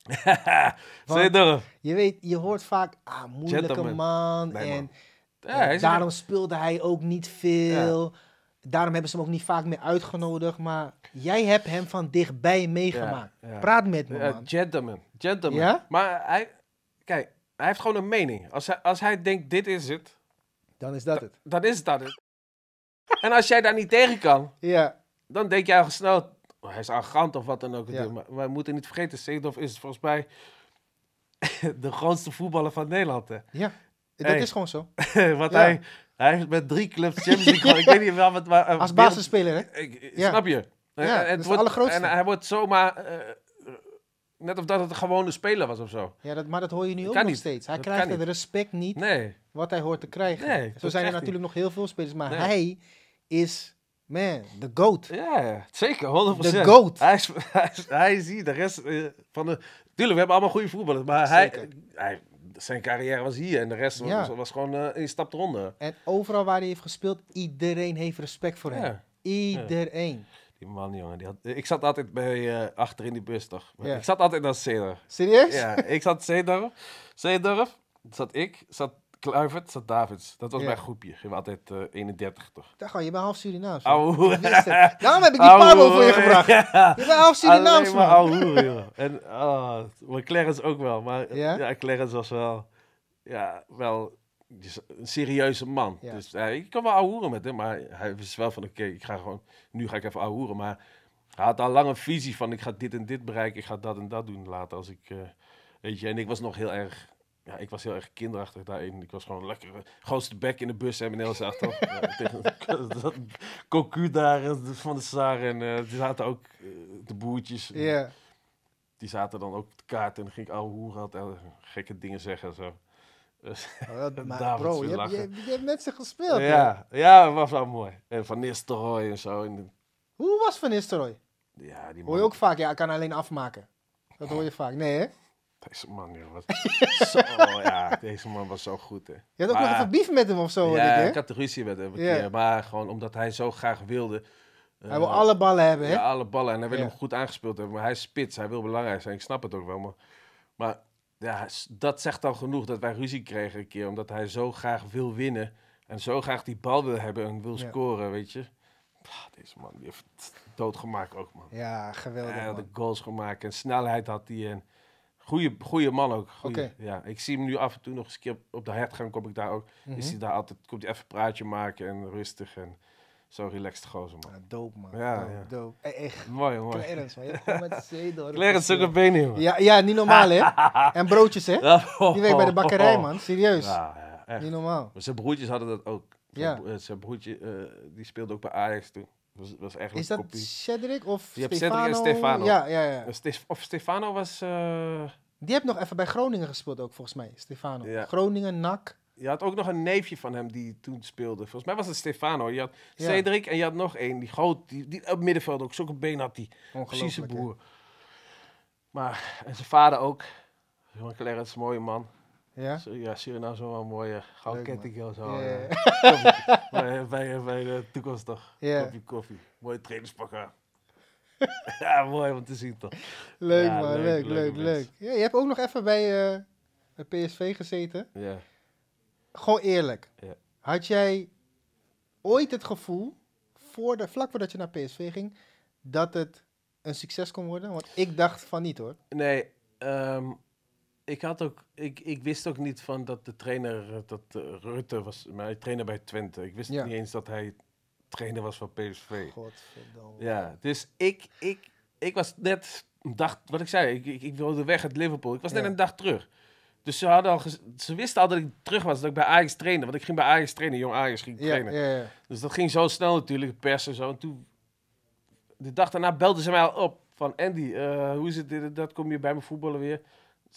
(laughs) Zeedorf. Je weet, je hoort vaak, ah, moeilijke Gentleman. man. Nee, en man. Daarom speelde hij ook niet veel. Daarom hebben ze hem ook niet vaak meer uitgenodigd. Maar jij hebt hem van dichtbij meegemaakt. Praat met me, man. gentleman. Gentleman. Ja? Maar hij, kijk, hij heeft gewoon een mening. Als hij, als hij denkt, dit is het, Dan is dat het. dan is het dat. en als jij daar niet tegen kan, Ja, dan denk jij al snel, hij is arrogant of wat dan ook. Ja. Maar wij moeten niet vergeten, Seedorf is volgens mij (laughs) de grootste voetballer van Nederland. Hè. ja. Dat Hey. is gewoon zo. (laughs) Want Ja. hij, hij heeft met drie clubs Champions League. Ik weet niet wel wat... Maar, eh, Als wereld- basisspeler, hè? Ik-. Snap je? Eh, Ja, eh, het wordt. En hij wordt zomaar... eh, net of dat het een gewone speler was of zo. Ja, dat, maar dat hoor je nu ook nog niet. steeds. Hij Dat krijgt het respect niet Nee. wat hij hoort te krijgen. Nee, Zo zijn er natuurlijk nog heel veel spelers. Maar Nee. hij is, man, the GOAT. Ja, zeker, 100%. De GOAT. Hij is, (laughs) hij is, hij is hier, de rest eh, van de Tuurlijk, we hebben allemaal goede voetballers. Maar hij, hij, zijn carrière was hier en de rest was, Ja. was gewoon eh een stap eronder. En overal waar hij heeft gespeeld, iedereen heeft respect voor hem. Ja. Iedereen. Die man, jongen. Die had, ik zat altijd bij, eh, achter in die bus, toch? Ik zat altijd naar Cedar. Serieus? Ja, ik zat Zeedorf. Zeedorf. Zat ik, zat Kluivert, zat Davids. Dat was Ja. mijn groepje. Gingen we altijd eh 31, toch? Dacht al, je bent half Surinaams. (laughs) Daarom heb ik die Pablo voor je gebracht. (laughs) Ja. Je bent half Surinaams, man. ouwe joh. En, oh, maar Clarence ook wel. Maar Ja? ja, Clarence was wel, ja, wel een serieuze man. Ja. Dus eh, ik kan wel ouwe hoeren met hem, maar hij wist wel van, oké, ik ga gewoon, nu ga ik even ouwe hoeren. Maar hij had al lang een visie van, ik ga dit en dit bereiken, ik ga dat en dat doen later als ik, eh, weet je. En ik was nog heel erg, ja, ik was heel erg kinderachtig daarin. Ik was gewoon lekker, eh, grootste bek in de bus en (laughs) ja, er zat een Cocu daar eh, van de Saar en eh die zaten ook de boertjes. Ja. Die zaten dan ook op de kaart en dan ging ik ouwe hoeren, had eh, gekke dingen zeggen en zo. Dus, (laughs) Oh, (laughs) maar bro, je hebt, je, hebt- je hebt met ze gespeeld. ja, ja, dat was wel mooi. En Van Nistelrooy en zo. En, Hoe was Van Nistelrooy? ja, die man, Hoor je ook vaak, ja, ik kan alleen afmaken. Dat hoor je vaak. Nee, hè? Deze man, joh, was (laughs) zo, ja, deze man was zo goed, hè. Je had ook nog even beef met hem of zo, ja, ik, had de ruzie met hem een Ja. keer, maar gewoon omdat hij zo graag wilde. Hij wil eh, alle ballen hebben, hè? Ja, alle ballen. En hij wil Ja. hem goed aangespeeld hebben. Maar hij is spits. Hij wil belangrijk zijn. Ik snap het ook wel. Maar, maar ja, dat zegt al genoeg dat wij ruzie kregen een keer. Omdat hij zo graag wil winnen. En zo graag die bal wil hebben en wil Ja. scoren, weet je. Ah, deze man, die heeft doodgemaakt ook, man. Ja, geweldig, Hij had de goals gemaakt en snelheid had hij. En goeie, goeie man ook. Goeie, ja, ik zie hem nu af en toe nog eens een keer op, de hertgang. Kom ik daar ook. Is Mhm. hij daar altijd, komt hij even een praatje maken en rustig. En zo relaxed gozer, man. Ja, dope, man. Ja, dope, ja. dope. Echt. Mooi, mooi. Clarence, man. Je met (laughs) Clarence een benen, jongen. Ja, ja, niet normaal, hè? (laughs) En broodjes, hè? Die werkt bij de bakkerij, (laughs) man. Serieus. Ja, ja, echt. Niet normaal. Maar zijn broertjes hadden dat ook. Zijn, Ja. eh, zijn broertje, eh, die speelde ook bij Ajax toen. Was, was eigenlijk Is dat kopie. Cedric of Je hebt Stefano? Cedric en Stefano. Ja, ja, ja. Stef- of Stefano was... eh, Die heeft nog even bij Groningen gespeeld ook, volgens mij. Stefano. Ja. Groningen, NAC. je had ook nog een neefje van hem die toen speelde. Volgens mij was het Stefano. Je had Ja. Cedric en je had nog één. Die groot, die, die op middenveld ook. Zulke been had die. Precies hè? Maar, en zijn vader ook. Jongen Clarence, mooie man. Ja? Ja, Suriname is wel een mooie gouden ketting. Zo, Ja. (laughs) bij, bij, bij de toekomst toch? Ja. Kopje koffie. Mooie trainerspak aan. (laughs) ja, mooi om te zien toch? Leuk, Ja, man. leuk, Leuk, leuk. Ja, je hebt ook nog even bij eh, bij PSV gezeten. Ja. Gewoon eerlijk. Had jij ooit het gevoel, voor de, vlak voordat je naar PSV ging, dat het een succes kon worden? Want ik dacht van niet hoor. Nee, ehm, ik, had ook, ik, ik wist ook niet van dat de trainer, eh, dat eh, Rutte was, mijn trainer bij Twente. Ik wist Ja. niet eens dat hij trainer was van PSV. Godverdomme. Ja, dus ik, ik, ik was net een dag, wat ik zei, ik, ik, ik wilde weg uit Liverpool. Ik was net Ja. een dag terug. Dus ze, hadden al ze wisten al dat ik terug was, dat ik bij Ajax trainde. Want ik ging bij Ajax trainen, jong Ajax ging trainen. ja, ja. Dus dat ging zo snel natuurlijk, pers en zo. En toen, de dag daarna belden ze mij al op van Andy, eh, hoe is het, dat, kom je bij me voetballen weer?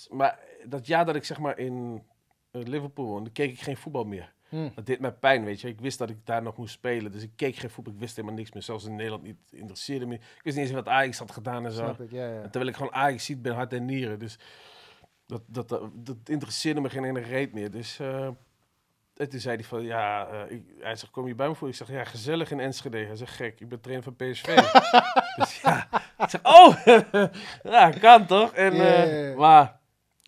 Maar dat jaar dat ik zeg maar in eh, Liverpool woonde, keek ik geen voetbal meer. Hm. Dat deed mij pijn, weet je. Ik wist dat ik daar nog moest spelen, dus ik keek geen voetbal. Ik wist helemaal niks meer, zelfs in Nederland niet, interesseerde me. Ik wist niet eens wat Ajax had gedaan en zo. Snap ik, ja, ja. En terwijl ik gewoon Ajax ziet ben, hart en nieren. Dus dat, dat, dat, dat interesseerde me geen ene reet meer. Dus en toen zei hij van, ja, eh, ik, hij zegt, kom je bij me voor? Ik zeg, ja, gezellig in Enschede. Hij zegt, gek, ik ben trainer van PSV. (laughs) dus ja, ik zeg, oh, (laughs) ja, kan toch? En, ja. maar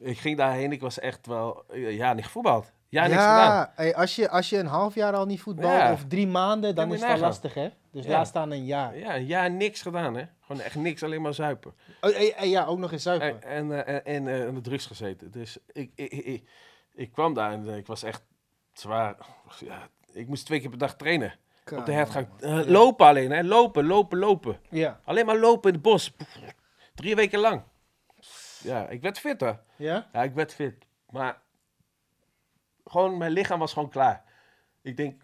ik ging daarheen, ik was echt wel, eh, ja, niet gevoetbald. Ja, niks gedaan. Ja, hey, als, je, als je een half jaar al niet voetbalt Ja. of drie maanden, dan is het lastig, hè? Dus Ja. laat staan een jaar. Ja, een jaar niks gedaan, hè. Gewoon echt niks, alleen maar zuipen. Oh, hey, hey, ja, ook nog eens zuipen. En, en, eh, en, en eh, de drugs gezeten. Dus ik, ik, ik, ik, kwam daar en ik was echt zwaar. Ja, ik moest twee keer per dag trainen. op de hertgang. Eh, lopen alleen, hè? Lopen, lopen, lopen. Ja. Alleen maar lopen in het bos. Drie weken lang. Ja, ik werd fit hoor. Ja? Ja, ik werd fit. Maar gewoon, mijn lichaam was gewoon klaar. Ik denk,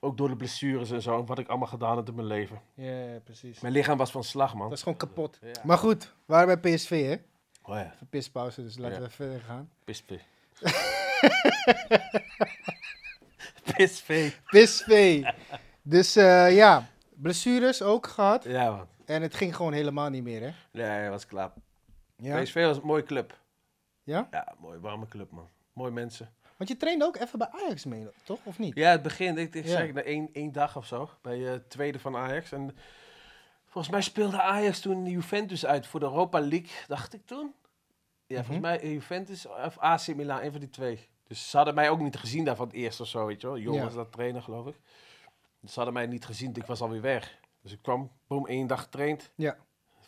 ook door de blessures en zo, wat ik allemaal gedaan had in mijn leven. Ja, precies. Mijn lichaam was van slag, man. Dat is gewoon kapot. Ja. Maar goed, we waren bij PSV, hè? Oh ja, Even pispauze, dus laten Ja. we verder gaan. PSV. (laughs) PSV. PSV. dus eh, ja, blessures ook gehad. Ja, man. En het ging gewoon helemaal niet meer, hè? Nee, hij was klaar. Ja? PSV was een mooie club. ja? Ja, mooi warme club, man. Mooie mensen. Want je trainde ook even bij Ajax mee, toch? Of niet? Ja, het begin, ik, ik Ja. zeg na één, één dag of zo, bij eh tweede van Ajax. En volgens mij speelde Ajax toen Juventus uit voor de Europa League, dacht ik toen. Ja, volgens Mhm. mij eh, Juventus of AC Milan, een van die twee. Dus ze hadden mij ook niet gezien daar van het eerst of zo, weet je wel. Jong Ja. was dat trainer, geloof ik. Ze hadden mij niet gezien, ik was alweer weg. Dus ik kwam, boom, één dag getraind. Ja.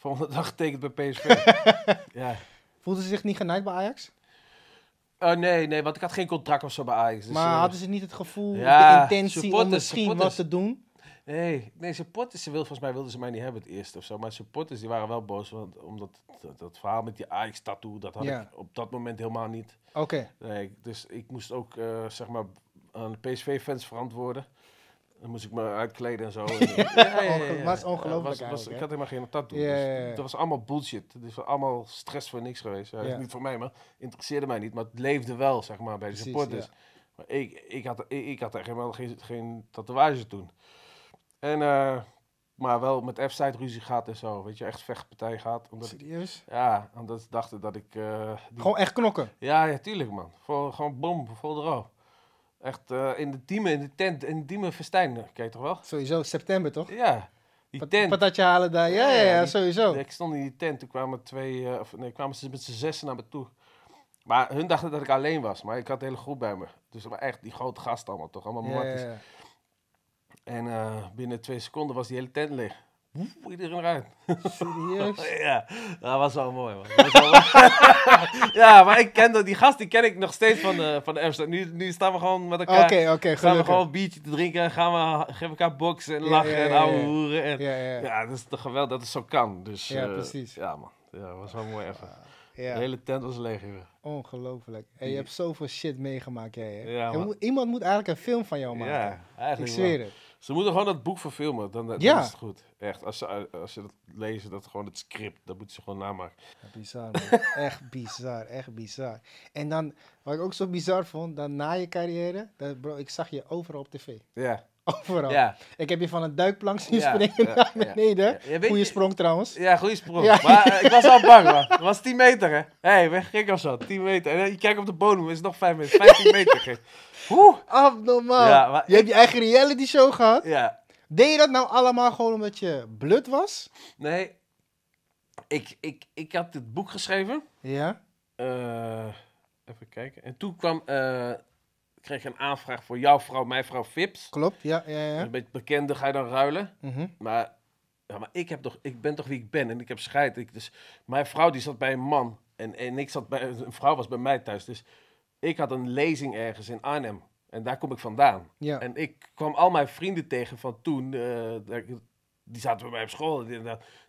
Volgende dag getekend bij PSV. (laughs) ja. Voelden ze zich niet genaaid bij Ajax? Oh, nee, nee, want ik had geen contract of zo bij Ajax. Dus, maar eh, hadden ze niet het gevoel, ja, of de intentie om misschien supporters. wat te doen? Nee, nee, supporters, ze wil, volgens mij wilden ze mij niet hebben het eerste of zo. Maar supporters die waren wel boos, want, omdat dat, dat verhaal met die Ajax-tattoo, dat had Ja. ik op dat moment helemaal niet. Oké. Nee, dus ik moest ook, eh, zeg maar, aan de PSV-fans verantwoorden. Dan moest ik me uitkleden en zo. (laughs) En- ja, ja, ja, ja. Onge- was ongelooflijk was- Ik had helemaal geen tattoo. Ja, dus. Dat was allemaal bullshit. Het is allemaal stress voor niks geweest. Ja. Niet voor mij, maar interesseerde mij niet. Maar het leefde wel, zeg maar, bij de Precies, supporters. ja. Maar ik, ik, had, ik, ik had echt helemaal geen, geen tatoeage toen. En, eh, maar wel met F-site ruzie gehad en zo. Weet je, echt vechtpartij gehad. Omdat ik, Serieus? ja, omdat ze dachten dat ik... eh, die- Gewoon echt knokken? ja, ja, tuurlijk man. Vol, gewoon bom, vol erop. Echt eh, in de teamen, in de tent, in de teamen festijn. eh, Kijk toch wel? Sowieso, september toch? Ja, die Pat- tent. Patatje halen daar, ja, ja, Ja, ja, die- sowieso. Ik stond in die tent, toen kwamen twee, eh, of nee, kwamen ze met z'n zessen naar me toe. Maar hun dachten dat ik alleen was, maar ik had de hele groep bij me. Dus maar echt die grote gasten allemaal, toch? Allemaal Ja, matties. En binnen twee seconden was die hele tent leeg. Woef, iedereen eruit. Serieus? (laughs) ja, dat was wel mooi, man. Dat was wel- (laughs) ja, maar ik ken dat, die gast die ken ik nog steeds van de, van de Amsterdam. Nu, nu staan we gewoon met Oké, elkaar. oké, Gaan we gelukkig. gewoon een biertje te drinken en gaan we geven elkaar boksen en Ja, lachen ja, en ja, ouwe ja. hoeren. En, Ja, ja, ja. ja, dat is toch geweldig dat het zo kan. Dus, Ja, eh, precies. Ja, man. Ja, dat was wel mooi even. Ja, De hele tent was leeg, joh. ongelooflijk. En je hebt zoveel shit meegemaakt, jij. Hè? Ja, Er man. moet- iemand moet eigenlijk een film van jou maken. Ja, ik eigenlijk zweer wel. het. Ze moeten gewoon dat boek verfilmen, dan, dan Ja. is het goed. Echt, als ze, als ze dat lezen, dat gewoon het script, dat moeten ze gewoon namaken. Ja, bizar, man. echt bizar, echt bizar. En dan, wat ik ook zo bizar vond, dan na je carrière, dat, bro, ik zag je overal op tv. Ja, Overal. ja. Ik heb je van een duikplank zien Ja, springen ja, naar beneden. Goeie sprong trouwens. Ja, goede sprong. Maar eh, ik was al bang, man. Het was 10 meter, hè. Hé, hey, weg gek of zo. 10 meter. En eh, je kijkt op de bodem, is het nog 5 meter. 15 (laughs) meter, gek. Oeh. Abnormaal. Ja, maar je hebt je eigen reality show gehad. Ja. Deed je dat nou allemaal gewoon omdat je blut was? Nee. Ik, ik, ik had dit boek geschreven. Ja. Eh, even kijken. En toen kwam... kreeg een aanvraag voor jouw vrouw, mijn vrouw Vips. Klopt, ja, ja, ja. Een beetje bekende, ga je dan ruilen. Mhm. Maar, ja, maar ik, heb toch, ik ben toch wie ik ben en ik heb scheid. Ik, dus, mijn vrouw die zat bij een man en, en ik zat bij, een vrouw was bij mij thuis. Dus ik had een lezing ergens in Arnhem en daar kom ik vandaan. Ja. En ik kwam al mijn vrienden tegen van toen, eh, die zaten bij mij op school.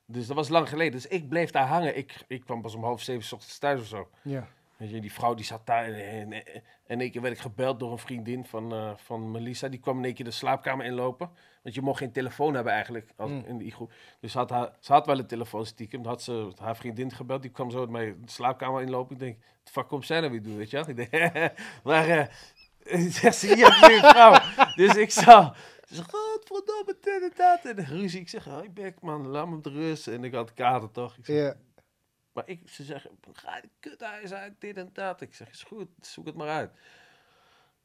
Dus dat was lang geleden. Dus ik bleef daar hangen. Ik, ik kwam pas om half zeven 's ochtends thuis of zo. ja. Weet je, die vrouw die zat daar en, en, en één keer werd ik gebeld door een vriendin van, eh, van Melissa. Die kwam in één keer de slaapkamer inlopen. Want je mocht geen telefoon hebben eigenlijk als, Mm. in die groep. Dus ze had, haar, ze had wel een telefoon stiekem. Dan had ze haar vriendin gebeld. Die kwam zo met mij de slaapkamer inlopen. Ik denk, wat fuck komt zij nou weer doen, weet je? Ik denk, (laughs) maar eh, (laughs) zegt ze, je hebt nu een vrouw. Dus ik zou... Ze zegt, godverdomme, dit en dat. En ruzie. Ik zeg, hoi bek man, laat me met rust. En ik had kater toch. Ik zeg, Ja. Maar ik, ze zeggen, ga de kuthuis uit, dit en dat. Ik zeg, is goed, zoek het maar uit.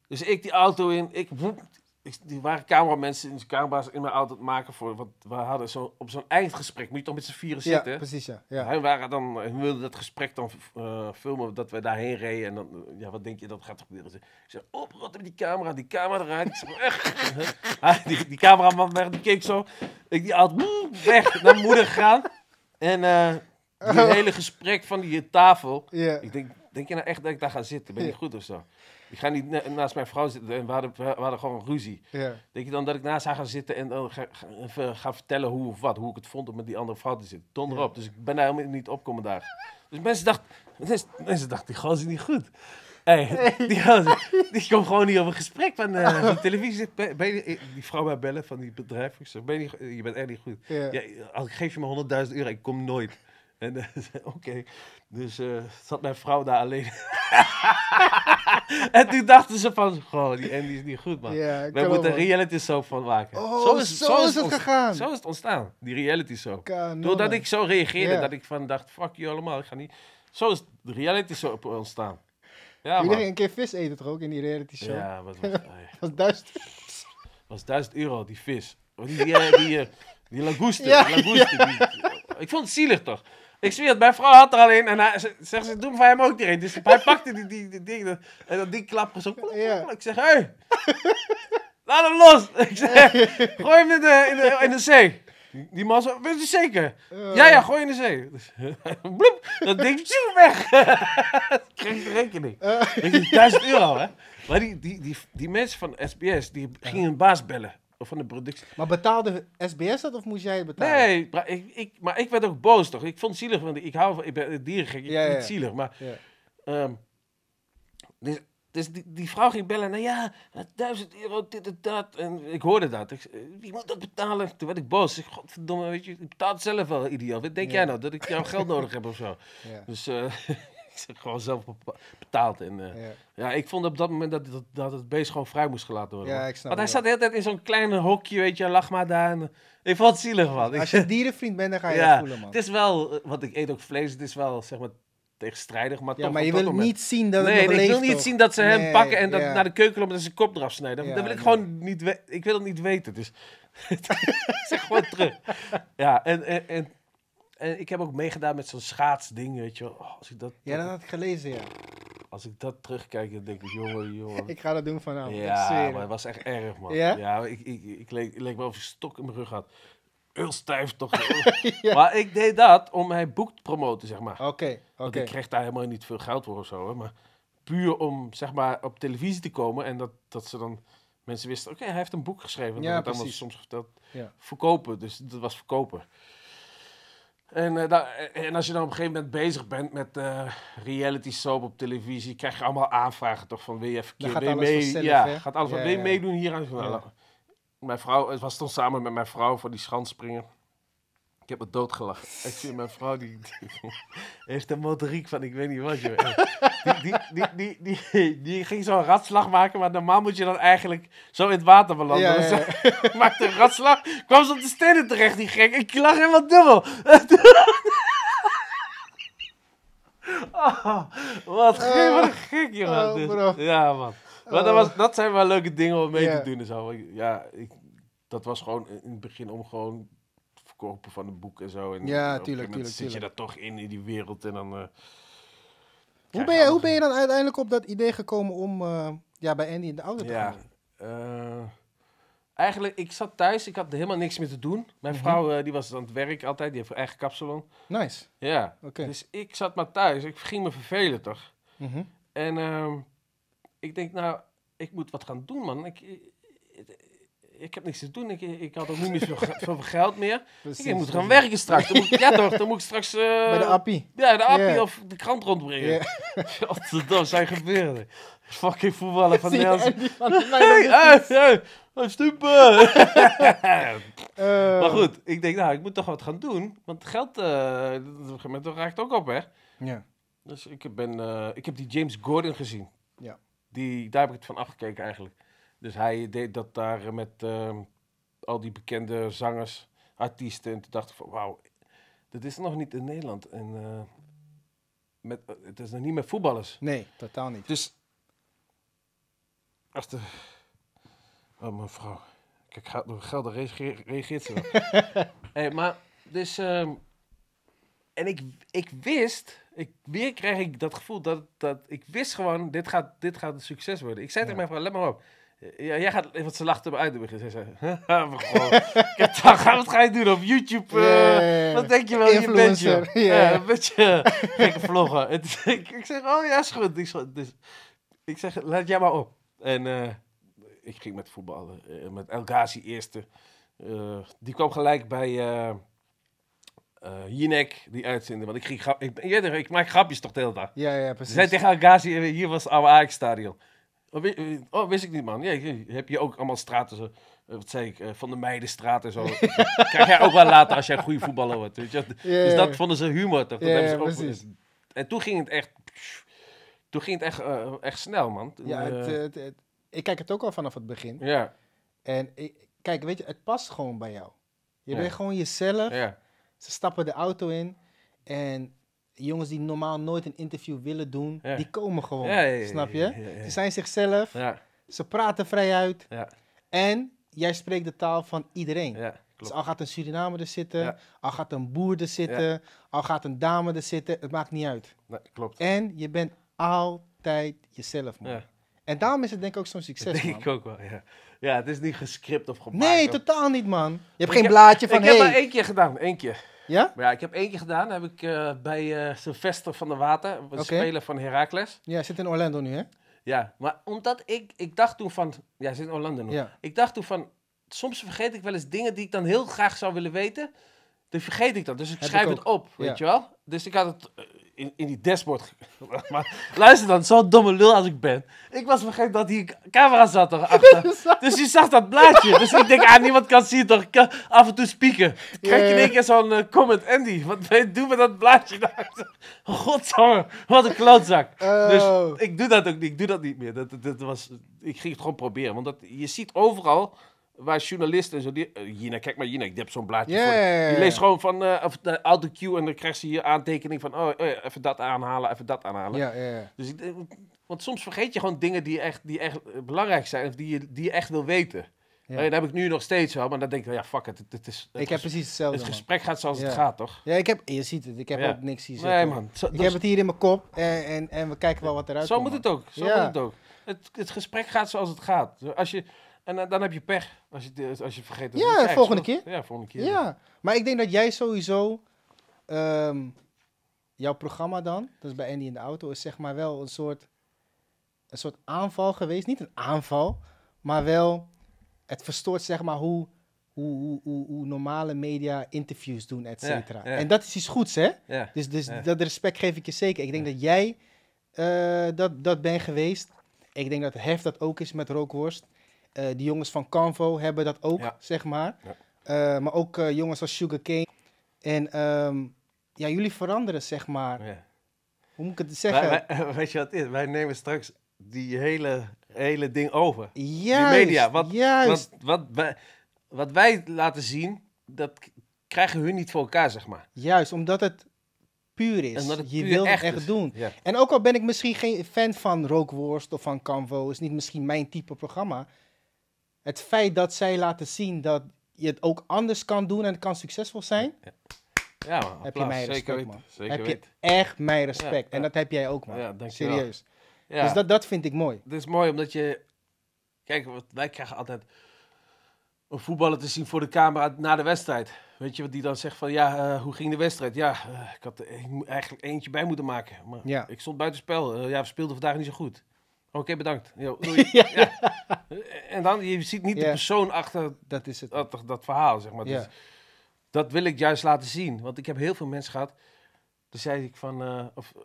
Dus ik die auto in, ik, woep, ik die waren cameramensen in de camera's in mijn auto het maken voor, want we hadden zo, op zo'n eindgesprek, moet je toch met z'n vieren ja, zitten. precies, ja. ja. Hun waren dan, hun wilden dat gesprek dan eh, filmen, dat we daarheen reden. En dan, ja, wat denk je dat gaat gebeuren? Ik zeg, oprotten met die camera, die camera eruit. Ik echt. (laughs) Hij- die, die cameraman weg, die keek zo. Ik die auto, weg, naar moeder gegaan. En eh die hele gesprek van die tafel. Ik denk, denk je nou echt dat ik daar ga zitten? Ben je goed of zo? Ik ga niet na- naast mijn vrouw zitten en we hadden, we hadden gewoon ruzie. Denk je dan dat ik naast haar ga zitten en dan ga, ga, even ga vertellen hoe of wat, hoe ik het vond om met die andere vrouw te zitten? Donder Ja. op. Dus ik ben daar helemaal niet opkomen daar. Dus mensen dachten, mensen, mensen dachten, die gozer is niet goed. Hey, die, gozer, die komt gewoon niet op een gesprek van eh, van televisie. Ben, ben je, die vrouw mij bellen van die bedrijf. Ik zeg, ben je, niet, je bent echt niet goed. Ja. Als ik geef je me 100.000 euro, ik kom nooit. En eh, (laughs) oké, dus eh, zat mijn vrouw daar alleen. (laughs) en toen dachten ze van, goh, die Andy is niet goed, man. Ja, ik We moeten een reality soap van maken. Oh, zo is het ons- gegaan. Zo is het ontstaan, die reality. Kanon, Doordat ik zo reageerde, dat ik van dacht, fuck you allemaal, ik ga niet... Zo is de reality soap ontstaan. Ja, Jullie een keer vis eten toch ook in die reality show? Ja, wat was, dat (laughs) Dat was duizend. was 1000 euro, die vis. Oh, Die, die, eh, die, eh. Ja, die- ik vond het zielig toch? Ik zie het, mijn vrouw had er alleen en hij ze- zegt ze, doen van hem ook niet een. Dus hij pakte die, die, die ding en dat ding klapte zo. Ja. Ik zeg, hé, hey, laat hem los. (laughs) Ik zeg, gooi hem in de, in de, in de zee. Die- Die man zo, weet je zeker? Eh, Ja, ja, gooi in de zee. Dus, (laughs) bloep, dat ding zoe weg. (laughs) kreeg de rekening. je, 1000 euro, hè? Maar die, die, die, die mensen van SBS, die gingen hun baas bellen. Of van de productie. maar betaalde SBS dat of moest jij het betalen? Nee, maar ik, ik, maar ik werd ook boos, toch? Ik vond het zielig, want ik hou van... Ik ben dierengek, ik Ja, vind ja. het zielig. Maar, Ja. ehm, dus, dus die, die vrouw ging bellen. Nou ja, 1000 euro, dit en dat. En ik hoorde dat. Ik, zei, wie moet dat betalen? Toen werd ik boos. Ik, godverdomme, weet je, ik betaal het zelf wel, idioot. Wat denk Ja. jij nou? Dat ik jouw geld (laughs) nodig heb of zo? Ja. Dus eh, (laughs) gewoon zelf betaald. En, eh, Ja. ja, ik vond op dat moment dat, dat, dat het beest gewoon vrij moest gelaten worden. Ja, ik snap Want hij zat de hele tijd in zo'n klein hokje, weet je, lach maar daar. En, ik vond het zielig, man. Als je een (laughs) dierenvriend bent, dan ga je ja, dat voelen, man. het is wel, eh, want ik eet ook vlees, het is wel, zeg maar, tegenstrijdig, maar Ja, toch maar je wil niet zien dat Nee, ik wil niet toch? zien dat ze hem Nee, pakken en dat ja. naar de keuken lopen en zijn kop eraf snijden. Dat, Ja, dat wil ik nee. gewoon niet. Ik wil het niet weten, dus (laughs) zeg gewoon terug. Ja, en, en, en, en ik heb ook meegedaan met zo'n schaatsding, weet je wel. Oh, als, ik dat, Ja, dat had ik gelezen, ja. als ik dat terugkijk, dan denk ik, jongen, jongen. (laughs) Ik ga dat doen vanavond. Ja, maar het. was echt erg, man. Ja? Ja, ik, ik, ik, leek, ik leek wel of ik stok in mijn rug had. Heel stijf toch. (laughs) Maar ik deed dat om mijn boek te promoten, zeg maar. Oké, Want oké. ik kreeg daar helemaal niet veel geld voor of zo. Hè, maar puur om, zeg maar, op televisie te komen. En dat, dat ze dan... Mensen wisten, oké, hij heeft een boek geschreven. Ja, dat werd allemaal precies. soms verteld. Ja. Verkopen, dus dat was verkopen. En, eh, da- en als je dan op een gegeven moment bezig bent met eh, reality soap op televisie, krijg je allemaal aanvragen toch van wil je even keer- gaat je mee? vanzelf, ja, hè? gaat alles van Ja, wil je ja. meedoen hier aan? Nou, Mijn vrouw, het was toen samen met mijn vrouw voor die schanspringen. Ik heb me doodgelachen. Ik zie mijn vrouw, die, die heeft een motoriek van ik weet niet wat. Joh. Die, die, die, die, die, die ging zo'n ratslag maken, maar normaal moet je dan eigenlijk zo in het water belanden. Ja, ja, (laughs) ze maakte een ratslag, kwam ze op de stenen terecht, die gek. Ik lag helemaal dubbel. Oh, (laughs) wat gek, wat een gek, jongen. oh, Dus- bro. ja, man. Maar dat, Oh. was, dat zijn wel leuke dingen om mee te doen en zo. Ja, ik, dat was gewoon in het begin om gewoon verkopen van een boek en zo. En Ja, een tuurlijk, tuurlijk, zit je daar toch in, in die wereld en dan... eh, Hoe ben, je, hoe ben je dan uiteindelijk op dat idee gekomen om eh, ja, bij Andy in de auto te Ja. gaan? eh, eigenlijk, ik zat thuis, ik had helemaal niks meer te doen. Mijn Mhm. vrouw die was aan het werk altijd, die heeft eigen kapsalon. Nice. Ja, Oké. dus ik zat maar thuis. Ik ging me vervelen toch. Mhm. En ehm, ik denk, nou, ik moet wat gaan doen, man. Ik, ik, heb niks te doen. Ik, ik had ook niet meer zoveel ge- (laughs) zoveel geld meer. Precies, ik moet gaan werken straks. Dan moet, ja toch, dan moet ik straks... eh, Bij de appie. Ja, de appie of de krant rondbrengen. Ja. (laughs) dat zijn gebeuren. Fucking voetballen van (laughs) hey, hey, hey, stupen! Maar goed, ik denk, nou, ik moet toch wat gaan doen. Want geld, dat- op een gegeven moment raakt ook op, hè. Ja. Dus ik, ben, eh, ik heb die James Gordon gezien. Ja. Die, daar heb ik het van afgekeken eigenlijk. Dus hij deed dat daar met ehm, al die bekende zangers, artiesten. En toen dacht ik van, wauw, dat is nog niet in Nederland. En eh, met, het is nog niet met voetballers. Nee, totaal niet. Dus, als de... Oh, mijn vrouw. Kijk, ga- door Gelder reageert, reageert ze wel. (laughs) hey, maar, dus... ehm, en ik, ik wist, ik, weer kreeg ik dat gevoel dat, dat ik wist gewoon, dit gaat, dit gaat een succes worden. Ik zei tegen mijn vrouw, let maar op. Ja, jij gaat, want ze lachte me uit. Ze zei, "Haha, maar gewoon, ik heb toch, wat ga je doen op YouTube? eh, Ja, wat denk je wel, je bent ja. Een beetje gekke vlogger. En toen- ik, ik zeg, oh ja, is goed. Ik, zeg, dus, ik zeg, laat jij maar op. En eh, ik ging met voetballen. eh, met El Ghazi eerste. Eh, die kwam gelijk bij eh eh, Jinek, die uitzending. Want ik, ging grap, ik, ik, ik maak grapjes toch de hele dag. Ja, ja, Ze precies. zei tegen El Ghazi, eh, hier was het oude Ajax-stadion. Oh, eh, oh, wist ik niet, man. Ja, heb je ook allemaal straten zo. wat zei ik, eh, van de Meidenstraat en zo. (laughs) krijg jij ook wel later als jij een goede voetballer wordt. Weet je? Dus dat vonden ze humor toch? Dat ze ook-. En toen ging het echt, toen ging het echt, eh, echt snel, man. Ja, het, eh, eh, het- het- ik kijk het ook al vanaf het begin. ja, En ik, kijk, weet je, het past gewoon bij jou. Je Ja. bent gewoon jezelf. ja, Ze stappen de auto in. En jongens die normaal nooit een interview willen doen, Ja. die komen gewoon. Ja, snap je? Ze zijn zichzelf. ja, Ze praten vrij uit. ja, En jij spreekt de taal van iedereen. ja, Dus al gaat een Surinamer er zitten, al gaat een boer er zitten, al gaat een dame er zitten, het maakt niet uit. Nee, klopt. En je bent altijd jezelf, man. En daarom is het denk ik ook zo'n dat succes, denk man. ik ook wel, ja. Ja, het is niet gescript of gemaakt. Nee, of- totaal niet, man. Je hebt Ik geen heb- blaadje van, Ik heb maar één keer gedaan, één keer. Ja? Maar ja, ik heb één keer gedaan. heb ik eh, bij eh Sylvester van der Water, een Oké. speler van Heracles. Ja, hij zit in Orlando nu, hè? Ja, maar omdat ik, ik dacht toen van, ja, hij zit in Orlando nog. Ja. Ik dacht toen van, soms vergeet ik wel eens dingen die ik dan heel graag zou willen weten. Dan vergeet ik dat, dus ik Heb schrijf ik het op, weet Ja. je wel. Dus ik had het eh, in, in die dashboard. (laughs) maar luister dan, zo'n domme lul als ik ben. Ik was vergeten dat die camera zat erachter. (laughs) dus je zag dat blaadje. Dus ik denk, ah, niemand kan zien toch. Ik kan af en toe spieken. Krijg je in één keer zo'n eh, comment, Andy. Wat doen met dat blaadje (laughs) daar? Godsamme, wat een klootzak. Oh. Dus ik doe dat ook niet. Ik doe dat niet meer. Dat, dat, dat was, ik ging het gewoon proberen. Want dat, je ziet overal waar journalisten en zo... Die, eh, Jina, kijk maar Jina, ik heb zo'n blaadje voor. Je leest gewoon van eh, of de autocue en dan krijgt ze hier aantekening van... Oh, ja, even dat aanhalen, even dat aanhalen. Ja, ja. Dus ik, eh, want soms vergeet je gewoon dingen die echt, die echt eh, belangrijk zijn. Of die je, die je echt wil weten. Ja. En dat heb ik nu nog steeds wel. Maar dan denk ik, ja, fuck it. Het, het is, het Ik heb precies hetzelfde, het man. gesprek gaat zoals het gaat, toch? Ja, ik heb, je ziet het, ik heb Ja. ook niks hier Nee, zitten. man. Zo, Ik heb het hier in mijn kop en, en, en we kijken wel wat eruit Zo komt, moet het man. ook. Zo moet het ook. Het, het gesprek gaat zoals het gaat. Als je, en dan, dan heb je pech als je, als je vergeet. dat Ja, volgende zo- Ja, volgende keer. Ja, maar ik denk dat jij sowieso... ehm, jouw programma dan, dat is bij Andy in de auto, is zeg maar wel een soort, een soort aanval geweest. Niet een aanval, maar wel... Het verstoort zeg maar hoe, hoe, hoe, hoe, normale media interviews doen, et cetera. ja. En dat is iets goeds, hè? Ja. Dus, dus dat respect geef ik je zeker. Ik denk dat jij eh, dat, dat bent geweest. Ik denk dat Hef dat ook is met rookworst. Eh die jongens van Canvo hebben dat ook, Ja. zeg maar. Ja. Eh, maar ook eh, jongens als Sugar Cane. En ehm, ja, jullie veranderen, zeg maar. Ja. Hoe moet ik het zeggen? Wij- wij- (laughs) weet je wat is? Wij nemen straks die hele, hele ding over. juist, media, wat- juist, Wat, wat, wij, wat wij laten zien, dat krijgen hun niet voor elkaar, zeg maar. juist, omdat het puur is. En dat het je puur wil het echt echt doen. Ja. En ook al ben ik misschien geen fan van rookworst of van Canvo, is niet misschien mijn type programma. Het feit dat zij laten zien dat je het ook anders kan doen en het kan succesvol zijn, Ja, man. heb je mijn Zeker respect, weten. man. Zeker heb je echt mijn respect. Ja, En ja. dat heb jij ook, man. Ja. Serieus. Ja. Dus dat, dat vind ik mooi. Het is mooi omdat je. Kijk, wij krijgen altijd een voetballer te zien voor de camera na de wedstrijd. Weet je wat die dan zegt van ja, eh, hoe ging de wedstrijd? Ja, eh, ik had er een- eigenlijk eentje bij moeten maken. Maar Ja. ik stond buitenspel. Eh ja, we speelden vandaag niet zo goed. Oké, bedankt. (laughs) Doei. ja, En dan, je ziet niet de Ja. persoon achter Dat is het. dat, dat verhaal, zeg maar. Ja. Dus dat wil ik juist laten zien. Want ik heb heel veel mensen gehad. Toen zei ik van. eh, of, eh,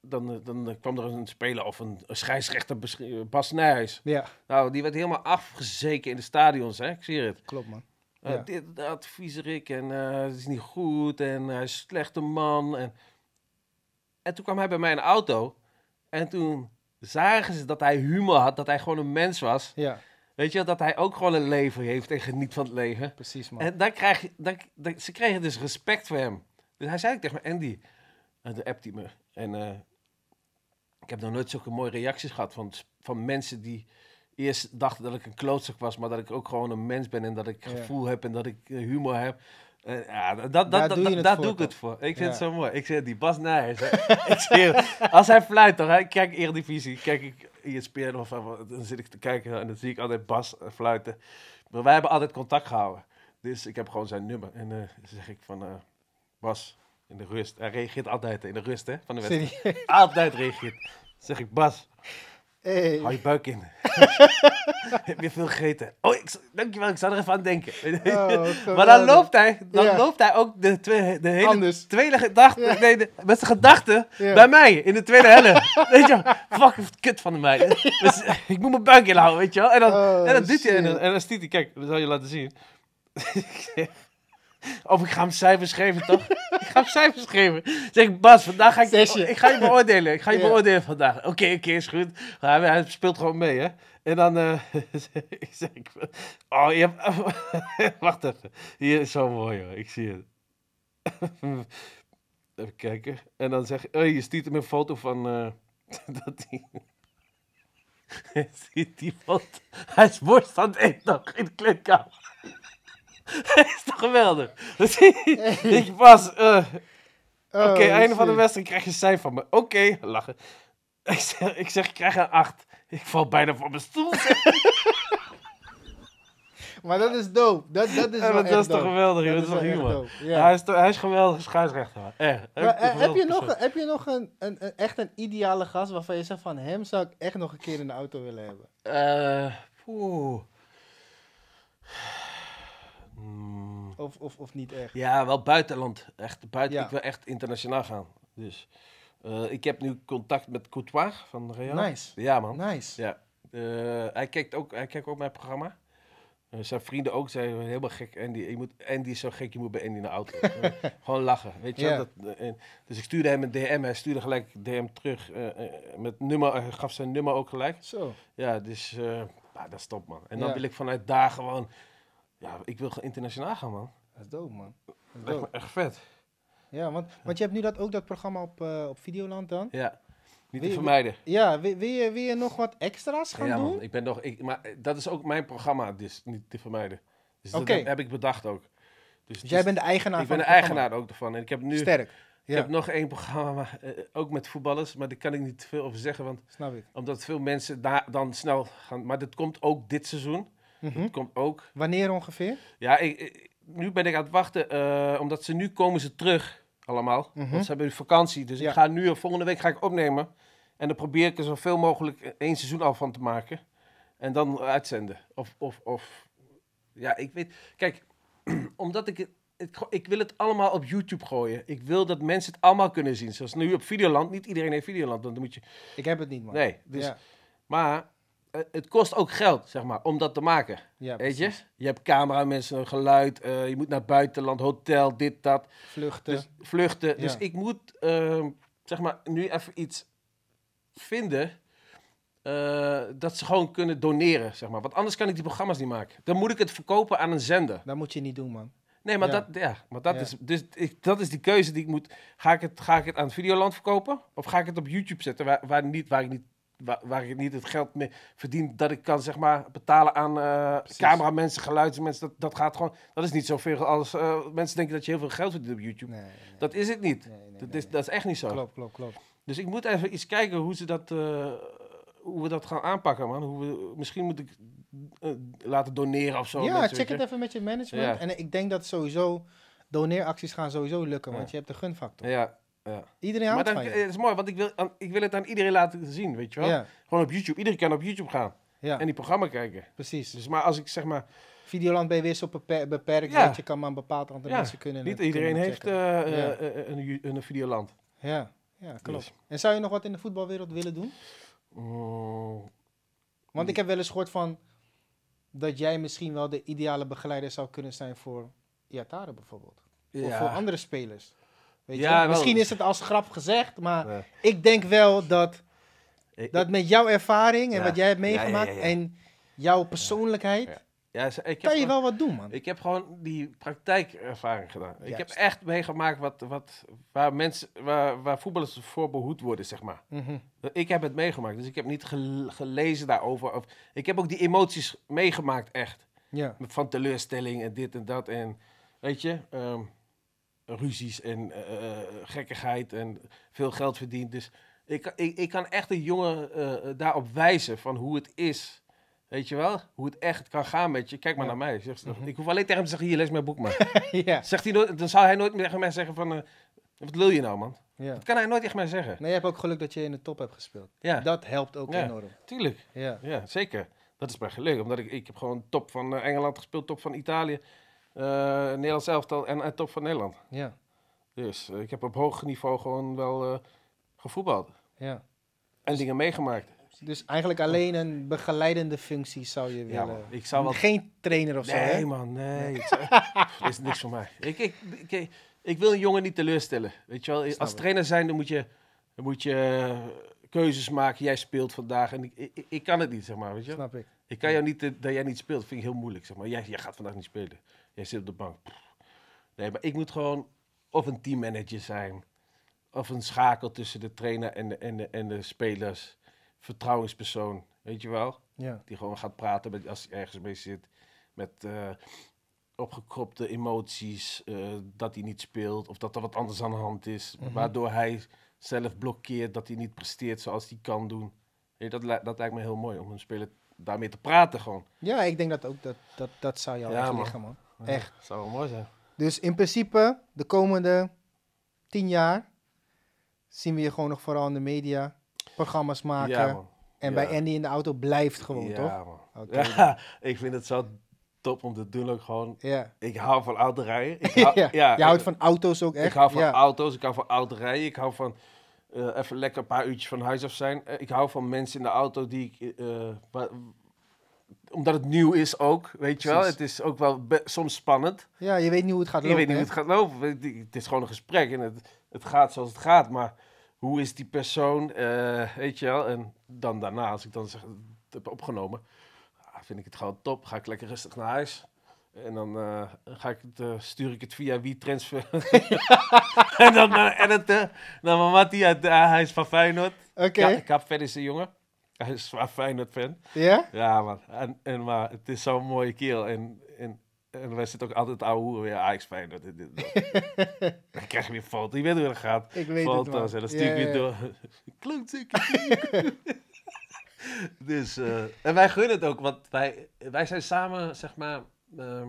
dan, eh, dan eh, kwam er een speler of een, een scheidsrechter, besch- eh, Bas Nijhuis. Ja, Nou, die werd helemaal afgezeken in de stadions, hè? Ik zie het. klopt, man. Eh, Ja. Dit, dat, viezerik en eh, het is niet goed en hij is een slechte man. En, en toen kwam hij bij mij in de auto en toen zagen ze dat hij humor had, dat hij gewoon een mens was. Ja, Weet je, dat hij ook gewoon een leven heeft en geniet van het leven. precies, man. En dan krijg je, dan, dan- ze kregen dus respect voor hem. Dus hij zei ook tegen me, Andy, en de app die me. En eh, ik heb nog nooit zulke mooie reacties gehad van, van mensen die eerst dachten dat ik een klootzak was, maar dat ik ook gewoon een mens ben en dat ik Ja. gevoel heb en dat ik eh, humor heb. Eh, ja, dat, dat, Daar dat, doe dat- voor, doe ik het voor. Ik vind Ja. het zo mooi. Ik zeg, die Bas Nijers, (laughs) ik als hij fluit toch, hè, kijk Eredivisie, kijk ik ESPN of dan zit ik te kijken en dan zie ik altijd Bas eh, fluiten. Maar wij hebben altijd contact gehouden. Dus ik heb gewoon zijn nummer. En eh, dan zeg ik van, Bas, in de rust. Hij reageert altijd in de rust hè, van de wedstrijd. Altijd reageert. Dan zeg ik, Bas, Hey. hou je buik in. (laughs) (laughs) Heb je veel gegeten? Oh, ik, dankjewel, ik zal er even aan denken. Oh, (laughs) maar dan loopt hij, dan Ja. loopt hij ook de, twee, de hele Anders. tweede gedachte, Ja. nee, de- met zijn gedachten Ja. bij mij in de tweede helft. (laughs) weet je fuck, wat kut van mij. Dus, ik moet mijn buik inhouden, weet je wel. En dan, Oh, en dan doet hij, en dan, shit. en dan stiet hij, kijk, dat zal je laten zien. Of ik ga hem cijfers geven, toch? ik ga hem cijfers geven. Zeg ik, Bas, vandaag ga ik, ik ga je beoordelen. Ik ga je beoordelen vandaag. Oké, oké, is goed. Hij, hij speelt gewoon mee, hè. En dan eh, (laughs) ik zeg ik, oh, je hebt, (laughs) wacht even. Hier is zo mooi, hoor. Ik zie het. (laughs) even kijken. En dan zeg oh, je stiet hem een foto van, eh, dat hij... Ziet die foto? Hij is worst aan het eten nog in de kleedkamer. Dat is toch geweldig? Ik was, eh, Oh, Oké, einde van de wedstrijd krijg je een cijfer van me. Oké, lachen. Ik zeg, ik zeg, ik krijg een 8. Ik val bijna van mijn stoel. (laughs) Maar dat is dope. Dat, dat is dat is toch geweldig, joh. Dat is toch humor. Hij, is, hij is geweldig scheidsrechter. man. Echt. Maar, eh, heb, je nog, heb je nog een, een, een- echt een ideale gast waarvan je zegt van hem zou ik echt nog een keer in de auto willen hebben? Eh, poeh. Hmm. Of, of, of niet echt? Ja, wel buitenland. Echt, buiten, Ja. Ik wil echt internationaal gaan. Dus eh, ik heb nu contact met Courtois van Real. Nice. Ja, man. Nice. Ja. Eh, hij, kijkt ook, hij kijkt ook mijn programma. Eh, zijn vrienden ook zeiden helemaal gek. Andy, je moet, Andy is zo gek, je moet bij Andy in de auto. (laughs) Gewoon lachen, weet je. Dat, en- dus ik stuurde hem een DM, hij stuurde gelijk DM terug. met nummer, hij gaf zijn nummer ook gelijk. Zo. Ja, dus ja, dat is top, man. En dan wil ik vanuit daar gewoon... Ja, ik wil internationaal gaan, man. Dat is dope, man. Dat is echt vet. Ja, want, want je hebt nu dat, ook dat programma op, eh, op Videoland dan? Ja, niet te vermijden. Ja, wil, wil, je, wil je nog wat extra's gaan ja, doen? man. Ik ben nog... Ik, maar eh, dat is ook mijn programma, dus niet te vermijden. Dus dat heb ik bedacht ook. Dus, Dus jij bent de eigenaar ik van ben de programma? eigenaar ook ervan. En ik heb nu... Sterk. Ik heb nog één programma, maar, eh, ook met voetballers, maar daar kan ik niet te veel over zeggen, want snap ik. omdat veel mensen daar dan snel gaan. Maar dat komt ook dit seizoen. Mhm. Dat komt ook. Wanneer ongeveer? Ja, ik, ik- nu ben ik aan het wachten, eh, omdat ze nu komen ze terug allemaal. Mhm. Want ze hebben vakantie, dus Ja. ik ga nu, eh, volgende week ga ik opnemen. En dan probeer ik er zoveel mogelijk één seizoen al van te maken. En dan uitzenden. Of, of, of ja, ik weet, kijk, (clears throat) omdat ik het, ik, wil het allemaal op YouTube gooien. Ik wil dat mensen het allemaal kunnen zien. Zoals nu op Videoland. Niet iedereen heeft Videoland. Dan moet je, Ik heb het niet, man. nee, dus, ja, maar eh, het kost ook geld, zeg maar, om dat te maken. ja, Weet je? Je hebt cameramensen, geluid, eh, je moet naar het buitenland, hotel, dit, dat. Vluchten. Dus vluchten. Dus ik moet, ehm, zeg maar, nu even iets vinden eh, dat ze gewoon kunnen doneren, zeg maar. Want anders kan ik die programma's niet maken. Dan moet ik het verkopen aan een zender. dat moet je niet doen, man. Nee, maar Ja. dat, ja, maar dat, Ja. is, dus ik, dat is die keuze die ik moet. Ga ik, het, ga ik het aan Videoland verkopen? Of ga ik het op YouTube zetten waar, waar, niet, waar, ik, niet, waar, waar ik niet het geld mee verdien dat ik kan zeg maar, betalen aan eh Precies. cameramensen, geluidsmensen. Dat, dat gaat gewoon. Dat is niet zoveel als eh, mensen denken dat je heel veel geld verdient op YouTube. Nee, nee, nee. Dat is het niet. Nee, dat, is, dat is echt niet zo. Klopt, klopt, klopt. Dus ik moet even iets kijken hoe ze dat. eh, hoe we dat gaan aanpakken, man. Hoe we, misschien moet ik eh, laten doneren of zo. ja, check het even met je management. Ja. En ik denk dat sowieso doneeracties gaan sowieso lukken, want Ja. je hebt de gunfactor. Ja, ja. Iedereen Maar houdt dan, van eh, je. het is mooi, want ik wil, aan- ik wil het aan iedereen laten zien, weet je wel. Ja, Gewoon op YouTube. Iedereen kan op YouTube gaan ja, en die programma kijken. precies. Dus maar als ik zeg maar, Videoland ben je weer zo beper- beperkt, dat je kan maar een bepaald aantal mensen kunnen niet iedereen kunnen heeft eh, eh, eh, een, een videoland. Ja, ja, klopt. Dus. En zou je nog wat in de voetbalwereld willen doen? Mm, Want ik heb wel eens gehoord van dat jij misschien wel de ideale begeleider zou kunnen zijn voor Iatare bijvoorbeeld. Of voor andere spelers. Weet Ja, je? Misschien is het als grap gezegd, maar Nee. ik denk wel dat, dat met jouw ervaring en Ja. wat jij hebt Ja, ja, ja, meegemaakt ja. en jouw persoonlijkheid, Ja. ik heb kan je wel wat doen, man. Ik heb gewoon die praktijkervaring gedaan. Ik heb echt meegemaakt wat, wat, waar, mensen, waar, waar voetballers voor behoed worden, zeg maar. Mhm. Ik heb het meegemaakt, dus ik heb niet gel- gelezen daarover. Of, ik heb ook die emoties meegemaakt, echt. Ja, Van teleurstelling en dit en dat. En weet je, ehm, ruzies en eh, eh, gekkigheid en veel geld verdiend. Dus ik, kan- ik, ik kan echt een jongen eh, daarop wijzen van hoe het is. Weet je wel? Hoe het echt kan gaan met je. Kijk maar Ja. naar mij. Zegt ze, Mhm. Ik hoef alleen tegen hem te zeggen, hier, lees mijn boek maar. (laughs) ja, Zegt hij nooit, dan zou hij nooit meer tegen mij zeggen van... wat wil je nou, man? ja. Dat kan hij nooit tegen mij zeggen. Nee, je hebt ook geluk dat je in de top hebt gespeeld. Ja, Dat helpt ook Ja. enorm. tuurlijk. Ja, Ja, zeker. Dat is mij gelukt, omdat ik, ik heb gewoon top van Engeland gespeeld, top van Italië, Nederlands elftal en, en top van Nederland. Ja, Dus eh, ik heb op hoog niveau gewoon wel eh, gevoetbald ja. en dingen meegemaakt. Dus eigenlijk alleen een begeleidende functie zou je Ja, willen. man. Ik zou wel Geen trainer of zo, hè? Nee, man, nee. Het (laughs) is- niks voor mij. Ik, ik, ik, ik, wil een jongen niet teleurstellen. Weet je wel, Snap als trainer zijn, dan moet je, dan moet je eh, keuzes maken. Jij speelt vandaag en ik, ik, ik kan het niet, zeg maar. Weet je? Snap ik. Ik kan jou niet, eh, dat jij niet speelt, vind ik heel moeilijk. Zeg maar. jij, jij gaat vandaag niet spelen. Jij zit op de bank. Nee, maar ik moet gewoon of een teammanager zijn. Of een schakel tussen de trainer en de, en de, en de spelers. Vertrouwenspersoon, weet je wel? Ja, Die gewoon gaat praten met, als hij ergens mee zit. Met eh, opgekropte emoties. eh, dat hij niet speelt. Of dat er wat anders aan de hand is. Mhm. Waardoor hij zelf blokkeert. Dat hij niet presteert zoals hij kan doen. Je, dat, li- dat lijkt me heel mooi. Om een speler daarmee te praten gewoon. ja ik denk dat ook dat, dat, dat zou jou Ja, echt liggen, man. Echt. Ja, zou wel mooi zijn. Dus in principe, de komende tien jaar zien we je gewoon nog vooral in de media programma's maken. Ja, man. en Ja. bij Andy in de auto blijft gewoon, ja, toch? man. Ja, (laughs) ik vind het zo top om te doen ook gewoon. Ja. Ik hou van autorijden. Ik (laughs) hou, ja. ja, je houdt van auto's ook echt? Ik hou van ja. auto's, ik hou van autorijden, ik hou van eh, even lekker een paar uurtjes van huis af zijn. Eh, ik hou van mensen in de auto die ik, eh, omdat het nieuw is ook, weet je wel. Precies. Het is ook wel soms spannend. ja, je weet niet hoe het gaat Je lopen. weet niet hoe het gaat lopen. Je, Het is gewoon een gesprek en het, het gaat zoals het gaat. Maar hoe is die persoon, eh, weet je wel. En dan daarna, als ik dan zeg, het heb opgenomen, ah, vind ik het gewoon top. Ga ik lekker rustig naar huis. En dan eh, ga ik het, eh, stuur ik het via WeTransfer. (laughs) en dan editen. Dan mijn Mattie, hij is van Feyenoord. Oké, heb verder een jongen. (laughs) Hij is een Feyenoord fan. ja? Ja, man. En, en, maar het is zo'n mooie kerel. En, en, en wij zitten ook altijd ouwe hoeren weer Ajax Feyenoord. en dit dat. (laughs) Dan krijg je weer foto's. Je weet hoe het gaat. Ik weet het, man. Foto's. En dan stuur ik weer door. (laughs) Klootzak. dus, eh, en wij gunnen het ook. Want wij, wij zijn samen, zeg maar... ehm,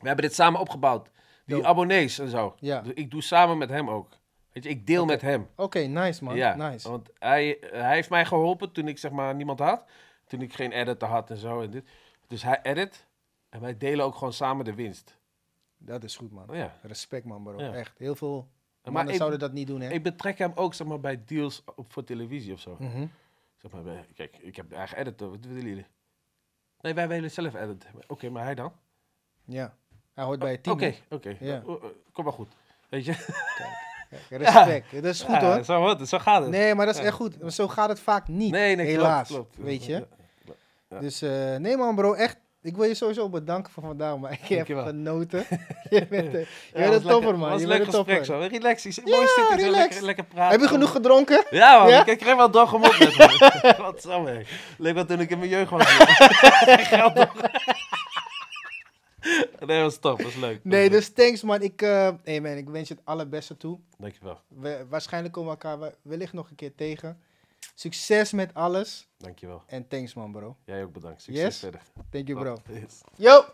we hebben dit samen opgebouwd. Die abonnees en zo. Ja. Dus ik doe samen met hem ook. Weet je, ik deel met hem. Oké, nice man. Ja, Nice. want hij, hij heeft mij geholpen toen ik zeg maar niemand had. Toen ik geen editor had en zo en dit. Dus hij edit en wij delen ook gewoon samen de winst. Dat is goed man. Oh ja. Respect man bro. Ja. Echt. Heel veel Maar mannen ik, zouden dat niet doen hè. ik betrek hem ook zeg maar bij deals op, voor televisie of zo. Mhm. Zeg maar, bij- kijk, ik heb de eigen editor, wat willen jullie? Nee, wij willen zelf editen. Oké, maar hij dan? Ja. Hij hoort bij het team. Oké, oké. Ja. Oh, oh, Kom maar goed. Weet je? Kijk, (laughs) Respect. Dat is goed hoor. Zo, het, zo gaat het. Nee, maar dat is echt goed. Zo gaat het vaak niet. nee, nee, klopt, Helaas. klopt. Weet je? Dus eh, nee man bro, echt. Ik wil je sowieso bedanken voor vandaag, maar ik heb genoten. (laughs) je bent, eh, je Ja, een topper man. was Je een bent leuk een gesprek topper. zo. Relax. is- Ja, Mooi zitten, zo lekker, lekker praten. Heb je genoeg gedronken? Ja, man. Ja? Ik kreeg wel dag op met me. (laughs) Wat zo, hé. Leek wel toen ik in mijn jeugd was. (laughs) Geld. (laughs) Nee, dat was top. Dat was leuk. Nee, dus thanks man. Ik, eh hey man, ik wens je het allerbeste toe. Dankjewel. We, waarschijnlijk komen we elkaar we- wellicht nog een keer tegen. Succes met alles. Dankjewel. En thanks man bro. Jij ook bedankt. Succes Yes. verder. Thank you bro. Yes. Yo!